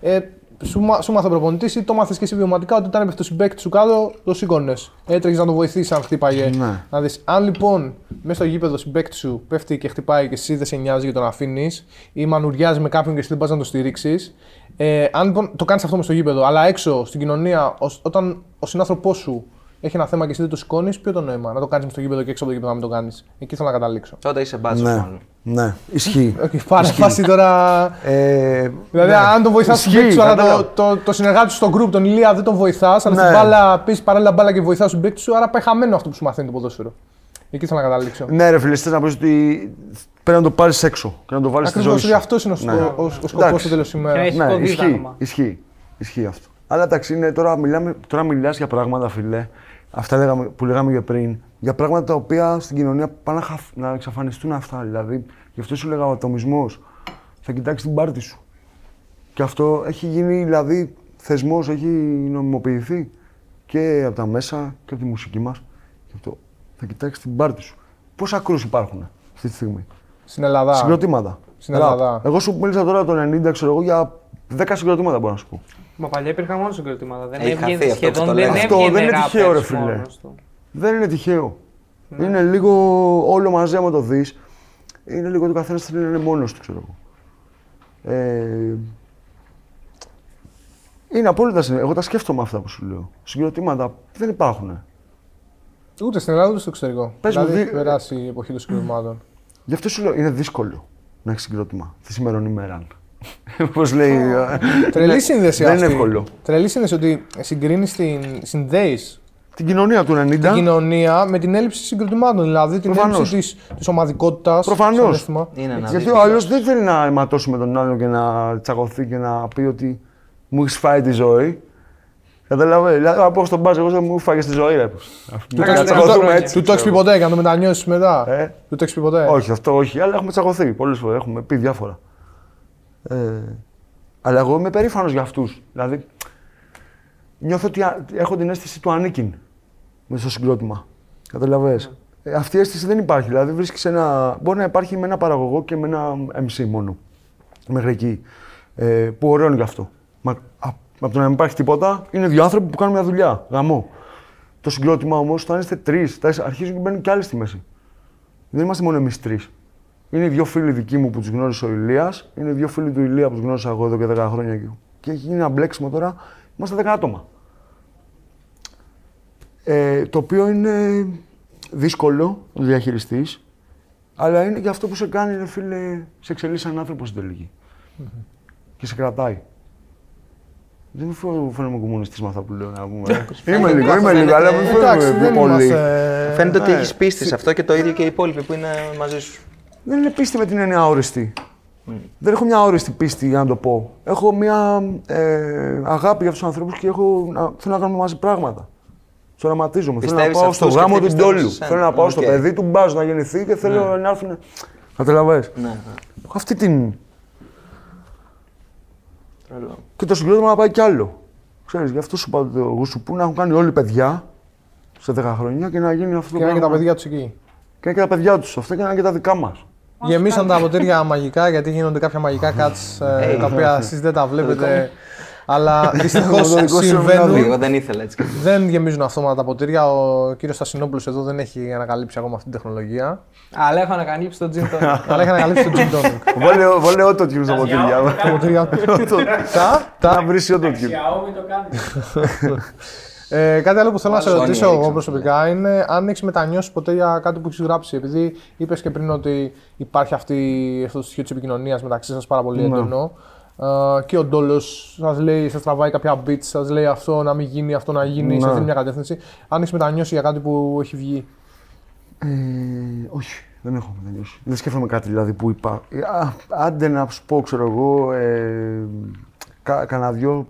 ε, σου, μα- σου μάθε ο προπονητής ή το μάθες και εσύ βιωματικά ότι όταν έπεφτε το συμπέκτη σου κάτω, το σήκωνες. Έτρεχε να το βοηθήσεις αν χτύπαγε. Ναι. Να δεις, αν λοιπόν μέσα στο γήπεδο ο συμπέκτη σου πέφτει και χτυπάει και εσύ δεν σε νοιάζει και τον αφήνεις, ή μανουριάζει με κάποιον και εσύ δεν πας να το στηρίξεις. Ε, αν λοιπόν το κάνεις αυτό μες στο γήπεδο, αλλά έξω στην κοινωνία, ως- όταν ο συνάνθρωπός σου έχει ένα θέμα και εσύ δεν το σηκώνεις, ποιο το νόημα να το κάνεις μες στο γήπεδο και έξω από το γήπεδο να μην το κάνεις; Εκεί θέλω να καταλήξω. Τότε είσαι μπάτσο Ναι, μάλλον. Ναι, ισχύει. Όχι, πάρε φάση τώρα. Ε, Δηλαδή, ναι. αν τον βοηθάς στον Ισχύει, παίκτη σου, αλλά το, κατάλαβα. το, το συνεργάτη σου στο group, τον Ηλία, δεν τον βοηθάς, αλλά στην Ναι. μπάλα πεις παράλληλα μπάλα και βοηθάς τον παίκτη σου, άρα πάει χαμένο αυτό που σου μαθαίνει το ποδόσφαιρο. Εκεί θέλω να καταλήξω. Ναι, ρε φίλε, θες να πεις ότι πρέπει να το πάρεις έξω και να το βάλεις στη Ακριβώς ζωή ότι σου. αυτός είναι ο, σκο- Ναι. ο, ο σκοπός Εντάξει. του τέλος ημέρας. Και έχει Ναι, κωδίδα ισχύει, ακόμα. ισχύει, ισχύει αυτό. Αλλά εντάξει, είναι, τώρα, μιλάμε, τώρα μιλάς για πράγματα, φίλε, αυτά λέγαμε, που λέγαμε και πριν, για πράγματα τα οποία στην κοινωνία πάνε να, χαφ- να εξαφανιστούν αυτά. Δηλαδή, γι' αυτό σου λέγα ο ατομισμός. Θα κοιτάξει την πάρτη σου. Και αυτό έχει γίνει, δηλαδή, θεσμός, έχει νομιμοποιηθεί και από τα μέσα και από τη μουσική μας. Γι' αυτό θα κοιτάξει την πάρτη σου. Πόσα κρούς υπάρχουν αυτή τη στιγμή; Στην Ελλάδα. Συγκροτήματα. Στην Ραπ. Ελλάδα. Εγώ σου μίλησα τώρα το 90, ξέρω εγώ, για 10 συγκροτήματα μπορώ να σου πω. Μα παλιά υπήρχαν μόνο συγκροτήματα. Δεν Έχει έβγαινε, χαθεί αυτό που σχεδόν το δεν λέμε. Αυτό έβγαινε δεν είναι rappers τυχαίο, ρε φίλε. Μόνος του. Δεν είναι τυχαίο. Είναι λίγο όλο μαζί, άμα το δεις. Είναι λίγο ότι ο καθένας θέλει να είναι μόνος του, ξέρω εγώ. Ε, είναι απόλυτα συνέ- Εγώ τα σκέφτομαι αυτά που σου λέω. Συγκροτήματα δεν υπάρχουν. Ούτε στην Ελλάδα ούτε στο εξωτερικό. Πες μου, δηλαδή, δι- έχει περάσει η εποχή των συγκροτημάτων. Γι' αυτό σου λέω είναι δύσκολο να έχεις συγκρότημα τη σημερινή ημέρα. [LAUGHS] Πώς λέει. ε, Τρελή ναι, σύνδεση Δεν αυτή. είναι εύκολο. Τρελή σύνδεση ότι συγκρίνεις την. συνδέεις Την κοινωνία του 90. την κοινωνία με την έλλειψη συγκροτημάτων. Δηλαδή την Προφανώς. έλλειψη της ομαδικότητας. Προφανώς. Είναι ένα Γιατί δίκτυο. ο άλλος δεν θέλει να αιματώσει με τον άλλον και να τσακωθεί και να πει ότι μου έχεις φάει τη ζωή. Καταλαβαίνω. Δηλαδή, να πω στον Μπάζ, εγώ δεν μου φάγες τη ζωή, ρε. Του Να το κάνεις έχεις- χρόνια. του- χρόνια. Του το έχεις πει ποτέ και να το μετανιώσεις μετά. Ε; Του το έχεις πει ποτέ. Όχι, αυτό όχι, αλλά έχουμε τσακωθεί πολλές φορές. Έχουμε πει διάφορα. Ε, αλλά εγώ είμαι περήφανος για αυτούς. Δηλαδή, νιώθω ότι α- έχω την αίσθηση του ανήκειν μέσα στο συγκρότημα. Καταλαβες; Ε, αυτή η αίσθηση δεν υπάρχει. Δηλαδή, βρίσκεις ένα. Μπορεί να υπάρχει με ένα παραγωγό και με ένα MC μόνο. Μέχρι εκεί. Ε, που ωραίο είναι γι' αυτό. Μα, α, από το να μην υπάρχει τίποτα, είναι δύο άνθρωποι που κάνουν μια δουλειά. Γαμό. Το συγκρότημα όμως, όταν είστε τρεις, αρχίζουν και μπαίνουν κι άλλοι στη μέση. Δεν είμαστε μόνο εμείς τρεις. Είναι δύο φίλοι δικοί μου που τους γνώρισε ο Ηλίας, είναι δύο φίλοι του Ηλία που τους γνώρισα εγώ εδώ και 10 χρόνια. και- Και έχει γίνει ένα μπλέξιμο τώρα. Είμαστε 10 άτομα. Ε, το οποίο είναι δύσκολο να διαχειριστείς, αλλά είναι και αυτό που σε κάνει, ρε φίλε, σε εξελίσσει σαν άνθρωπο στην τελικη Και σε κρατάει. Δεν μου φαίνομαι φαίνομαι κομμουνιστής με αυτά που λέω να πούμε. είμαι λίγο, είμαι λίγο, αλλά μην Εντάξει, φαίνομαι δεν πολύ. είμαστε. Φαίνεται ότι Ναι. έχεις πίστη σε αυτό και το ίδιο και οι υπόλοιποι που είναι μαζί σου. Δεν είναι πίστη με την έννοια αόριστη. Δεν έχω μια αόριστη πίστη για να το πω. Έχω μια ε, αγάπη για τους ανθρώπους και έχω, να, θέλω να κάνουμε μαζί πράγματα. Του οραματίζομαι. Θέλω να Πιστεύεις πάω σε στο αυτούς και γάμο αυτοί του πιστεύουν Ντόλου. σε σένα. Θέλω να πάω στο Οκ. παιδί του Buzz να γεννηθεί και θέλω να έρθουν. Κατάλαβες. Ναι, ναι. Έχω αυτή την. Τρελό. Και το συγκρότημα να πάει κι άλλο. Ξέρεις, γι' αυτό σου είπα το γούσου που να έχουν κάνει όλοι παιδιά σε 10 χρόνια και να γίνει αυτό Και το να είναι και τα πράγμα. παιδιά τους εκεί. Και να είναι και τα παιδιά τους αυτά και να είναι και τα δικά μας. Γεμίσαν τα ποτήρια μαγικά γιατί γίνονται κάποια μαγικά cuts ε, τα οποία εσείς δεν τα βλέπετε. Αλλά [LAUGHS] δυστυχώς Το δικό σου συμβαίνουν. Εγώ δεν ήθελα έτσι. κι αλλιώς. Δεν γεμίζουν αυτόματα τα ποτήρια. Ο κύριος Στασινόπουλος εδώ δεν έχει ανακαλύψει ακόμα αυτή την τεχνολογία. Αλλά έχω ανακαλύψει τον gin tonic. [LAUGHS] Αλλά έχει ανακαλύψει το gin tonic. Βάλε, βάλε auto tune στα ποτήρια. Τα ποτήρια. Τα. Να βρεις auto tune. Xiaomi το κάνεις. Ε, κάτι άλλο που θέλω να σε Sony ρωτήσω εγώ έριξαν. προσωπικά είναι αν έχεις μετανιώσει ποτέ για κάτι που έχεις γράψει. Επειδή είπες και πριν ότι υπάρχει αυτή, αυτό το στοιχείο της επικοινωνίας μεταξύ σας πάρα πολύ Ναι. Έντονο. Ε, και ο Ντόλος σας λέει, σας τραβάει κάποια beats, σας λέει αυτό να μην γίνει, αυτό να γίνει, Ναι. σα δίνει μια κατεύθυνση. Αν έχεις μετανιώσει για κάτι που έχει βγει. Ε, όχι, δεν έχω μετανιώσει. Δεν σκέφτομαι κάτι δηλαδή που είπα. Ε, Α, άντε να σου πω, ξέρω εγώ, ε, κα, κανένα δυο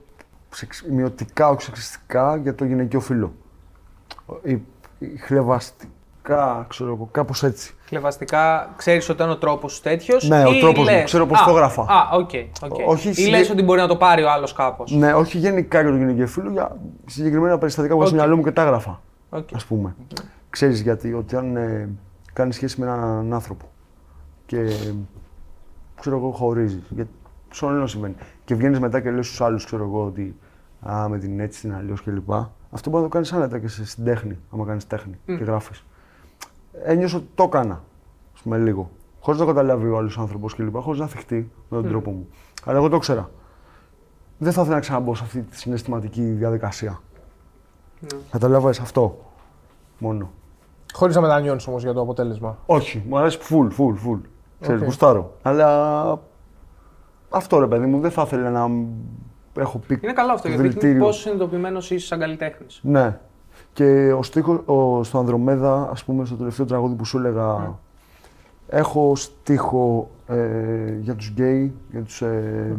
σεξ- μειωτικά, όχι σεξιστικά για το γυναικείο φύλο. Ή, ή χλευαστικά, ξέρω εγώ, κάπως έτσι. Χλευαστικά, ξέρεις ότι ήταν ο τρόπος σου τέτοιος. Ναι, ο τρόπος μου, ξέρω πώς το γράφα. Α, οκ. οκ. Όχι Ή συγκε- λες ότι μπορεί να το πάρει ο άλλος κάπως. Ναι, όχι γενικά για το γυναικείο φύλο, για συγκεκριμένα περιστατικά που είχα στο Οκ. μυαλό μου και τα έγραφα. Οκ. ας πούμε. Ξέρεις γιατί, ότι αν ε, κάνεις σχέση με έναν άνθρωπο και ξέρω εγώ χωρίζεις, γιατί στον όλο συμβαίνει, και βγαίνεις μετά και λες στους άλλους, ξέρω εγώ, ότι α, με την έτσι, την αλλιώς κλπ. Αυτό μπορεί να το κάνεις άνετα και σε- στην τέχνη, άμα κάνεις τέχνη και γράφεις. Ένιωσα ότι το έκανα, ας πούμε, λίγο. Χωρίς να καταλάβει ο άλλος άνθρωπος κλπ. Χωρίς να θυχτεί με τον τρόπο μου. Αλλά εγώ το ήξερα. Δεν θα ήθελα να ξαναμπω σε αυτή τη συναισθηματική διαδικασία. Καταλάβες αυτό μόνο. Χωρίς να μετανιώνεις όμως για το αποτέλεσμα. Όχι, μου αρέσει full, full, full. Ξέρεις, Οκ. γουστάρω. Αλλά αυτό ρε παιδί μου, δεν θα ήθελα να έχω πει Είναι καλό αυτό γιατί δείχνει δηλητήριο. πόσο συνειδητοποιημένος είσαι σαν καλλιτέχνης. Ναι. Και ο στίχος, ο, στο Ανδρομέδα, ας πούμε, στο τελευταίο τραγούδι που σου έλεγα, έχω στίχο ε, για τους γκέι, για τους ε,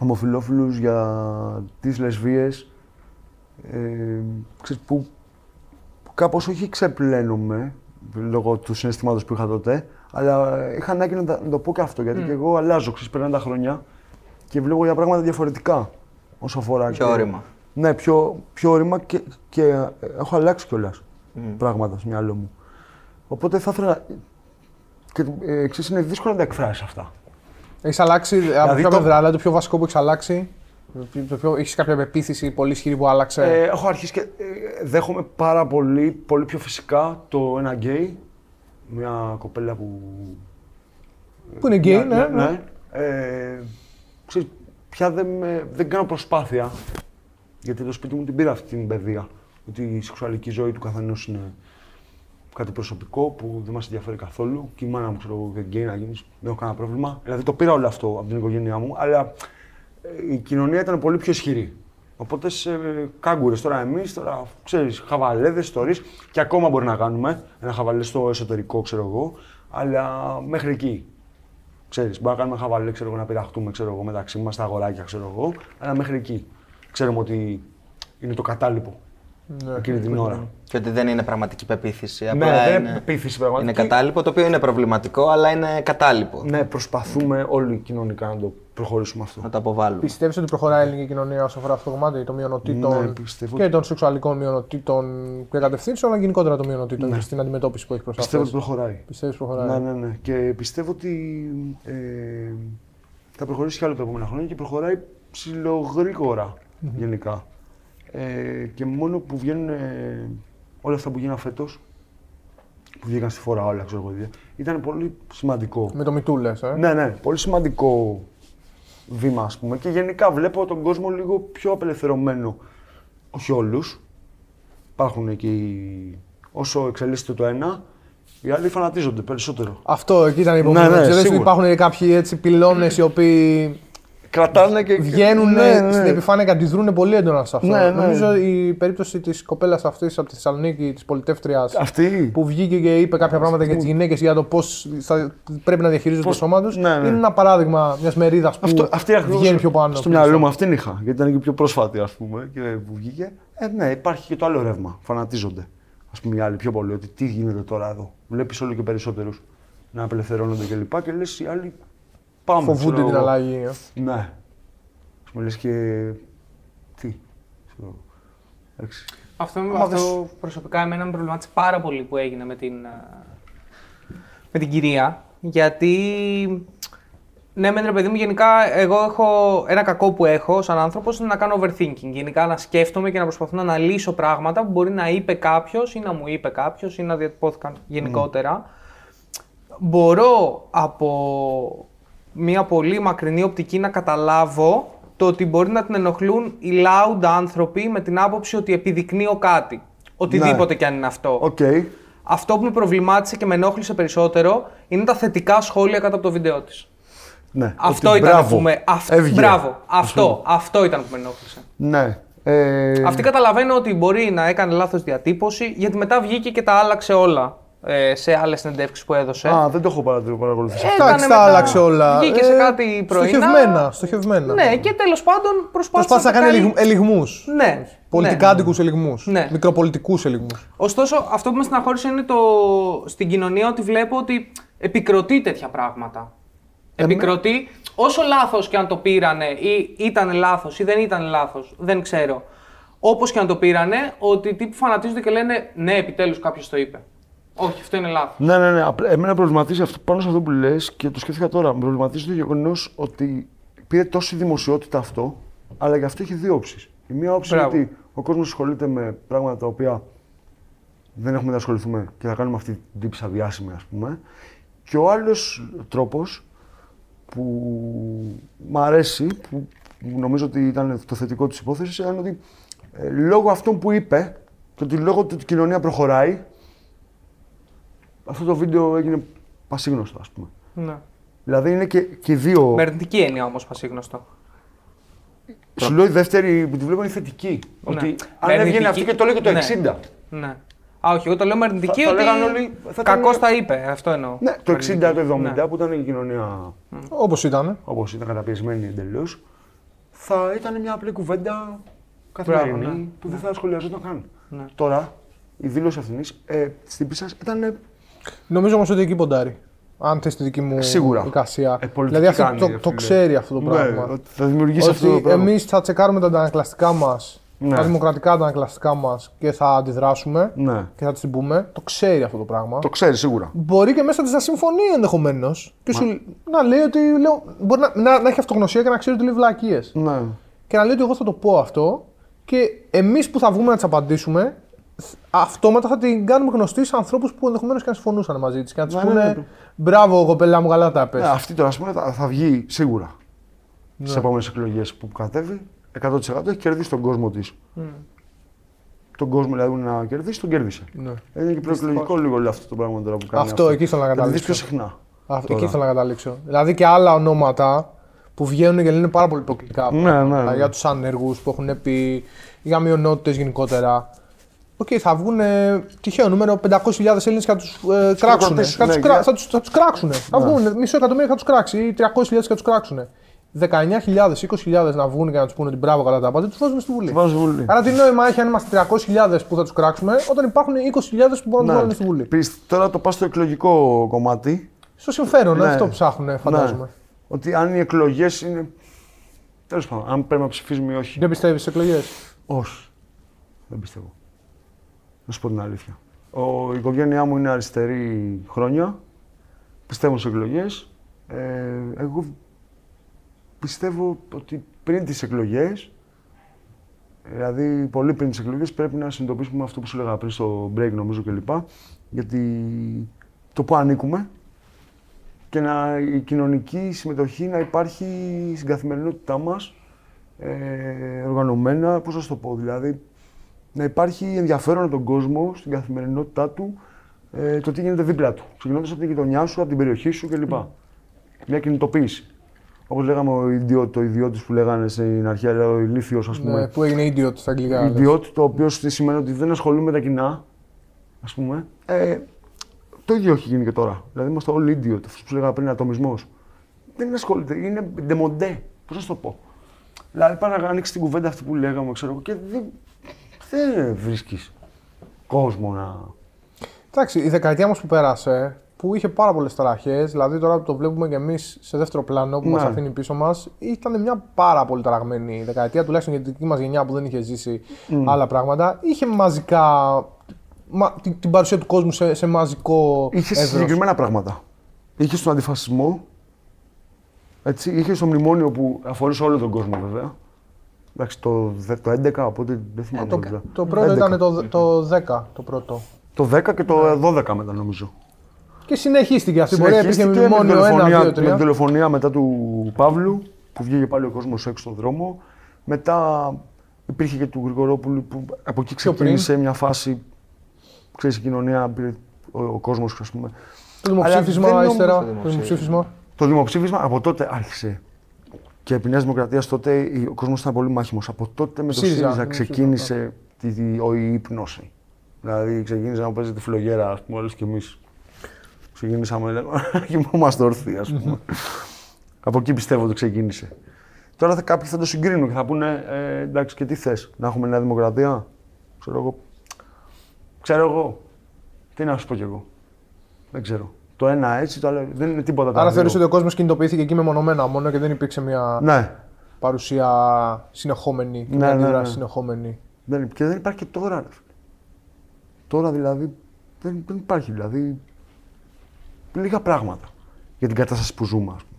ομοφυλόφιλους, για τις λεσβίες, ε, ξέρεις, που, που κάπως όχι ξεπλένομαι, λόγω του συναισθήματος που είχα τότε, αλλά είχα ανάγκη να, τα- να το πω και αυτό, γιατί και εγώ αλλάζω, ξέρεις, περνάνε τα χρόνια και βλέπω για πράγματα διαφορετικά όσο αφορά Πιο και- όρημα. Ναι, πιο, πιο όρημα και, και ε, έχω αλλάξει κιόλας πράγματα στο μυαλό μου. Οπότε θα ήθελα. να- Και ε, ξέρεις, είναι δύσκολο να τα εκφράσεις αυτά. Έχεις αλλάξει από Δηλαδή ποια το- πλευρά, δηλαδή το πιο βασικό που έχεις αλλάξει. Το πιο... Έχεις κάποια πεποίθηση πολύ ισχυρή που άλλαξε; Ε, έχω αρχίσει και ε, δέχομαι πάρα πολύ, πολύ πιο φυσικά το ένα γκέι. Μια κοπέλα που. που είναι γκέι, μια- ναι. ναι. Ε, ξέρεις, πια δεν, με- δεν κάνω προσπάθεια. Γιατί το σπίτι μου την πήρα αυτή την παιδεία. Ότι η σεξουαλική ζωή του καθενός είναι κάτι προσωπικό που δεν μας ενδιαφέρει καθόλου. Και η μάνα μου, ξέρω εγώ, και γκέι να γίνεις, δεν έχω κανένα πρόβλημα. Δηλαδή το πήρα όλο αυτό από την οικογένειά μου, αλλά ε, η κοινωνία ήταν πολύ πιο ισχυρή. Οπότε σε κάγκουρες τώρα εμείς, τώρα ξέρεις, χαβαλέδες, ιστορίε και ακόμα μπορεί να κάνουμε ένα χαβαλέ στο εσωτερικό, ξέρω εγώ, αλλά μέχρι εκεί. Ξέρεις, μπορεί να κάνουμε χαβαλέ, ξέρω εγώ, να πειραχτούμε ξέρω εγώ, μεταξύ μας, τα αγοράκια, ξέρω εγώ, αλλά μέχρι εκεί. Ξέρουμε ότι είναι το κατάλοιπο Ναι. εκείνη την ώρα. Και ότι δεν είναι πραγματική πεποίθηση. Ναι, Απλά δεν είναι, είναι πεποίθηση πραγματική. είναι κατάλοιπο, το οποίο είναι προβληματικό, αλλά είναι κατάλοιπο. Ναι, προσπαθούμε όλοι κοινωνικά να το προχωρήσουμε αυτό. Να το αποβάλουμε. Πιστεύεις ότι προχωράει η ελληνική κοινωνία όσο αφορά αυτό το κομμάτι των μειονοτήτων Ναι, πιστεύω και ότι- των σεξουαλικών μειονοτήτων και κατευθύνσεων, αλλά γενικότερα των μειονοτήτων και στην αντιμετώπιση που έχει προς Ναι. Πιστεύω ότι αυτές. προχωράει. Πιστεύεις προχωράει; Ναι, ναι, ναι. Και πιστεύω ότι ε, θα προχωρήσει κι άλλο τα επόμενα χρόνια και προχωράει ψιλογρήγορα γενικά. Ε, και μόνο που βγαίνουν ε, όλα αυτά που γίνανε φέτος, που βγήκαν στη φορά όλα, ξέρω εγώ, ήταν πολύ σημαντικό. Με το μητού λες, ε; Ναι, ναι, πολύ σημαντικό βήμα, ας πούμε. Και γενικά βλέπω τον κόσμο λίγο πιο απελευθερωμένο. Όχι όλους. Υπάρχουν εκεί, όσο εξελίσσεται το ένα, οι άλλοι φανατίζονται περισσότερο. Αυτό εκεί ήταν η επόμενη Ναι, ναι, ερώτηση. Δεν σίγουρα. υπάρχουν κάποιοι έτσι πυλώνες οι οποίοι Κρατάνε και. βγαίνουν Ναι, ναι. στην επιφάνεια και αντιδρούν πολύ έντονα σε αυτό. Ναι, ναι. Νομίζω η περίπτωση της κοπέλας αυτής από τη Θεσσαλονίκη, της πολιτεύτριας, Αυτή; που βγήκε και είπε κάποια πράγματα για τις γυναίκες για το πώς πρέπει να διαχειρίζονται Πώς- το σώμα τους. ναι, ναι. Είναι ένα παράδειγμα μιας μερίδας που Αυτό, αυτή ακριβώς βγαίνει πιο πάνω. Στο μυαλό μου αυτήν είχα, γιατί ήταν και πιο πρόσφατη, ας πούμε, και που βγήκε. Ε, ναι, υπάρχει και το άλλο ρεύμα. Φανατίζονται. Α πούμε, οι άλλοι πιο πολύ, ότι τι γίνεται τώρα εδώ. Βλέπεις όλο και περισσότερους να απελευθερώνονται κλπ. Και, και λες οι άλλοι πάμε. Φοβούνται ξέρω την εγώ. αλλαγή. ε. Ναι. Α πούμε, λες και. Τι. ξέρω, εντάξει. Αυτό, Άμα αυτό προσωπικά εμένα με προβλημάτισε πάρα πολύ που έγινε με την, α, με την κυρία. Γιατί Ναι, μεν ρε παιδί μου, γενικά εγώ έχω ένα κακό που έχω σαν άνθρωπος είναι να κάνω overthinking. Γενικά να σκέφτομαι και να προσπαθώ να αναλύσω πράγματα που μπορεί να είπε κάποιος ή να μου είπε κάποιος ή να διατυπώθηκαν γενικότερα. Μπορώ από μια πολύ μακρινή οπτική να καταλάβω το ότι μπορεί να την ενοχλούν οι loud άνθρωποι με την άποψη ότι επιδεικνύω κάτι. Οτιδήποτε Ναι. κι αν είναι αυτό. Οκ. Αυτό που με προβλημάτισε και με ενόχλησε περισσότερο είναι τα θετικά σχόλια κάτω από το βίντεο της. Ναι. Αυτό Ότι ήταν μπράβο, που με. αυ- έβγαινε. Μπράβο. Αυτό, αυτό ήταν που με ενόχλησε. Ναι. Ε, Αυτή καταλαβαίνω ότι μπορεί να έκανε λάθος διατύπωση, γιατί μετά βγήκε και τα άλλαξε όλα ε, σε άλλες συνεντεύξεις που έδωσε. Α, δεν το έχω παρα- παρακολουθήσει. αυτό. Έκανε Εντάξει, τα μετά- άλλαξε όλα. Βγήκε σε Ε, κάτι πρωινά. στοχευμένα, στοχευμένα. Ναι, και τέλος πάντων προσπάθησε, Προσπάθησε να κάνει βγάλει- ελιγμούς. Ναι. Πολιτικάντικους ελιγμούς. Ναι. Μικροπολιτικούς ελιγμούς. Ωστόσο, αυτό που με στεναχώρησε είναι το στην κοινωνία ότι βλέπω ότι επικροτεί τέτοια πράγματα. Επικροτεί, όσο λάθος και αν το πήρανε ή ήταν λάθος ή δεν ήταν λάθος, δεν ξέρω. Όπως και αν το πήρανε, ότι τύπου φανατίζονται και λένε Ναι, επιτέλους κάποιος το είπε. Όχι, αυτό είναι λάθος. Ναι, ναι, ναι. Απλά εμένα προβληματίζει αυτό, πάνω σε αυτό που λες και το σκέφτηκα τώρα. Με προβληματίζει το γεγονός ότι πήρε τόση δημοσιότητα αυτό, αλλά γι' αυτό έχει δύο όψεις. Η μία όψη Μπράβο. είναι ότι ο κόσμος ασχολείται με πράγματα τα οποία δεν έχουμε να ασχοληθούμε και θα κάνουμε αυτή την τύψη διάσημη, ας πούμε. Και ο άλλος τρόπος που μ' αρέσει, που που νομίζω ότι ήταν το θετικό της υπόθεσης, ήταν ότι ε, λόγω αυτών που είπε και ότι λόγω του ότι η κοινωνία προχωράει, αυτό το βίντεο έγινε πασίγνωστο, ας πούμε. Ναι. Δηλαδή είναι και, και οι δύο. Με αρνητική έννοια όμως, πασίγνωστο. Σου λέω η δεύτερη που τη βλέπω είναι θετική. Ναι. Ότι Με αν έβγαινε αρνητική- αυτή και το έλεγε το Ναι. 60. Ναι. Α, όχι, εγώ το λέω με αρνητική Θα- θα ότι. λέγανε όλοι, θα ήταν- Κακώς τα είπε, αυτό εννοώ. Ναι, το 60, το 70 Ναι. που ήταν η κοινωνία Όπως ήταν. όπως ήταν καταπιεσμένη εντελώς, θα ήταν μια απλή κουβέντα καθημερινή Μπράβο, ναι. που δεν θα ασχολιαζόταν καν. Ναι. Τώρα η δήλωση αυτής ε, στην πίστα ήταν. Νομίζω όμως ότι εκεί ποντάρει. Αν θες τη δική μου Σίγουρα. εικασία. Ε, πολιτική δηλαδή αυτό κάνει, το, ρε το φίλε. ξέρει αυτό το Ναι, πράγμα. ότι θα δημιουργήσει αυτό το Ότι πράγμα. εμείς θα τσεκάρουμε τα αντανακλαστικά μας, Ναι. τα δημοκρατικά αντανακλαστικά μας και θα αντιδράσουμε Ναι. και θα τις την πούμε. Το ξέρει αυτό το πράγμα. Το ξέρει σίγουρα. Μπορεί και μέσα της να συμφωνεί ενδεχομένως. Και σου να λέει ότι. Λέω, μπορεί να, να, να έχει αυτογνωσία και να ξέρει ότι λέει βλακίες. Ναι. Και να λέει ότι εγώ θα το πω αυτό και εμείς που θα βγούμε να τις απαντήσουμε, αυτόματα θα την κάνουμε γνωστή σε ανθρώπους που ενδεχομένως και να συμφωνούσαν μαζί της και να τη Ναι, πούνε ναι, ναι. Μπράβο, κοπέλα μου, καλά τα πες. Ναι, αυτή τώρα ας πούμε, θα, θα βγει σίγουρα Ναι. στις επόμενες εκλογές που κατέβει. 100% έχει κερδίσει τον κόσμο της. Τον κόσμο δηλαδή να κερδίσει, τον κέρδισε. Ναι. Είναι και προεκλογικό λίγο όλο αυτό το πράγμα τώρα που κάνει. Αυτό, εκεί θέλω να Θα τη δεις καταλήξω. πιο συχνά. Αυτό, τώρα. εκεί θέλω να καταλήξω. Δηλαδή και άλλα ονόματα που βγαίνουν και λένε πάρα πολύ υποκλικά. Ναι, πράγματα ναι, ναι. Για τους άνεργους που έχουν πει, για μειονότητες γενικότερα. Οκ, θα βγουν ε, τυχαίο νούμερο 500.000 Έλληνες και θα τους ε, κράξουν. κρατήσεις, Θα τους ναι, κρα... για- θα τους, θα τους κράξουν. Θα βγουν μισό εκατομμύριο και θα τους κράξει ή 300.000 και θα τους κράξουν. 19.000, 20.000 να βγουν και να τους πούνε ότι μπράβο καλά τα πάτε, τους βάζουμε στη Βουλή. Βάζω στη Βουλή. Άρα τι νόημα έχει αν είμαστε 300.000 που θα τους κράξουμε, όταν υπάρχουν 20.000 που μπορούν να τους βάλουν στη Βουλή. Πεις, τώρα το πας στο εκλογικό κομμάτι. Στο συμφέρον, Ναι. αυτό ψάχνουν, φαντάζομαι. Ναι. Ότι αν οι εκλογές είναι. Τέλος πάντων, αν πρέπει να ψηφίζουμε ή όχι. Δεν πιστεύεις στις εκλογές; Όχι. Δεν πιστεύω. Να σου πω την αλήθεια. Ο, η οικογένειά μου είναι αριστερή χρόνια. Πιστεύω σε εκλογές. Ε, εγώ πιστεύω ότι πριν τις εκλογές, δηλαδή πολύ πριν τις εκλογές, πρέπει να συνειδητοποιήσουμε αυτό που σου έλεγα πριν στο break νομίζω κλπ. Γιατί το που ανήκουμε και να, η κοινωνική συμμετοχή να υπάρχει στην καθημερινότητά μας ε, οργανωμένα, πώς να σου το πω, δηλαδή να υπάρχει ενδιαφέρον από τον κόσμο στην καθημερινότητά του ε, το τι γίνεται δίπλα του. Ξεκινώντας από την γειτονιά σου, από την περιοχή σου κλπ. Μια κινητοποίηση. Όπως λέγαμε ο ιδιό, το ιδιώτης που λέγανε στην αρχαία, λέει, ο ηλίθιος, ας Ναι, πούμε. που έγινε idiot στα αγγλικά. λες. ιδιώτη, το οποίο τι σημαίνει ότι δεν ασχολούμαι με τα κοινά, ας πούμε. Ε, το ίδιο έχει γίνει και τώρα. Δηλαδή είμαστε όλοι idiot. Αυτός που λέγαμε πριν, ατομισμός. Δεν ασχολείται, είναι ντεμοντέ. Πώς να σου το πω; Δηλαδή πάει να ανοίξει την κουβέντα αυτή που λέγαμε, ξέρω εγώ, και δεν, δεν βρίσκεις κόσμο να. Εντάξει, η δεκαετία μας που πέρασε, που είχε πάρα πολλές ταραχέ, δηλαδή τώρα που το βλέπουμε και εμείς σε δεύτερο πλάνο που Ναι. μας αφήνει πίσω μας, ήταν μια πάρα πολύ ταραγμένη δεκαετία, τουλάχιστον για τη δική μας γενιά που δεν είχε ζήσει άλλα πράγματα. Είχε μαζικά. Μα, την, την παρουσία του κόσμου σε, σε μαζικό Είχε εύρος. συγκεκριμένα πράγματα. Είχε τον αντιφασισμό, Έτσι, είχε στο μνημόνιο που αφορούσε όλο τον κόσμο βέβαια. Εντάξει, το, δε- το 11, οπότε δεν θυμάμαι. Το, βέβαια. το πρώτο 11. ήταν το, το 10, το πρώτο. Το 10 και το 12 μετά νομίζω. Και συνεχίστηκε αυτή η πορεία. Υπήρχε Συνεχίστηκε με τη μνημόνιο 1, δολοφονία, 2, με τη 3. δολοφονία μετά του Παύλου, που βγήκε πάλι ο κόσμος έξω στον δρόμο. Μετά υπήρχε και του Γρηγορόπουλου που από εκεί Πιο πριν. ξεκίνησε μια φάση. Ξέρεις, η κοινωνία, πήρε ο, ο κόσμος, ας πούμε. Το δημοψήφισμα Αλλά δεν ύστερα. είναι Το δημοψήφισμα. Το δημοψήφισμα από τότε άρχισε. Και επί Νέας Δημοκρατίας τότε η- ο κόσμος ήταν πολύ μάχημος. Από τότε με το ΣΥΡΙΖΑ, ΣΥΡΙΖΑ δημοψήφισμα, ξεκίνησε τη, τη, ο- η ύπνωση. Δηλαδή ξεκίνησε να παίζει τη φλογέρα, ας πούμε, όλες και εμείς. Ξεκίνησαμε να [LAUGHS] κοιμόμαστε όρθιοι, ας πούμε. [LAUGHS] από εκεί πιστεύω ότι ξεκίνησε. Τώρα θα, κάποιοι θα το συγκρίνουν και θα πούνε, ε, εντάξει και τι θες, να έχουμε Νέα Δημοκρατία; Ξέρω εγώ. Ξέρω εγώ. Τι να σου πω κι εγώ. Δεν ξέρω. Το ένα έτσι, το άλλο δεν είναι τίποτα. τα Άρα δύο. θεωρείς ότι ο κόσμος κινητοποιήθηκε εκεί μεμονωμένα μόνο και δεν υπήρξε μια Ναι, παρουσία συνεχόμενη και Ναι, μια ναι, αντίδραση ναι. συνεχόμενη; δεν, και δεν υπάρχει και τώρα. ρε φίλε. Τώρα δηλαδή δεν, δεν υπάρχει. Δηλαδή λίγα πράγματα για την κατάσταση που ζούμε, ας πούμε.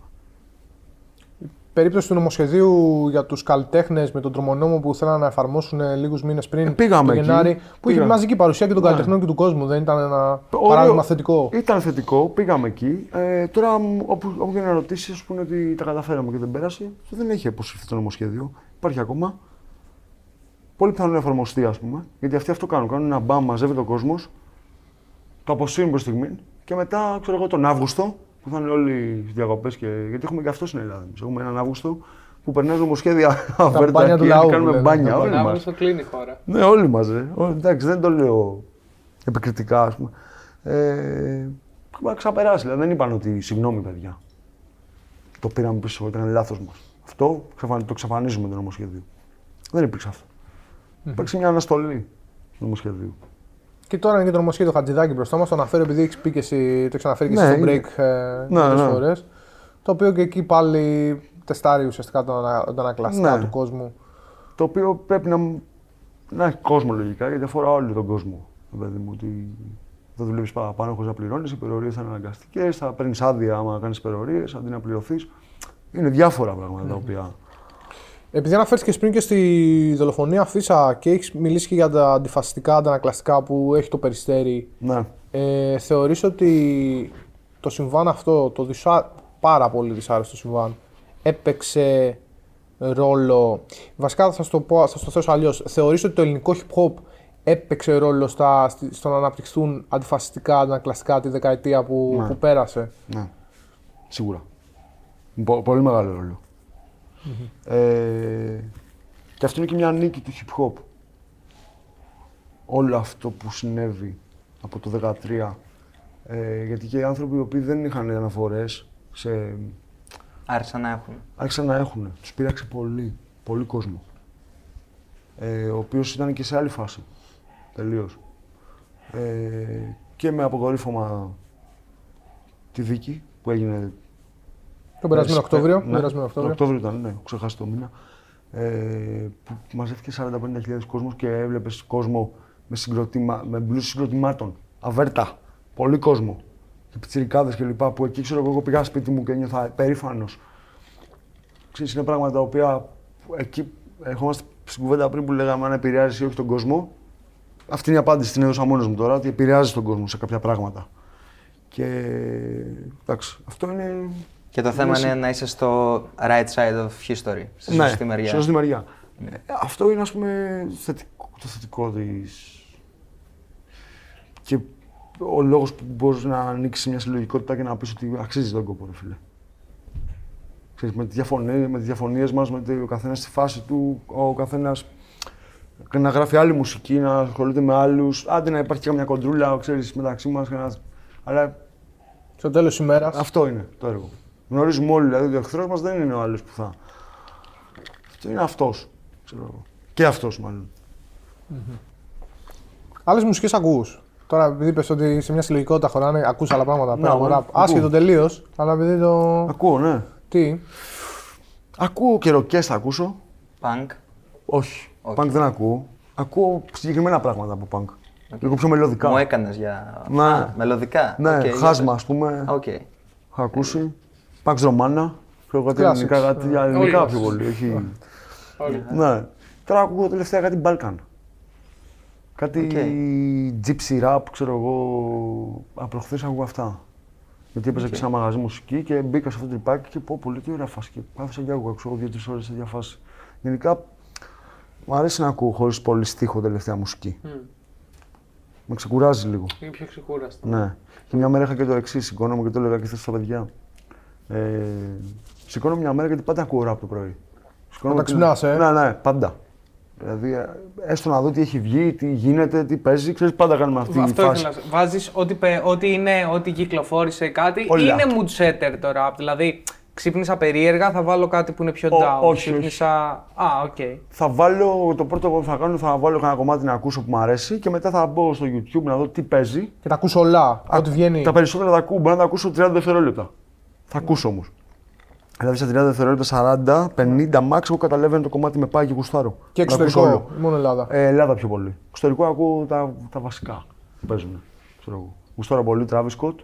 Περίπτωση του νομοσχεδίου για τους καλλιτέχνες με τον τρομονόμο που θέλαν να εφαρμόσουν λίγους μήνες πριν. Ε, πήγαμε το εκεί. Γενάρη, που είχε Πήγαμε. μαζική παρουσία και των Ναι. καλλιτεχνών και του κόσμου. Δεν ήταν ένα Ωραίο. παράδειγμα θετικό. Ήταν θετικό, πήγαμε εκεί. Ε, τώρα, μ, όπου, όπου και να ρωτήσεις, ας πούμε ότι τα καταφέραμε και δεν πέρασε, αυτό δεν έχει αποσυρθεί το νομοσχέδιο. Υπάρχει ακόμα. Πολύ πιθανό να εφαρμοστεί, ας πούμε. Γιατί αυτοί αυτό κάνουν. Κάνουν ένα μπαμ, μαζεύεται ο κόσμος, το αποσύρουν προς στιγμή και μετά, ξέρω εγώ, τον Αύγουστο, που θα είναι όλοι στις διακοπές. Και... Γιατί έχουμε και αυτό στην Ελλάδα. Εμείς Έχουμε έναν Αύγουστο που περνάει νομοσχέδια αβέρτα [LAUGHS] μπάνια του και λαού, κάνουμε λέμε. μπάνια. Τα Όλοι Τον μας. Αύγουστο κλείνει η χώρα. Ναι, όλοι μαζί. Εντάξει, δεν το λέω επικριτικά, ας πούμε. Ε, να ξαπεράσει. Δηλαδή, δεν είπαν ότι συγγνώμη, παιδιά. Το πήραμε πίσω, ήταν λάθος μας. Αυτό ξαφαν- το εξαφανίζουμε το νομοσχέδιο. Δεν υπήρξε αυτό. Υπήρξε μια αναστολή του νομοσχεδίου. Και τώρα είναι και το νομοσχέδιο Χατζηδάκη μπροστά μας. Το αναφέρω επειδή έχεις πει και εσύ, το έχει αναφέρει και Ναι, εσύ στο είναι. break ε, Ναι, πολλές ναι. φορές. Το οποίο και εκεί πάλι τεστάρει ουσιαστικά τα ανα- τα ανακλαστικά Ναι. του κόσμου. Το οποίο πρέπει να, να έχει κόσμο λογικά, γιατί αφορά όλο τον κόσμο. ρε παιδί μου, ότι δεν δουλεύεις παραπάνω χωρίς να πληρώνεις, οι υπερορίε θα είναι αναγκαστικές, θα παίρνεις άδεια άμα κάνεις υπερορίε αντί να πληρωθείς. Είναι διάφορα πράγματα τα οποία. Επειδή αναφέρθηκε πριν και στη δολοφονία Φίσα και έχεις μιλήσει και για τα αντιφασιστικά αντανακλαστικά που έχει το περιστέρι, Ναι. ε, θεωρείς ότι το συμβάν αυτό, το δυσά... πάρα πολύ δυσάρεστο συμβάν, έπαιξε ρόλο; Βασικά θα στο, πω, θα στο θέσω αλλιώς. Θεωρείς ότι το ελληνικό hip hop έπαιξε ρόλο στα, στη- στο να αναπτυχθούν αντιφασιστικά αντανακλαστικά τη δεκαετία που, Ναι. που πέρασε; Ναι, σίγουρα. Πο- πολύ μεγάλο ρόλο. Ε, και αυτό είναι και μια νίκη του hip hop. Όλο αυτό που συνέβη από το 2013. Ε, γιατί και οι άνθρωποι οι οποίοι δεν είχαν αναφορές σε... Άρχισαν να έχουν. άρχισαν να έχουν. Τους πείραξε πολύ, πολύ κόσμο. Ε, ο οποίος ήταν και σε άλλη φάση. Τελείως. Ε, και με αποκορύφωμα τη δίκη που έγινε Τον περασμένο Πέρσι, Οκτώβριο. ναι, τον περασμένο Το Οκτώβριο. Οκτώβριο ήταν, ναι, έχω ξεχάσει το μήνα. Ε, που μαζεύτηκε 40-50 κόσμος και έβλεπες κόσμο με, συγκροτήμα, με μπλούς συγκροτημάτων. Αβέρτα. Πολύ κόσμο. Και πιτσιρικάδες και λοιπά που εκεί ξέρω εγώ, εγώ πήγα σπίτι μου και νιώθα περήφανος. Ξέρεις, είναι πράγματα τα οποία εκεί ερχόμαστε στην κουβέντα πριν που λέγαμε αν επηρεάζει ή όχι τον κόσμο. Αυτή είναι η απάντηση την έδωσα μόνος μου τώρα, ότι επηρεάζει τον κόσμο σε κάποια πράγματα. Και εντάξει, αυτό είναι Και το θέμα Είναι είναι να είσαι στο right side of history, στη σωστή μεριά. στη Ναι, σωστή μεριά. Ε, αυτό είναι ας πούμε θετικό, το θετικό της. Και ο λόγος που μπορείς να ανοίξεις μια συλλογικότητα και να πεις ότι αξίζει τον κόπο, ρε φίλε. Ξέρεις, με, τις διαφωνίες, με τις διαφωνίες μας, με το, ο καθένας στη φάση του, ο καθένας να γράφει άλλη μουσική, να ασχολείται με άλλους, άντε να υπάρχει και καμιά κοντρούλα, ξέρεις, μεταξύ μας, και να... αλλά Στο τέλος της ημέρας. αυτό είναι το έργο. Γνωρίζουμε όλοι, δηλαδή ο εχθρό μας δεν είναι ο άλλος που θα. Αυτό είναι αυτός. Και αυτός μάλλον. Άλλες μουσικές ακούς. Τώρα, επειδή είπε ότι σε μια συλλογικότητα χωράνε, ακούς άλλα πράγματα πέρα Ναι, από ναι, ραπ. ακούω. Άσχετο τελείως, αλλά επειδή το. Ακούω, ναι. Τι; Ακούω και ροκές θα ακούσω. Punk. Όχι. Όχι. Punk δεν ακούω. Ακούω συγκεκριμένα πράγματα από punk. Λίγο πιο μελωδικά. Μου έκανες για. Ναι. Α, μελωδικά. Ναι, Οκ, για χάσμα, πες. ας πούμε. Οκ. Έχω ακούσει. Pax Romana. Ξέρω κάτι Classics. ελληνικά, κάτι ελληνικά Όλοι πιο μας. πολύ. Όχι. Όλοι. ναι. Τώρα ακούω τελευταία κάτι Balkan. Κάτι OK. gypsy rap, ξέρω εγώ. Απροχθές ακούω αυτά. Γιατί έπαιζα και σε ένα μαγαζί μουσική και μπήκα σε αυτό το τρυπάκι και πω πολύ τι ωραία φάση. Και κάθισα και άκουγα, ξέρω δύο-τρεις ώρες σε διαφάση. Γενικά μου αρέσει να ακούω χωρίς πολύ στίχο τελευταία μουσική. Μμ. Με ξεκουράζει λίγο. Είναι πιο ξεκούραστο. Ναι. Και μια μέρα είχα και το εξής. Σηκώνομαι και το έλεγα και χθε στα παιδιά. Ε, σηκώνομαι μια μέρα γιατί πάντα ακούω ραπ το πρωί. Σηκώνομαι Όταν και- ξυπνάς, ε. Ναι, ναι, πάντα. Δηλαδή, ε, έστω να δω τι έχει βγει, τι γίνεται, τι παίζει. Ξέρεις, πάντα κάνουμε αυτή Αυτό τη φάση. ήθελα. να- Βάζεις ό,τι, πε- ό,τι είναι, ό,τι κυκλοφόρησε κάτι. Όλα. Είναι mood setter το rap. Δηλαδή, ξύπνησα περίεργα, θα βάλω κάτι που είναι πιο Ο- down. όχι, ξύπνησα. Α, οκ. Θα βάλω, το πρώτο που θα κάνω θα βάλω ένα κομμάτι να ακούσω που μου αρέσει και μετά θα μπω στο YouTube να δω τι παίζει. Και τα ακούς όλα, ό,τι βγαίνει. Τα περισσότερα τα ακούω, μπορεί να τα ακούσω 30 δευτερόλεπτα. Θα ακούσω όμως. Δηλαδή σε 30 δευτερόλεπτα, 40, 50 max, εγώ καταλαβαίνω το κομμάτι με πάει και γουστάρω. Και Να ακούσω εξωτερικό, όλο. ή μόνο Ελλάδα. Ε, Ελλάδα πιο πολύ. Εξωτερικό ακούω τα, τα βασικά που παίζουν. Ξέρω εγώ. Γουστάρω πολύ Travis Scott,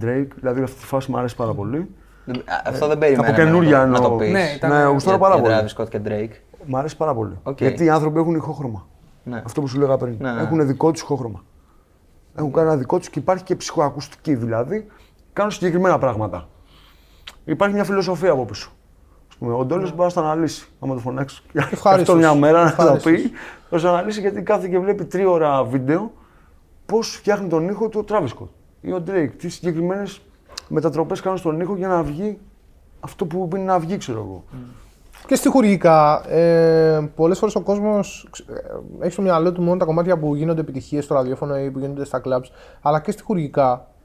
Drake, δηλαδή αυτή τη φάση μου αρέσει πάρα πολύ. Δεν- α, Αυτό δεν περίμενα από καινούρια να, το- να το εννοώ. πεις. Ναι, ήταν- Ναι, γουστάρω πάρα πολύ. Για Travis Scott και Drake. Μ' αρέσει πάρα πολύ. Οκ. Γιατί οι άνθρωποι έχουν ηχόχρωμα. Ναι. Αυτό που σου λέγα πριν. Ναι, ναι. Έχουν δικό τους ηχόχρωμα. Έχουν κάνει ένα δικό τους και υπάρχει και ψυχοακουστική δηλαδή. Κάνουν συγκεκριμένα πράγματα. Υπάρχει μια φιλοσοφία από πίσω. Ας πούμε, ο Ντόλο μπορεί να το αναλύσει. Άμα το φωνάξεις [LAUGHS] Ευχαρίστως. αυτό μια μέρα να τα Ευχαρίστως. πει, θα το αναλύσει γιατί κάθεται και βλέπει τρία ώρα βίντεο πώς φτιάχνει τον ήχο του ο Travis Scott ή ο Drake. Τι συγκεκριμένες μετατροπές κάνουν στον ήχο για να βγει αυτό που είναι να βγει, ξέρω εγώ. Και στοιχουργικά, ε, πολλές φορές ο κόσμος έχει στο μυαλό του μόνο τα κομμάτια που γίνονται επιτυχίες στο ραδιόφωνο ή που γίνονται στα clubs, αλλά και στοιχουργικά ε,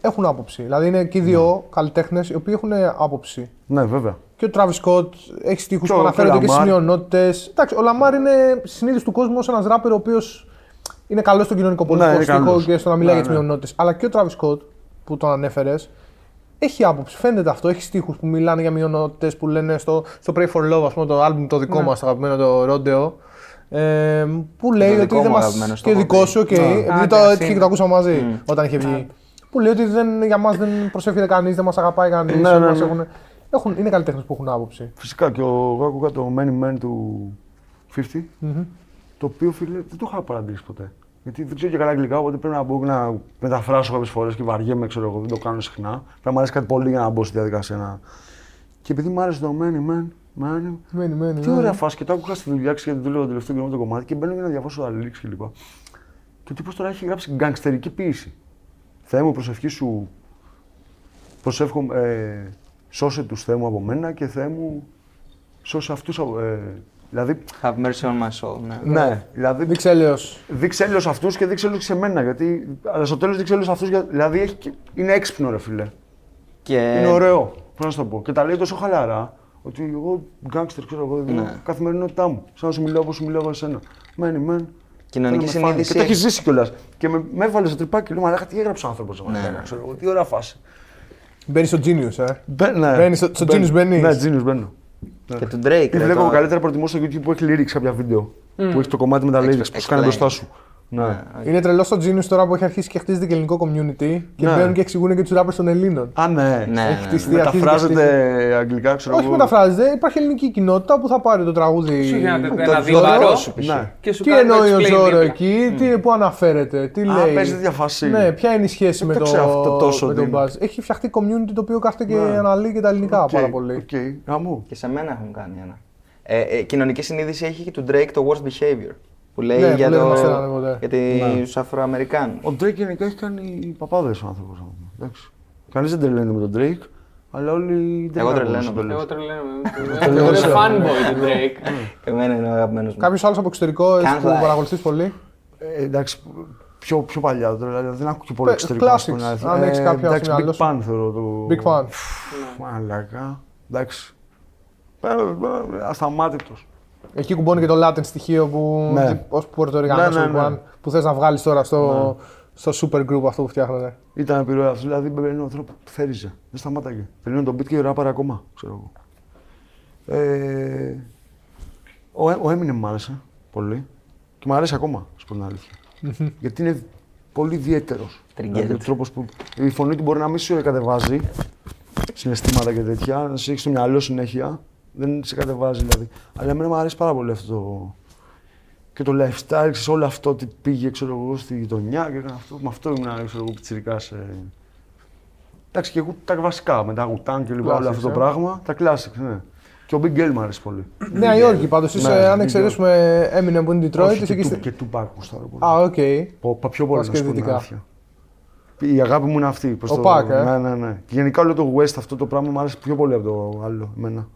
έχουν άποψη. Δηλαδή είναι και οι δύο Ναι. καλλιτέχνες οι οποίοι έχουν άποψη. Ναι, βέβαια. Και ο Travis Scott έχει στίχους Και που ο αναφέρονται και στις Λαμάρ. μειονότητες. Εντάξει, ο Λαμάρ είναι συνείδηση του κόσμου ως ένας ράπερ ο οποίος είναι καλός στον κοινωνικό Ναι, πολιτικό είναι στίχο καλός. και στο να μιλάει Ναι, για τις ναι. μειονότητες. Αλλά και ο Travis Scott που τον ανέφερες έχει άποψη. Φαίνεται αυτό. Έχει στίχους που μιλάνε για μειονότητες που λένε στο, στο Pray for Love, ας πούμε, το album το δικό Ναι. μας, το αγαπημένο το Rodeo. Ε, που λέει το ότι δικό δεν μου μας... αγαπημένο στο και έχω δικό πει. σου, οκ. Ναι. επειδή Άντε, το ας έτυχε και είναι. το ακούσαμε μαζί όταν είχε βγει. Που λέει ότι δεν, για μας δεν προσέφερε κανείς, δεν μας αγαπάει κανείς. Ναι, ναι, ναι. Έχουν, έχουν, είναι καλλιτέχνες που έχουν άποψη. Φυσικά και ο- εγώ άκουγα το Many Men του 50, το οποίο φίλε δεν το είχα παρατηρήσει ποτέ. Γιατί δεν ξέρω και καλά αγγλικά, οπότε πρέπει να μπω και να μεταφράσω κάποιες φορές και βαριέμαι, ξέρω εγώ, δεν το κάνω συχνά. Πρέπει να μου αρέσει κάτι πολύ για να μπω στη διαδικασία. Να... Και επειδή μου άρεσε το Many Men, Many, Μένει, μένει. τι ωραία φάση και το άκουγα στη δουλειά ξέρω, γιατί δούλευα το τελευταίο καιρό με το κομμάτι και μπαίνω για να διαβάσω τα lyrics κλπ. Και ο τύπος τώρα έχει γράψει γκαγκστερική ποίηση. Θεέ μου, προσευχή σου. Προσεύχομαι. Ε, σώσε τους Θεέ μου από μένα και Θεέ μου. Σώσε αυτούς. Ε, δηλαδή. Have mercy on my soul. Ναι. Ναι, δηλαδή. Δείξε έλεος. Δείξε έλεος αυτούς και δείξε έλεος σε μένα. Γιατί, αλλά στο τέλος δείξε έλεος αυτού. Δηλαδή έχει, και- είναι έξυπνο, ρε φίλε. Και... Είναι ωραίο. Πώς να σου το πω. Και τα λέει τόσο χαλαρά ότι εγώ γκάγκστερ, ξέρω εγώ, είναι Ναι. καθημερινότητά μου. Σαν να σου μιλάω όπως σου μιλάω εσένα. Μένει, μεν. Κοινωνική Θέλω να με φάνε. συνείδηση Και το έχεις έχει- ζήσει κιόλας. Και με, με έβαλες στο τρυπάκι και λέω Μαλάκα, τι έγραψε ο άνθρωπος. Ναι. Ξέρω εγώ, τι ωραία φάση. Μπαίνεις στο Genius, ε. Μπε, ναι. Μπαίνεις στο- στο Μπαίνω. Genius μπαίνεις. Ναι, Genius μπαίνω. Και του Drake. Τι ρε, βλέπω το- καλύτερα προτιμώ στο YouTube που έχει lyrics κάποια βίντεο. Που έχει το κομμάτι με τα lyrics που σου κάνει explain. μπροστά σου. Ναι. Ναι, οκ. Είναι τρελός στο Genius τώρα που έχει αρχίσει και χτίζεται και ελληνικό community και Ναι. μπαίνουν και εξηγούν και τους rappers των Ελλήνων. Α, ναι. Ναι, Έχει ναι, χτιστεί, ναι. αρχίζει και Μεταφράζεται χτίζεται. αγγλικά, ξέρω Όχι εγώ. μεταφράζεται, υπάρχει ελληνική κοινότητα που θα πάρει το τραγούδι. Σου γίνεται Το ένα Ζώρο. δίβαρό σου π.χ. Ναι. και σου Τι κάνει το εννοεί ο explain Ζώρο δίπλα. εκεί, τι, πού αναφέρεται, τι Α, λέει. παίζει τέτοια φάση. Ναι, ποια είναι η σχέση Δεν με το το, ξέρω αυτό τόσο με τον ότι είναι. Buzz. Έχει φτιαχτεί community το οποίο κάθεται και Ναι. αναλύει και τα ελληνικά Οκ, πάρα πολύ. Οκ, γαμώ. Και σε μένα έχουν κάνει ένα. Ε, ε, κοινωνική συνείδηση έχει και του Drake το worst behavior. Που λέει Ναι, που για, λέει το... δεν μας θέλανε ποτέ. για τους Αφροαμερικάνους. Ο Drake γενικά έχει κάνει παπάδες ο άνθρωπος. Εντάξει. Κανείς δεν τρελαίνεται με τον Drake, αλλά όλοι Εγώ δεν τρελαίνομαι. Εγώ τρελαίνομαι. Εγώ είμαι fanboy του Drake. Εμένα είναι ο αγαπημένος μου. Κάποιος άλλος από εξωτερικό εσύ Can't που lie. παρακολουθείς πολύ; Ε, εντάξει, πιο, πιο παλιά τώρα, δηλαδή δεν ακούω και πολύ Πε- εξωτερικό. classics, ας πούμε, αλήθεια. αν έχεις κάποιο εντάξει, στο μυαλό Big σου. Pan θεωρώ το... Big fan. Μαλακά, εντάξει. Ε, ε, Ασταμάτητος. Εκεί κουμπώνει και το Latin στοιχείο που Ναι. ως Πορτορικανό Ναι, ναι, ναι. που, που θες να βγάλεις τώρα στο, στο super group αυτό που φτιάχνανε. Ήταν επιρροή αυτός, δηλαδή μπαίνει ο άνθρωπο που θέριζε. Δεν σταμάταγε. Τελειώνει τον beat και ράπαρε ακόμα, ξέρω εγώ. Ε, ο, ο Eminem μου άρεσε πολύ και μου αρέσει ακόμα, σου πω την αλήθεια. Γιατί είναι πολύ ιδιαίτερος. Τριγκέρεται. Δηλαδή, ο τρόπος που η φωνή του μπορεί να μην σου κατεβάζει, συναισθήματα και τέτοια, να σε έχει στο μυαλό συνέχεια. Δεν σε κατεβάζει δηλαδή. Αλλά εμένα μου αρέσει πάρα πολύ αυτό το. Και το lifestyle, ξέρεις, όλο αυτό ότι πήγε ξέρω εγώ, στη γειτονιά και έκανα αυτό. Με αυτό ήμουν ξέρω εγώ, πιτσιρικάς, ε. Εντάξει, και εγώ τα βασικά με τα γουτάν και λίγο όλο Classics, αυτό το ε. πράγμα. Τα classics, ναι. Και ο Big L μου αρέσει πολύ. Νέα Υόρκη πάντως. Ναι, αν Big εξαιρέσουμε Eminem που είναι Detroit, Όχι, είσαι και, εκεί. του, στη- και του Pac γουστάρω πολύ. Α, οκ. Πο- πα- πιο πολύ Πας να και σου πω την δυτικά. αλήθεια. Η αγάπη μου είναι αυτή. προς Ο το... Pac, ε. Ναι, ναι, ναι. Και γενικά όλο το West αυτό το πράγμα μου άρεσε πιο πολύ από το άλλο εμένα.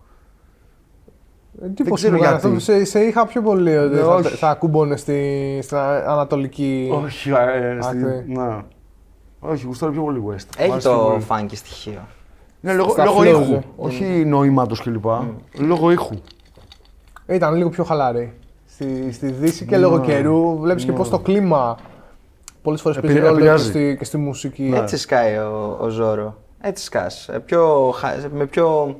Τι πώς ξέρω μου κάνει γιατί. αυτό, σε, σε είχα πιο πολύ ότι Ναι, θα, όχι. θα ακούμπονε στη, στην ανατολική. Όχι, ε, στη... Άκρη. ναι. Όχι, γουστάρω πιο πολύ West. Μ' Έχει άρεσε πιο το πολύ. funky στοιχείο. Ναι, λόγω, στα λόγω flows, ήχου. ε. Όχι νοήματος κλπ. Λόγω ήχου. Ήταν λίγο πιο χαλαρή. Στη, στη Δύση και λόγω Ναι. καιρού βλέπεις και Ναι. πώς το κλίμα πολλές φορές Επηρε- παίζει ρόλο και επηρεάζει. στη, και στη μουσική. Ναι. Έτσι σκάει ο, ο Ζόρο. Έτσι σκάς. Ε, Πιο, χα- με πιο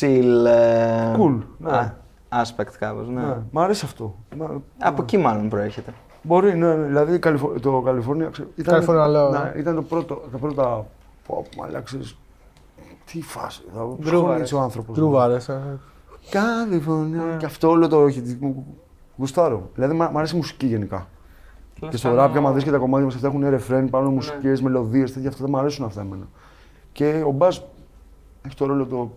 chill. ε, Cool, ναι. α, aspect κάπως, ναι. Ναι. Μ' αρέσει αυτό. Μα- Από εκεί μάλλον προέρχεται. Μπορεί, ναι, ναι. Δηλαδή Καλιφο- το Καλιφόρνια ξέ- ήταν, California Love. ναι, ήταν το πρώτο, τα πρώτα. Πω, μαλάκα, ξέρεις, Τι φάση. Θα Γκρούβαρες. ψώνισε ο άνθρωπος. Γκρούβαρες, ε. Καλιφόρνια. Ναι. Και αυτό όλο το μου γουστάρω. Δηλαδή μ' μ' αρέσει η μουσική γενικά. Και στο rap, άμα δεις και τα κομμάτια μας αυτά έχουν ρεφρέν, πάνω μουσικές, μελωδίες, τέτοια αυτά δεν μου αρέσουν αυτά εμένα. Και ο Μπάζ έχει το ρόλο το.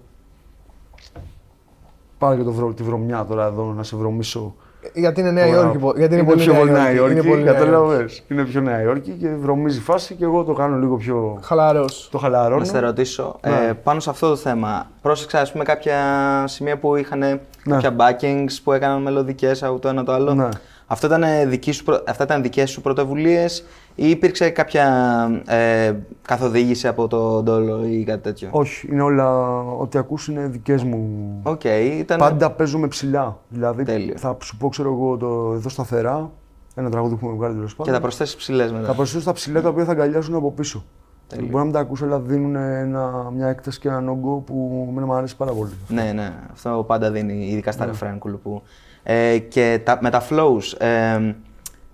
Πάρε και το βρω, τη βρωμιά τώρα εδώ να σε βρωμίσω. Γιατί είναι Νέα το Υόρκη. rap. πο- Γιατί είναι, πολύ πιο πολύ Νέα Υόρκη. Είναι πολύ Νέα Υόρκη. Κατάλαβες. Είναι πιο Νέα Υόρκη και βρωμίζει η φάση και εγώ το κάνω λίγο πιο. Χαλαρός. Το χαλαρώνω. Να σε ρωτήσω, Ναι. ε, πάνω σε αυτό το θέμα, πρόσεξα ας πούμε κάποια σημεία που είχαν Ναι. κάποια backings που έκαναν μελωδικές από το ένα το άλλο. Ναι. Αυτό ήταν δική σου, πρω- αυτά ήταν δικές σου πρωτοβουλίες ή υπήρξε κάποια ε, καθοδήγηση από το Ντόλο ή κάτι τέτοιο; Όχι, είναι όλα. Ό,τι ακούς είναι δικές μου. Οκ, ήταν... Πάντα παίζουμε ψηλά. Δηλαδή Τέλειο. θα σου πω, ξέρω εγώ, το, εδώ σταθερά, ένα τραγούδι που έχουμε βγάλει τέλος Και πάντων. θα προσθέσεις ψηλές μετά. Θα προσθέσω τα ψηλά τα οποία θα αγκαλιάσουν από πίσω. Τέλειο. Μπορεί να μην τα ακούσω, αλλά δίνουν ένα, μια έκταση και έναν όγκο που εμένα μου αρέσει πάρα πολύ. Ναι, ναι, αυτό πάντα δίνει, ειδικά στα Ναι. ρεφρέν κουλουπού. Ε, και τα, με τα flows, ε,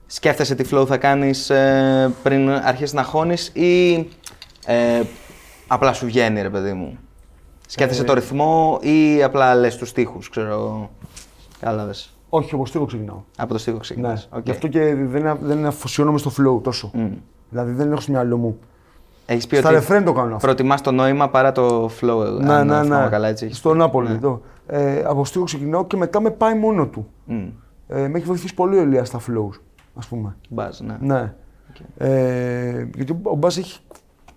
σκέφτεσαι τι flow θα κάνεις ε, πριν αρχίσεις να χώνεις ή ε, απλά σου βγαίνει ρε παιδί μου; Σκέφτεσαι Ε, το ρυθμό ή απλά λες τους στίχους, ξέρω, κατάλαβες. Όχι, όπως το ξεκινάω. Από το στίχο Ναι. ξεκινάς. Οκ. Γι' αυτό και δεν, δεν αφοσιώνομαι στο flow τόσο. Μμ. Δηλαδή δεν έχω στο μυαλό μου. Έχεις πει Στα ότι ρεφρέν το κάνω αυτό. προτιμάς το νόημα παρά το flow, Ναι, αν ναι, θυμάμαι ναι. καλά, έτσι έχεις Στο πει. Νάπολη. Ναι. εδώ. Ε, από στίχο ξεκινάω και μετά με πάει μόνο του. Μμ. Ε, με έχει βοηθήσει πολύ ο Ηλίας στα flows, ας πούμε. Μπάζ, ναι. Ναι. Ε, γιατί ο Μπάς έχει,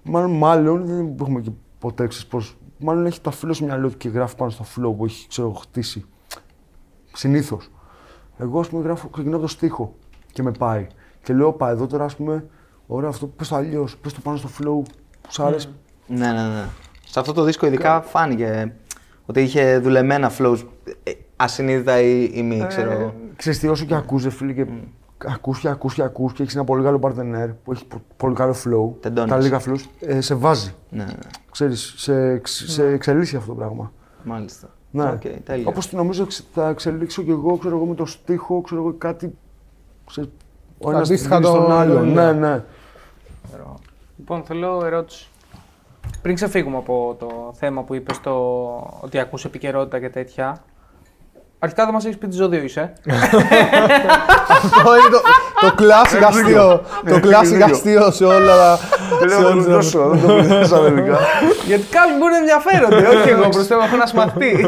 μάλλον, μάλλον, δεν έχουμε και ποτέ ξέρεις πώς, μάλλον έχει τα flow στο μυαλό του και γράφει πάνω στο flow που έχει ξέρω, χτίσει. Συνήθως. Εγώ, ας πούμε, γράφω, ξεκινάω από το στίχο και με πάει. Και λέω, πά, εδώ τώρα, ας πούμε, ωραία, αυτό πες το αλλιώς, πες το πάνω στο flow που σου άρεσε. Ναι, ναι, ναι. Σε αυτό το δίσκο ειδικά φάνηκε ότι είχε δουλεμένα flows ε, ασυνείδητα ή, ή μη, ξέρω εγώ. Ε, ξέρεις τι, όσο και ακούς, ρε φίλε, και ακούς και ακούς και ακούς και έχεις ένα πολύ καλό partner που έχει πο- πολύ καλό flow, Τεντώνεις. τα λίγα flows, ε, σε βάζει. Ναι, ναι, Ξέρεις, σε, εξ- σε εξελίσσει αυτό το πράγμα. μάλιστα. Ναι. Οκ, τέλεια. Όπως νομίζω εξ- θα εξελίξω κι εγώ, ξέρω εγώ, με το στίχο, ξέρω εγώ, κάτι... Ξέρεις, ο ένας Αντίστοιχα δίνει στον το- άλλον. Ναι, ναι. Λοιπόν, θέλω ερώτηση. Πριν ξεφύγουμε από το θέμα που είπες το ότι ακούς επικαιρότητα και τέτοια, αρχικά δεν μας έχεις πει τι ζώδιο είσαι. Αυτό είναι το, το classic αστείο. Το classic αστείο σε όλα. Δεν σε λέω να όλους το δώσω, δεν το μιλάω στα ελληνικά. Γιατί κάποιοι μπορεί να ενδιαφέρονται, όχι εγώ προς θέμα, έχω ένα μαθητή.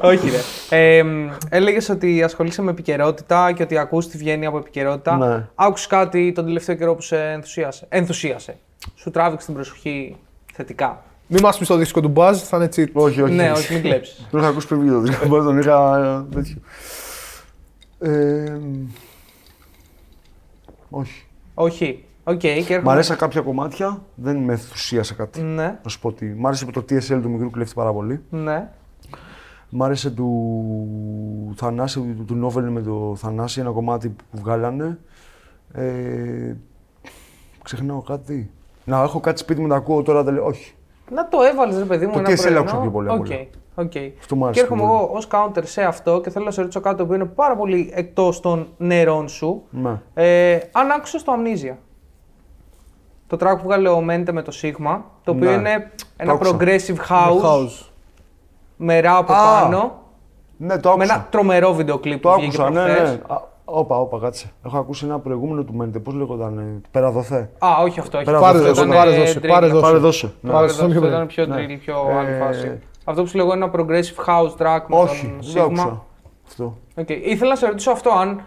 όχι ρε. Ε, έλεγες ότι ασχολείσαι με επικαιρότητα και ότι ακούς τι βγαίνει από επικαιρότητα. Ναι. Άκουσες κάτι τον τελευταίο καιρό που σε ενθουσίασε. Ενθουσίασε. Σου τράβηξε την προσοχή; Θετικά. Μην μας πεις το δίσκο του Buzz, θα είναι cheat. Όχι, όχι. ναι, όχι, μην κλέψεις. [LAUGHS] Τον είχα ακούσει πριν βίντεο, δηλαδή, μπορεί τον είχα ε, τέτοιο. Ε, όχι. όχι. Οκ, και έρχομαι. Μ' αρέσαν κάποια κομμάτια, δεν με ενθουσίασε κάτι. Ναι, Να σου πω ότι. Μ' άρεσε το TSL του μικρού κλέφτη πάρα πολύ. ναι. Μ' άρεσε του Θανάση, του, του Νόβελ με το Θανάση, ένα κομμάτι που βγάλανε. Ε, ξεχνάω κάτι. Να έχω κάτι σπίτι μου να ακούω τώρα, δεν λέω, όχι. Να το έβαλες, ρε παιδί μου. Το ένα TSL πρωινό. άκουσα πιο πολύ απ' Οκ, όλα. οκ. Αυτό μου άρεσε Και έρχομαι πιο πολύ. εγώ ως counter σε αυτό και θέλω να σε ρωτήσω κάτι το οποίο είναι πάρα πολύ εκτός των νερών σου. Ναι. Ε, αν άκουσες το Amnesia. το track που βγάλε ο Mente με το Sigma, το οποίο Ναι. είναι ένα άκουσα. progressive house, House. με rap από Α, πάνω, Ναι, το με άκουσα. ένα τρομερό βίντεο κλιπ Το που βγήκε άκουσα, ναι, προχθές. ναι. Α, Όπα, όπα, κάτσε. Έχω ακούσει ένα προηγούμενο του Μέντε. Πώς λέγονταν, ε, Περαδοθέ. Α, όχι αυτό, όχι. Πάρε Αυτό δώσε, ήταν, πάρε ε, δώσε, drill. πάρε δώσε. Πάρε δώσε. Ναι. Πάρε Πάρε δώσε, δώσε. αυτό ήταν πιο Ναι. drill, πιο Ε, άλλη φάση. Αυτό που σου λέγω είναι ένα progressive house track με Όχι, τον δεν το Sigma. άκουσα. Αυτό. Οκ. Ήθελα να σε ρωτήσω αυτό, αν Αν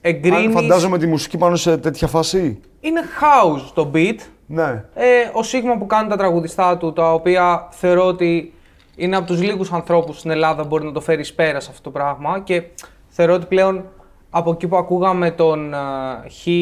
εγκρίνεις... φαντάζομαι τη μουσική πάνω σε τέτοια φάση. Είναι house το beat. Ναι. Ε, ο Sigma που κάνει τα τραγουδιστά του, τα οποία θεωρώ ότι είναι από τους λίγους ανθρώπους στην Ελλάδα που μπορεί να το φέρεις εις πέρα σε αυτό το πράγμα και θεωρώ ότι πλέον από εκεί που ακούγαμε τον uh, he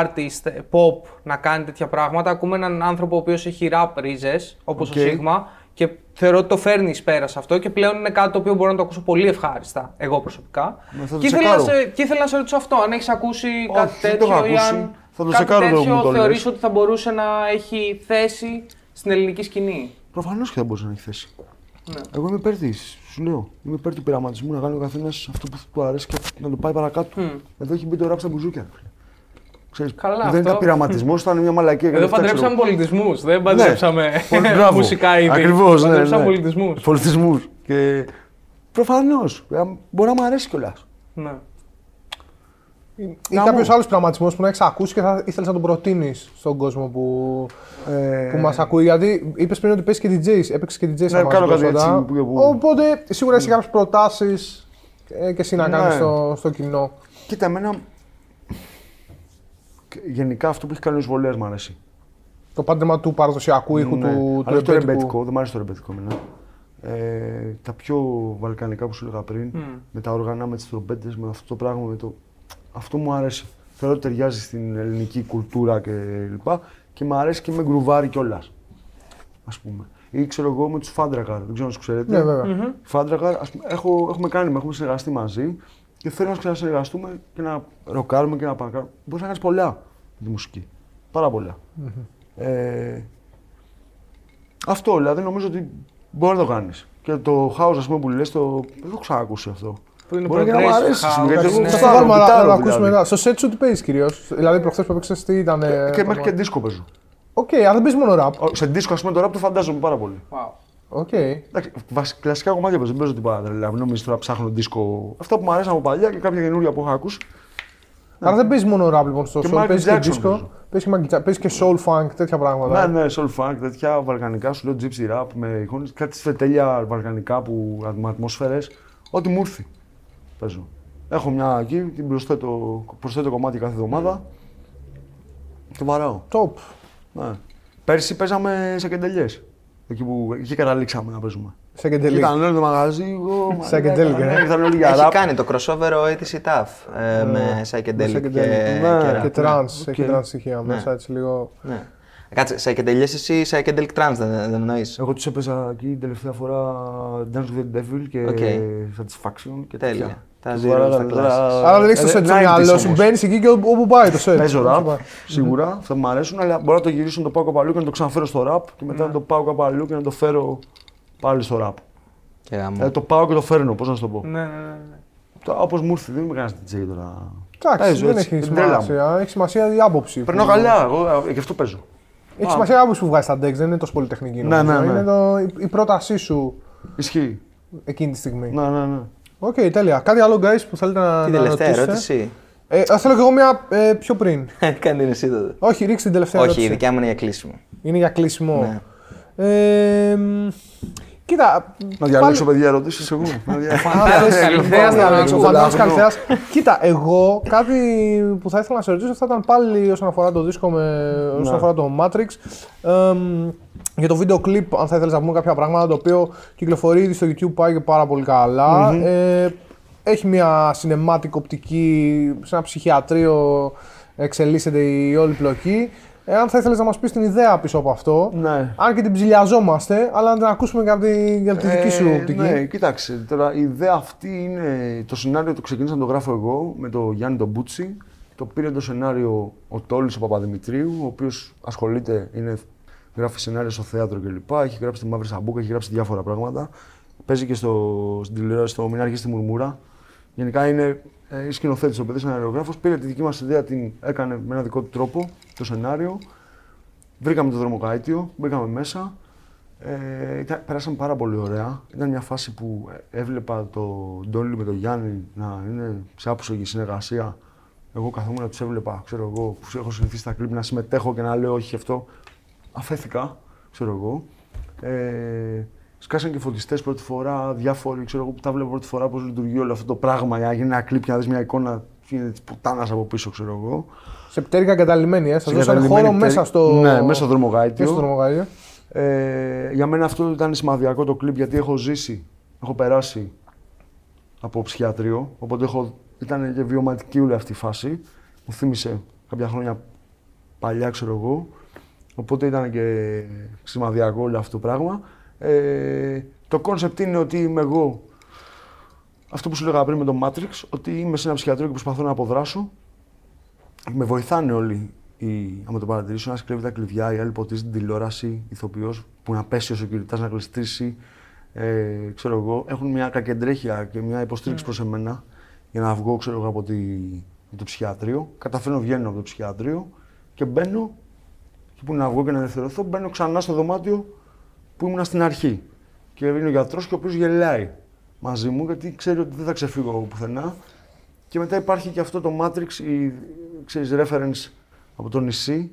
artist ε, pop να κάνει τέτοια πράγματα, ακούμε έναν άνθρωπο ο οποίος έχει rap ρίζες, όπως Οκ. ο Sigma και θεωρώ ότι το φέρνεις εις πέρα σε αυτό και πλέον είναι κάτι το οποίο μπορώ να το ακούσω πολύ ευχάριστα, εγώ προσωπικά. Ναι, θα το και, ήθελα να τσεκάρω. σε, και ήθελα να σε ρωτήσω αυτό, αν έχεις ακούσει κάτι δεν το τέτοιο έχω ή ακούσει. αν Θα το κάτι τσεκάρω τώρα που μου τέτοιο το θεωρείς λες. ότι θα μπορούσε να έχει θέση στην ελληνική σκηνή. Προφανώς και θα μπορούσε να έχει θέση. Ναι. Εγώ είμαι υπέρ της. Σου λέω. Είμαι υπέρ του πειραματισμού να κάνει ο καθένας αυτό που του αρέσει και να το πάει παρακάτω. Εδώ έχει μπει το ραπ στα μπουζούκια. φίλε. Ξέρεις, Καλά, δεν αυτό. ήταν πειραματισμός, ήταν μια μαλακία. Εδώ παντρέψαμε πολιτισμούς, δεν παντρέψαμε Ναι. μουσικά είδη. Ακριβώς. Ναι, Παντρέψαμε ναι. πολιτισμούς. Πολιτισμούς. Και προφανώς. Μπορεί να μου αρέσει κιόλας. Ναι. Ή Γάμο. κάποιος άλλος πειραματισμό που να έχεις ακούσει και θα ήθελες να τον προτείνεις στον κόσμο που, Ε, που μας ακούει. Γιατί είπες πριν ότι παίζει και DJs, έπαιξες και DJs Ναι, άμα κάνω είσαι κάτι πρόσφατα. έτσι που και που. Οπότε σίγουρα έχεις κάποιες προτάσεις και εσύ να Ναι. κάνεις στο, στο κοινό. Κοίτα, εμένα. Γενικά αυτό που έχει κάνει ο Βολέα μου αρέσει. Το πάντρεμα του παραδοσιακού ήχου Ναι. του, του Αλλά όχι το ρεμπέτικου. ρεμπέτικο, δεν μου αρέσει το ρεμπέτικο εμένα. Ε, τα πιο βαλκανικά που σου έλεγα πριν, με τα όργανα, με τις τρομπέτες, με αυτό το πράγμα, με το... αυτό μου αρέσει. Θεωρώ ότι ταιριάζει στην ελληνική κουλτούρα και λοιπά και μου αρέσει και με γκρουβάρι κιόλας. Α πούμε. Ή ξέρω εγώ με τους Φάντρακαρ, δεν ξέρω αν τους ξέρετε. Ναι, βέβαια. Οι Φάντρακαρ, ας πούμε, έχω, έχουμε κάνει, έχουμε συνεργαστεί μαζί και θέλω να ξανασυνεργαστούμε και να ροκάρουμε και να πανκάρουμε. Μπορείς να κάνεις πολλά με τη μουσική. Πάρα πολλά. Ε, αυτό δηλαδή νομίζω ότι μπορεί να το κάνεις. Και το house, ας πούμε, που λες, το... δεν το έχω ξανακούσει αυτό. Που είναι μπορεί και να μου progressive αρέσει. house, γιατί εντάξει, εγώ ναι. Θα το γουστάρω, βάλουμε να- να γουστάρω, το ακούσουμε δηλαδή. μετά. Στο set σου τι παίζεις κυρίως. Δηλαδή προχθές που έπαιξες τι ήταν. Ε, Και μέχρι και δίσκο παίζω. Οκ, αλλά δεν παίζεις μόνο rap. Ο- Σε δίσκο, ας πούμε, το rap το φαντάζομαι πάρα πολύ. Wow. Οκ. Εντάξει, βασι- κλασικά κομμάτια παίζω, δεν παίζω τίποτα. Δηλαδή, νομίζω τώρα ψάχνω δίσκο. Αυτά που μου αρέσαν από παλιά και κάποια καινούρια που έχω ακούσει. Αλλά δεν παίζεις μόνο rap λοιπόν στο Και soul. Michael Παίζεις και Jackson, disco. παίζω. Παίζεις και, Michael Jackson, παίζεις και soul funk, τέτοια πράγματα. Ναι, ναι, soul funk, τέτοια βαλκανικά, σου λέω gypsy rap με εικόνες, κάτι σε τέλεια βαλκανικά που με ατμόσφαιρες. Ό,τι μου έρθει. Παίζω. Έχω μια εκεί, την προσθέτω, προσθέτω κομμάτι κάθε εβδομάδα και βαράω. Top. Ναι. Πέρσι παίζαμε ψυχεντελιές. Εκεί που εκεί καταλήξαμε να παίζουμε. Σε κεντελή. Ήταν όλο το μαγαζί, εγώ. Psychedelic, ε. Ήρθαν όλοι για Έχει rap. κάνει το crossover ο ATC Tough ε, με psychedelic psychedelic, και, ναι. και Και rap. trance. οκ. Έχει trance στοιχεία Ναι. μέσα έτσι λίγο. Ναι. Κάτσε, psychedelic εσύ psychedelic trance δεν, δεν εννοείς; Εγώ τους έπαιζα εκεί την τελευταία φορά Dance with the Devil και Οκ. Satisfaction και Τέλεια. Τέτοια. Τα Τους zero βαράγανε στα τώρα- κλάσσης. Αλλά δεν έχεις το Ε, set στο 90s μυαλό σου. όμως. Μπαίνεις εκεί και όπου πάει το set. Παίζω Όπου rap, πάει. σίγουρα, αυτά μου αρέσουν, αλλά μπορώ να το γυρίσω να το πάω κάπου αλλού και να το ξαναφέρω στο rap και μετά να το πάω κάπου αλλού και να το φέρω πάλι στο rap. Και γαμό. Δηλαδή το πάω και το φέρνω, πώς να σου το πω. Ναι, ναι, ναι. Όπως μου ήρθε, δεν είμαι κανένας DJ τώρα. Εντάξει, Παίζω δεν έτσι, έχεις την τρέλα μου. σημασία. Έχει σημασία η άποψη. Περνάω που- καλά, εγώ ε, γι' αυτό παίζω. Έχει σημασία η άποψη που βγάζεις στα decks, δεν είναι τόσο πολύ τεχνική. Ναι, νομίζω. ναι, ναι. Είναι το, η, η πρότασή σου Ισχύει. εκείνη τη στιγμή. Ναι, ναι, ναι. Οκ, τέλεια. Κάτι άλλο, guys, που θέλετε να, Την να τελευταία ρωτήσετε; ερώτηση. Ε, ας, θέλω κι εγώ μια ε, πιο πριν. [LAUGHS] Κάνει την εσύ τότε. Όχι, ρίξτε την τελευταία Όχι, η ερώτηση. δικιά μου είναι για κλείσιμο. Είναι για κλείσιμο. Ναι. Ε, μ, κοίτα. Να διαλέξω παιδιά ερωτήσεις εγώ. Να δια- Φαντάζεσαι, [LAUGHS] Καλλιθέας λοιπόν, να ρωτήσω. ο Φαντάζος Καλλιθέας. Κοίτα, εγώ κάτι που θα ήθελα να σε ρωτήσω θα ήταν πάλι όσον αφορά το δίσκο με, όσον Ναι. αφορά το Matrix. Εμ, για το βίντεο κλιπ, αν θα ήθελες να πούμε κάποια πράγματα, το οποίο κυκλοφορεί ήδη στο YouTube, πάει και πάρα πολύ καλά. Ε, έχει μια cinematic οπτική, σε ένα ψυχιατρίο εξελίσσεται η όλη πλοκή. Εάν θα ήθελες να μας πεις την ιδέα πίσω από αυτό, Ναι. αν και την ψηλιαζόμαστε, αλλά να την ακούσουμε και από τη, για τη δική σου Ε, οπτική. Ναι, κοίταξε. Τώρα η ιδέα αυτή είναι. Το σενάριο το ξεκίνησα να το γράφω εγώ με τον Γιάννη τον Μπούτσι. Το πήρε το σενάριο ο Τόλης ο Παπαδημητρίου, ο οποίος ασχολείται, είναι, γράφει σενάριο στο θέατρο κλπ. Έχει γράψει τη Μαύρη Σαμπούκα, έχει γράψει διάφορα πράγματα. Παίζει και στο, στην τηλεόραση στο Μην Αρχίσει στη Μουρμούρα. Γενικά είναι ε, σκηνοθέτης ο παιδί, ένα αερογράφος. Πήρε τη δική μας ιδέα, την έκανε με ένα δικό του τρόπο το σενάριο. βρήκαμε το δρομοκαίτιο, μπήκαμε μέσα. Ε, ήταν, περάσαμε πάρα πολύ ωραία. Ήταν μια φάση που ε, έβλεπα το Ντόνι με τον Γιάννη να είναι σε άψογη συνεργασία. Εγώ καθόμουν να τους έβλεπα, ξέρω εγώ, που έχω συνηθίσει στα κλειπ να συμμετέχω και να λέω όχι αυτό. Αφέθηκα, ξέρω εγώ. Ε, σκάσαν και φωτιστές πρώτη φορά, διάφοροι, ξέρω εγώ, που τα βλέπω πρώτη φορά πώς λειτουργεί όλο αυτό το πράγμα. Για να γίνει ένα κλειπ και να δεις μια εικόνα της πουτάνας από πίσω, ξέρω εγώ. Σε πτέρυγα εγκαταλειμμένη, ε. Σα δώσανε Συγκαταλειμμένη χώρο πτέρυ- μέσα στο. Ναι, μέσα στο δρομογάιτιο. μέσα στο δρομοκαίτιο. Ε, για μένα αυτό ήταν σημαδιακό το κλιπ γιατί έχω ζήσει, έχω περάσει από ψυχιατρείο, οπότε έχω, ήταν και βιωματική όλη αυτή η φάση. Μου θύμισε κάποια χρόνια παλιά, ξέρω εγώ. Οπότε ήταν και σημαδιακό όλο αυτό το πράγμα. Ε, το concept είναι ότι είμαι εγώ, αυτό που σου λέγα πριν με το Matrix, ότι είμαι σε ένα ψυχιατρείο και προσπαθώ να αποδράσω. Με βοηθάνε όλοι. Οι, άμα το παρατηρήσω, ένας κλέβει τα κλειδιά, η άλλη ποτίζει την τηλεόραση, ηθοποιός που να πέσει ο security, να γλιστρήσει. Ε, ξέρω εγώ, έχουν μια κακεντρέχεια και μια υποστήριξη προς εμένα για να βγω ξέρω εγώ, από, τη, από το ψυχιατρίο. Καταφέρνω, βγαίνω από το ψυχιατρίο και μπαίνω. Και που να βγω και να ελευθερωθώ, μπαίνω ξανά στο δωμάτιο που ήμουν στην αρχή. Και είναι ο γιατρός και ο οποίος γελάει μαζί μου γιατί ξέρει ότι δεν θα ξεφύγω από πουθενά. Και μετά υπάρχει και αυτό το Matrix, η, ξέρεις, reference από το νησί,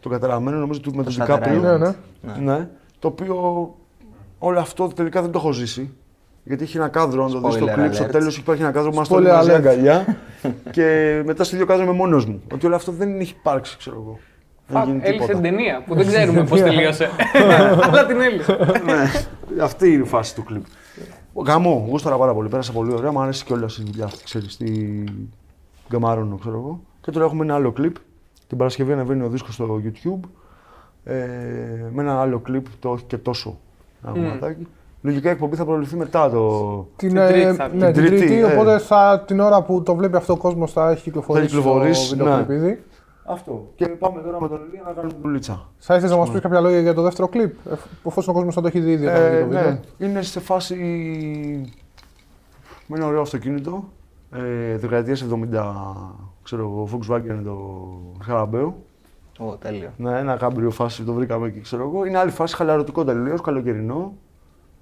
το καταραμένο νομίζω του με τον Το Δικάπριο. Ναι, Shutter ναι. Ναι, το οποίο όλο αυτό τελικά δεν το έχω ζήσει. Γιατί έχει ένα κάδρο, αν το δεις στο Spoiler κλιπ, στο alert. τέλος υπάρχει ένα κάδρο που είμαστε Spoiler όλοι μαζί alert. αγκαλιά. και μετά στο ίδιο κάδρος είμαι μόνος μου. Ότι όλο αυτό δεν έχει υπάρξει, ξέρω εγώ. Δεν Φακ, γίνει έλυσε τίποτα. την ταινία που δεν ξέρουμε πώς τελείωσε. [LAUGHS] Αλλά την έλυσε. ναι, αυτή είναι η φάση του κλιπ. Γαμό, γούσταρα πάρα πολύ. Πέρασα πολύ ωραία. Μου αρέσει και όλα η δουλειά αυτή, ξέρεις. Στη Γκαμάρονο, ξέρω εγώ. Και τώρα έχουμε ένα άλλο κλιπ. Την Παρασκευή ανεβαίνει ο δίσκος στο YouTube. Ε, με ένα άλλο κλιπ, το όχι και τόσο. Ένα κομματάκι. Λογικά η εκπομπή θα προβληθεί μετά το. Την, Την ε, Τρίτη θα ναι, βγει. την Την Τρίτη, Τρίτη, ε. οπότε θα, την ώρα που το βλέπει αυτό ο κόσμος θα έχει κυκλοφορήσει, Θα κυκλοφορήσει, το βίντεο ναι. Ήδη. Αυτό. Και πάμε τώρα με τον Ηλία να κάνουμε δουλίτσα. Θα ήθελε να μας πεις κάποια λόγια για το δεύτερο κλιπ, εφ- εφόσον ο κόσμος θα το έχει δει ήδη. όταν Ε, βγει το βίντεο. ναι, είναι σε φάση. Με ένα ωραίο αυτοκίνητο. Ε, δεκαετίας 70, ξέρω εγώ, Volkswagen το σκαραβαίο. Ω, τέλειο. Ναι, ένα κάμπριο φάση το βρήκαμε εκεί, ξέρω εγώ. Είναι άλλη φάση, χαλαρωτικό τελείως, καλοκαιρινό.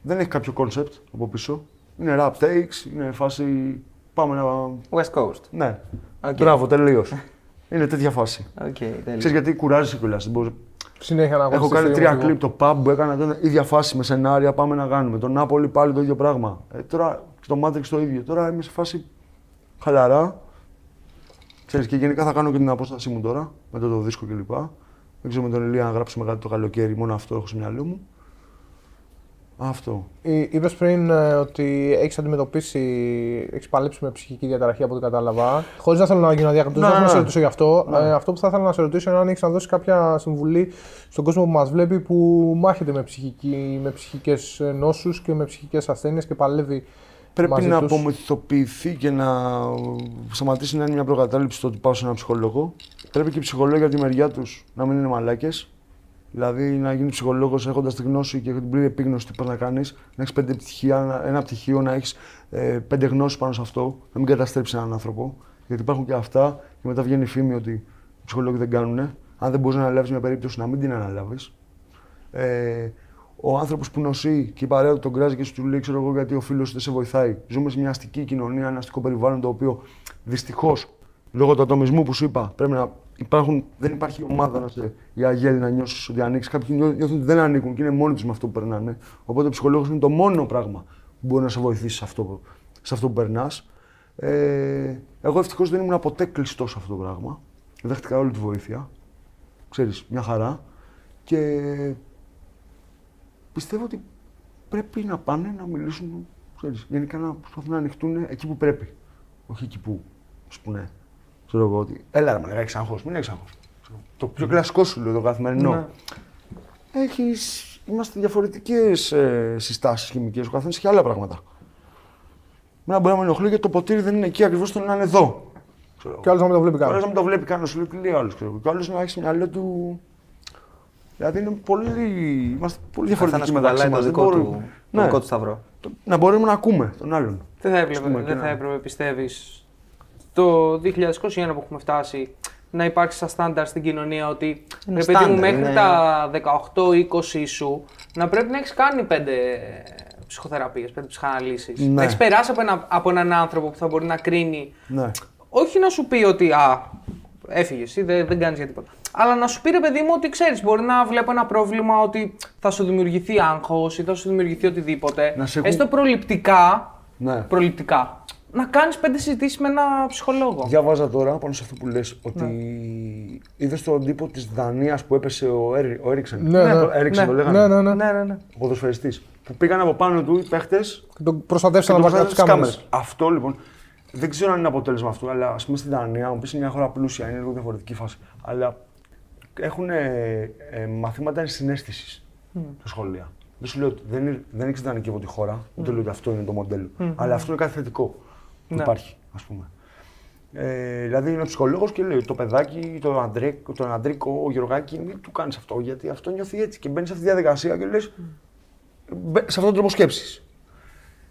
Δεν έχει κάποιο concept από πίσω. Είναι rap takes, είναι φάση. Πάμε να. West Coast. Ναι. Οκ. Μπράβο, τελείως. [LAUGHS] είναι τέτοια φάση. Οκ, τέλειο. Ξέρεις γιατί κουράζεσαι κιόλας. Συνέχεια να Έχω αγωνιστείς κάνει στο τρία ίδιο κλιπ. Το pub που έκανα τότε, ίδια φάση με σενάρια. Πάμε να κάνουμε. Το Νάπολη πάλι το ίδιο πράγμα. Ε, τώρα στο Matrix το ίδιο. Τώρα είμαι σε φάση χαλαρά. Ξέρεις, και γενικά θα κάνω και την απόστασή μου τώρα με το, το δίσκο κλπ. Δεν ξέρω με τον Ηλία να γράψουμε κάτι το καλοκαίρι. Μόνο αυτό έχω στο μυαλό μου. Αυτό. Είπες πριν ε, ότι έχεις αντιμετωπίσει, έχεις παλέψει με ψυχική διαταραχή από ό,τι κατάλαβα. Χωρίς να θέλω να γίνω αδιάκριτος, Ναι, δεν θέλω να ναι. σε ρωτήσω γι' αυτό. Ε, αυτό που θα ήθελα να σε ρωτήσω είναι αν έχεις να δώσεις κάποια συμβουλή στον κόσμο που μας βλέπει που μάχεται με, ψυχική, με ψυχικές νόσους και με ψυχικές ασθένειες και παλεύει. Πρέπει μαζί να τους. απομυθοποιηθεί και να σταματήσει να είναι μια προκατάληψη στο ότι πάω σε έναν ψυχολόγο. Πρέπει και οι ψυχολόγοι από τη μεριά τους να μην είναι μαλάκες. Δηλαδή να γίνει ψυχολόγος έχοντας τη γνώση και την πλήρη επίγνωση τι πα να κάνεις, να έχεις πέντε πτυχία, ένα πτυχίο, να έχεις ε, πέντε γνώσεις πάνω σε αυτό, να μην καταστρέψεις έναν άνθρωπο. Γιατί υπάρχουν και αυτά και μετά βγαίνει η φήμη ότι οι ψυχολόγοι δεν κάνουν. Αν δεν μπορείς να αναλάβεις μια περίπτωση, να μην την αναλάβεις. Ε, ο άνθρωπος που νοσεί και η παρέα του τον κράζει και σου λέει, ξέρω εγώ, γιατί ο φίλος δεν σε βοηθάει. Ζούμε σε μια αστική κοινωνία, ένα αστικό περιβάλλον το οποίο δυστυχώς λόγω του ατομισμού που σου είπα πρέπει να υπάρχουν, δεν υπάρχει ομάδα να σε, για αγέλη να νιώσεις ότι ανήκει. Κάποιοι νιώ- νιώθουν ότι δεν ανήκουν και είναι μόνοι τους με αυτό που περνάνε. Οπότε ο ψυχολόγος είναι το μόνο πράγμα που μπορεί να σε βοηθήσει σε αυτό, που- σε αυτό που περνάς. Ε, εγώ ευτυχώς δεν ήμουν ποτέ κλειστός σε αυτό το πράγμα. Δέχτηκα όλη τη βοήθεια. Ξέρεις, μια χαρά. Και πιστεύω ότι πρέπει να πάνε να μιλήσουν, ξέρεις, γενικά να προσπαθούν να ανοιχτούν εκεί που πρέπει. Όχι εκεί που σου πούνε, ξέρω εγώ, ότι έλα ρε μαλάκα, έχεις άγχος, μην έχεις άγχος. Ξέρω, Το πιο κλασικό σου λέω, το καθημερινό. Ναι. Έχεις, είμαστε διαφορετικές ε, συστάσεις χημικές, ο καθένας έχει άλλα πράγματα. Μένα μπορεί να με ενοχλεί γιατί το ποτήρι δεν είναι εκεί ακριβώς, το να είναι εδώ. Ξέρω εγώ. Και άλλος να μην το βλέπει Τώρα κανένα. να μην το βλέπει κανένα, σου λέει τι λέει ο άλλος. Και ο άλλος να έχει στο μυαλό του. Δηλαδή είναι πολύ. Είμαστε πολύ διαφορετικοί Καθένας μεταξύ κουβαλάει μας. το δικό του, το Ναι. δικό του σταυρό. Να μπορούμε να ακούμε τον άλλον. Δεν θα Ας έπρεπε, πούμε, δεν και θα να- έπρεπε πιστεύεις το 2021 που έχουμε φτάσει να υπάρξει σαν στάνταρ στην κοινωνία ότι Είναι ρε παιδί μου, στάνταρ, μέχρι είναι- τα 18-20 σου να πρέπει να έχεις κάνει πέντε ψυχοθεραπείες, πέντε ψυχαναλύσεις. Ναι. Να έχεις περάσει από, ένα, από έναν άνθρωπο που θα μπορεί να κρίνει. Ναι. Όχι να σου πει ότι α, έφυγες ή δεν, δεν κάνεις για τίποτα. Αλλά να σου πει ρε παιδί μου ότι ξέρεις, μπορεί να βλέπω ένα πρόβλημα ότι θα σου δημιουργηθεί άγχος ή θα σου δημιουργηθεί οτιδήποτε. Να σε έχουν- Έστω προληπτικά. Ναι. Προληπτικά. Να κάνεις πέντε συζητήσεις με ένα ψυχολόγο. Διάβαζα τώρα πάνω σε αυτό που λες ότι Ναι. είδες στον τύπο της Δανίας που έπεσε ο, Έρι, ο Έριξεν. Ναι, ναι. Το Έριξεν το λέγανε. Ναι, ναι, ναι. Ναι, ναι, ναι. Ο ποδοσφαιριστής. Που πήγαν από πάνω του οι παίχτες Και τον προστατεύσαν από από τις κάμερες. Αυτό λοιπόν δεν ξέρω αν είναι αποτέλεσμα αυτού, αλλά ας πούμε στην Δανία, μου πεις είναι μια χώρα πλούσια, είναι λίγο διαφορετική φάση. Αλλά έχουν ε, ε, μαθήματα συνέστηση στα σχολεία. Δεν σου λέω ότι δεν, είναι- δεν έχει ιδανική από τη χώρα, ούτε λέω ότι αυτό είναι το μοντέλο. Αλλά αυτό είναι κάτι θετικό που Ναι. υπάρχει, ας πούμε. Ε, δηλαδή είναι ο ψυχολόγος και λέει το παιδάκι, το Αντρίκ, τον Αντρίκο, ο Γιωργάκη, μην του κάνεις αυτό, γιατί αυτό νιώθει έτσι. Και μπαίνεις σε αυτή τη διαδικασία και λες. Σε αυτόν τον τρόπο σκέψη.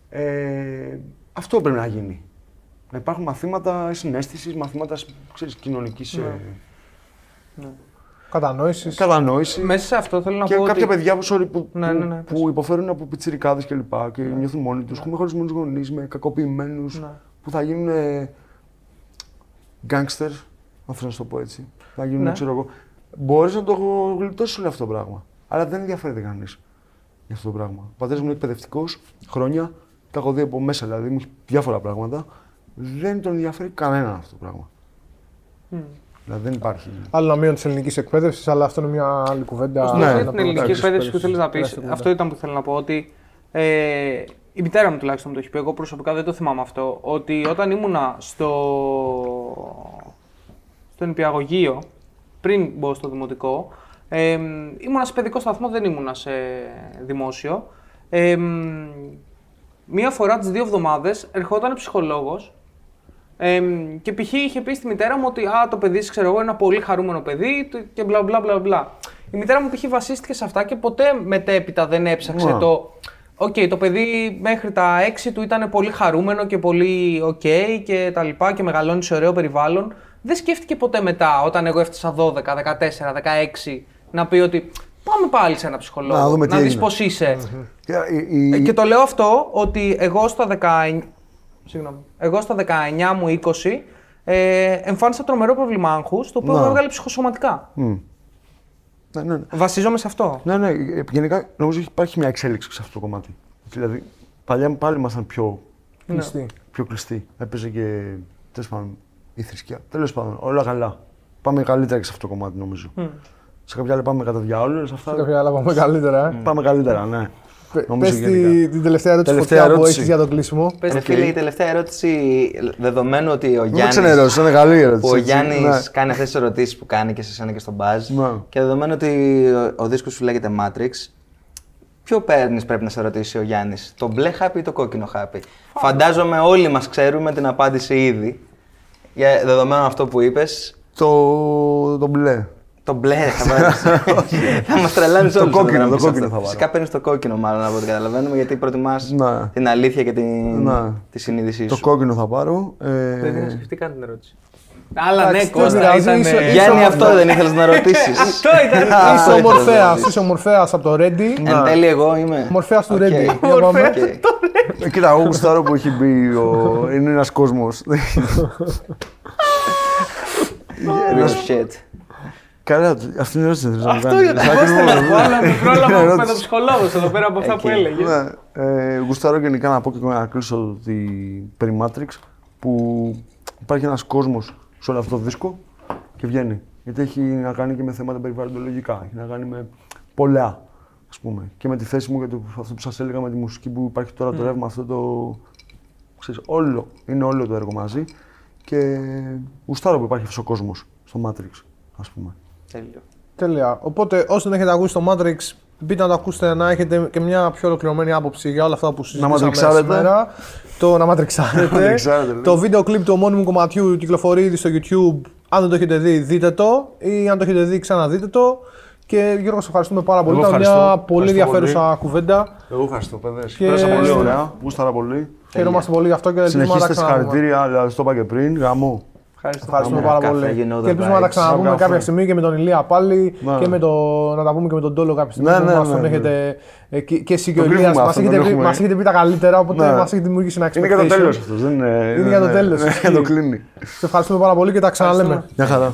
Ε, αυτό πρέπει να γίνει. Να υπάρχουν μαθήματα συνέστησης, μαθήματα ξέρεις, κοινωνικής ε, Κατανόησης. κατανόησης. Μέσα σε αυτό θέλω να Και πω κάποια ότι... παιδιά που, sorry, που, Ναι, ναι, ναι, που, που υποφέρουν από πιτσιρικάδες και λοιπά και νιώθουν μόνοι τους. Έχουμε χωρισμένους γονείς με κακοποιημένους Ναι. Που θα γίνουν ε, γκάγκστερ, αν θέλω να σου το πω έτσι. Θα γίνουν, Ναι. ξέρω εγώ. Μπορείς να το γλιτώσεις όλο αυτό το πράγμα. Αλλά δεν ενδιαφέρεται κανείς για αυτό το πράγμα. Ο πατέρας μου είναι εκπαιδευτικός χρόνια, τα έχω δει από μέσα δηλαδή, μου έχει διάφορα πράγματα. Δεν τον ενδιαφέρει κανένα αυτό το πράγμα. Δηλαδή δεν υπάρχει. Άλλο ένα μείον της ελληνικής εκπαίδευσης, αλλά αυτό είναι μια άλλη κουβέντα. Ναι, Ναι, Να την ελληνικής πούμε, εκπαίδευσης που θέλεις να πεις. τεράστια κουβέντα. Αυτό ήταν που θέλω να πω. Ότι ε, η μητέρα μου τουλάχιστον μου το έχει πει. Εγώ προσωπικά δεν το θυμάμαι αυτό. Ότι όταν ήμουνα στο, στο νηπιαγωγείο, πριν μπω στο δημοτικό, ε, ήμουνα σε παιδικό σταθμό, δεν ήμουνα σε δημόσιο. Ε, μία φορά τις δύο εβδομάδες ερχόταν ψυχολόγος ε, και π.χ. είχε πει στη μητέρα μου ότι α, το παιδί, ξέρω εγώ, είναι ένα πολύ χαρούμενο παιδί το- και μπλα μπλα μπλα μπλα. Η μητέρα μου π.χ. βασίστηκε σε αυτά και ποτέ μετέπειτα δεν έψαξε Ναι. το. Οκ, το παιδί μέχρι τα 6 του ήταν πολύ χαρούμενο και πολύ οκ και τα λοιπά και μεγαλώνει σε ωραίο περιβάλλον. Δεν σκέφτηκε ποτέ μετά, όταν εγώ έφτασα 12, 14, 16, να πει ότι πάμε πάλι σε ένα ψυχολόγο, Να δούμε τι δεις έγινε. πώς είσαι. Και, η- η- Ε, Και το λέω αυτό ότι εγώ στα 19, Συγγνώμη. Εγώ στα 19 μου 20 ε, εμφάνισα τρομερό πρόβλημα άγχους, το οποίο Να. μου έβγαλε ψυχοσωματικά. Μμ. Ναι, ναι, ναι. Βασίζομαι σε αυτό. Ναι, ναι, ε, γενικά νομίζω ότι υπάρχει μια εξέλιξη σε αυτό το κομμάτι. Δηλαδή, παλιά πάλι ήμασταν πιο, Κλειστή. πιο κλειστοί. Έπαιζε και τέλος πάντων η θρησκεία. Τέλος πάντων, όλα καλά. Πάμε καλύτερα και σε αυτό το κομμάτι νομίζω. Σε κάποια άλλα πάμε κατά διάολο, σε αυτά Κάποια άλλα πάμε καλύτερα. ε. πάμε καλύτερα, ναι. Πε Νομίζω πες γενικά. τη- την τελευταία ερώτηση Τελευταία φωτιά που ερώτηση. έχεις για το κλείσιμο. Πες Ρε τι. φίλε, η τελευταία ερώτηση, δεδομένου ότι ο Μην με Γιάννης, ξενερώσεις, είναι καλή η ερώτηση. που ο έτσι. Γιάννης Ναι. κάνει αυτές τις ερωτήσεις που κάνει και σε σένα και στον Μπάζ Ναι. και δεδομένου ότι ο, ο δίσκος σου λέγεται Matrix, ποιο παίρνεις πρέπει να σε ρωτήσει ο Γιάννης, το μπλε χάπι ή το κόκκινο χάπι; Φαντάζομαι όλοι μας ξέρουμε την απάντηση ήδη. Για δεδομένου αυτό που είπες, Το, το μπλε. Το μπλε θα πάρεις. [LAUGHS] θα μας τρελάνεις Το όλους. κόκκινο, όταν το πεις κόκκινο αυτό. θα πάρω. Φυσικά παίρνεις το κόκκινο μάλλον από ό,τι καταλαβαίνουμε γιατί προτιμάς Ναι. την αλήθεια και την, Ναι. τη συνείδησή Το σου. κόκκινο θα πάρω. Ε, Δεν είχα σκεφτεί καν την ερώτηση. Αλλά ναι, Εντάξει, Κώστα, δεν ήταν... πειράζει, είσαι- Γιάννη, αυτό δεν ήθελες να ρωτήσεις. [LAUGHS] Αυτό ήταν. Είσαι ο ήθελα να Μορφέας, ρωτήσω. είσαι ο Μορφέας από το Reddit. Εν τέλει εγώ είμαι. Μορφέας του Οκ. Reddit. Για πάμε. Μορφέας. Οκ. [LAUGHS] Ε, κοίτα, εγώ γουστάρω που έχει μπει ο... Είναι ένας κόσμος. Real shit. Καλά, αυτή είναι η ερώτηση δεν θέλεις να μου Αυτό κάνεις. ήταν. Σάκη Πώς μου, θέλω να πω, αλλά με πρόλαβα ερώτηση. με τον ψυχολόγο εδώ πέρα από αυτά που Εκεί. έλεγε. Ναι, ε, γουστάρω γενικά να πω και να κλείσω ότι περί Matrix που υπάρχει ένας κόσμος σε όλο αυτό το δίσκο και βγαίνει. Γιατί έχει να κάνει και με θέματα περιβαλλοντολογικά, έχει να κάνει με πολλά, ας πούμε. Και με τη θέση μου για το, αυτό που σας έλεγα με τη μουσική που υπάρχει τώρα το ρεύμα, αυτό το... Ξέρεις, όλο, είναι όλο το έργο μαζί και γουστάρω που υπάρχει αυτός ο κόσμος στο Matrix, ας πούμε. Τέλειο. Τέλεια. Οπότε, όσοι δεν έχετε ακούσει το Matrix, μπείτε να το ακούσετε να έχετε και μια πιο ολοκληρωμένη άποψη για όλα αυτά που συζητήσαμε ματριξάρετε. σήμερα. Το να ματριξάρετε. [LAUGHS] ματριξάρετε, ναι. το βίντεο κλιπ του ομώνυμου κομματιού κυκλοφορεί ήδη στο YouTube. Αν δεν το έχετε δει, δείτε το. Ή αν το έχετε δει, ξαναδείτε το. Και Γιώργο, σε ευχαριστούμε πάρα πολύ. Εγώ Ήταν ευχαριστώ. μια πολύ Ευχαριστώ ενδιαφέρουσα κουβέντα. Εγώ ευχαριστώ, παιδες. Και- Πέρασα πολύ ωραία, γούσταρα πολύ. Χαίρομαστε πολύ γι' αυτό και ελπίζουμε να τα Συνεχίστε ξαναδούμε. συγχαρητήρια, αλλά το είπα και πριν, γαμό. Ευχαριστώ. Ευχαριστούμε Πάμε πάρα ένα πολύ. καφέ, you know the και ελπίζουμε να τα vibes. ξαναπούμε Να κάποια καφέ. στιγμή και με τον Ηλία πάλι Ναι. και με το, να τα πούμε και με τον Τόλο κάποια στιγμή. Ναι, που ναι, μας ναι, τον ναι. έχετε, ε, και, και εσύ και ο Το Ηλίας κρύβουμε μας αυτό, έχετε, τον πει- έχουμε. μας έχετε πει τα καλύτερα, οπότε Ναι. μας έχετε δημιουργήσει ένα Είναι για το expectation. τέλος αυτός. Δεν είναι. Είναι για το τέλος, Ναι, ισχύει. το κλείνει. Σε ευχαριστούμε πάρα πολύ και τα ξαναλέμε. Μια χαρά.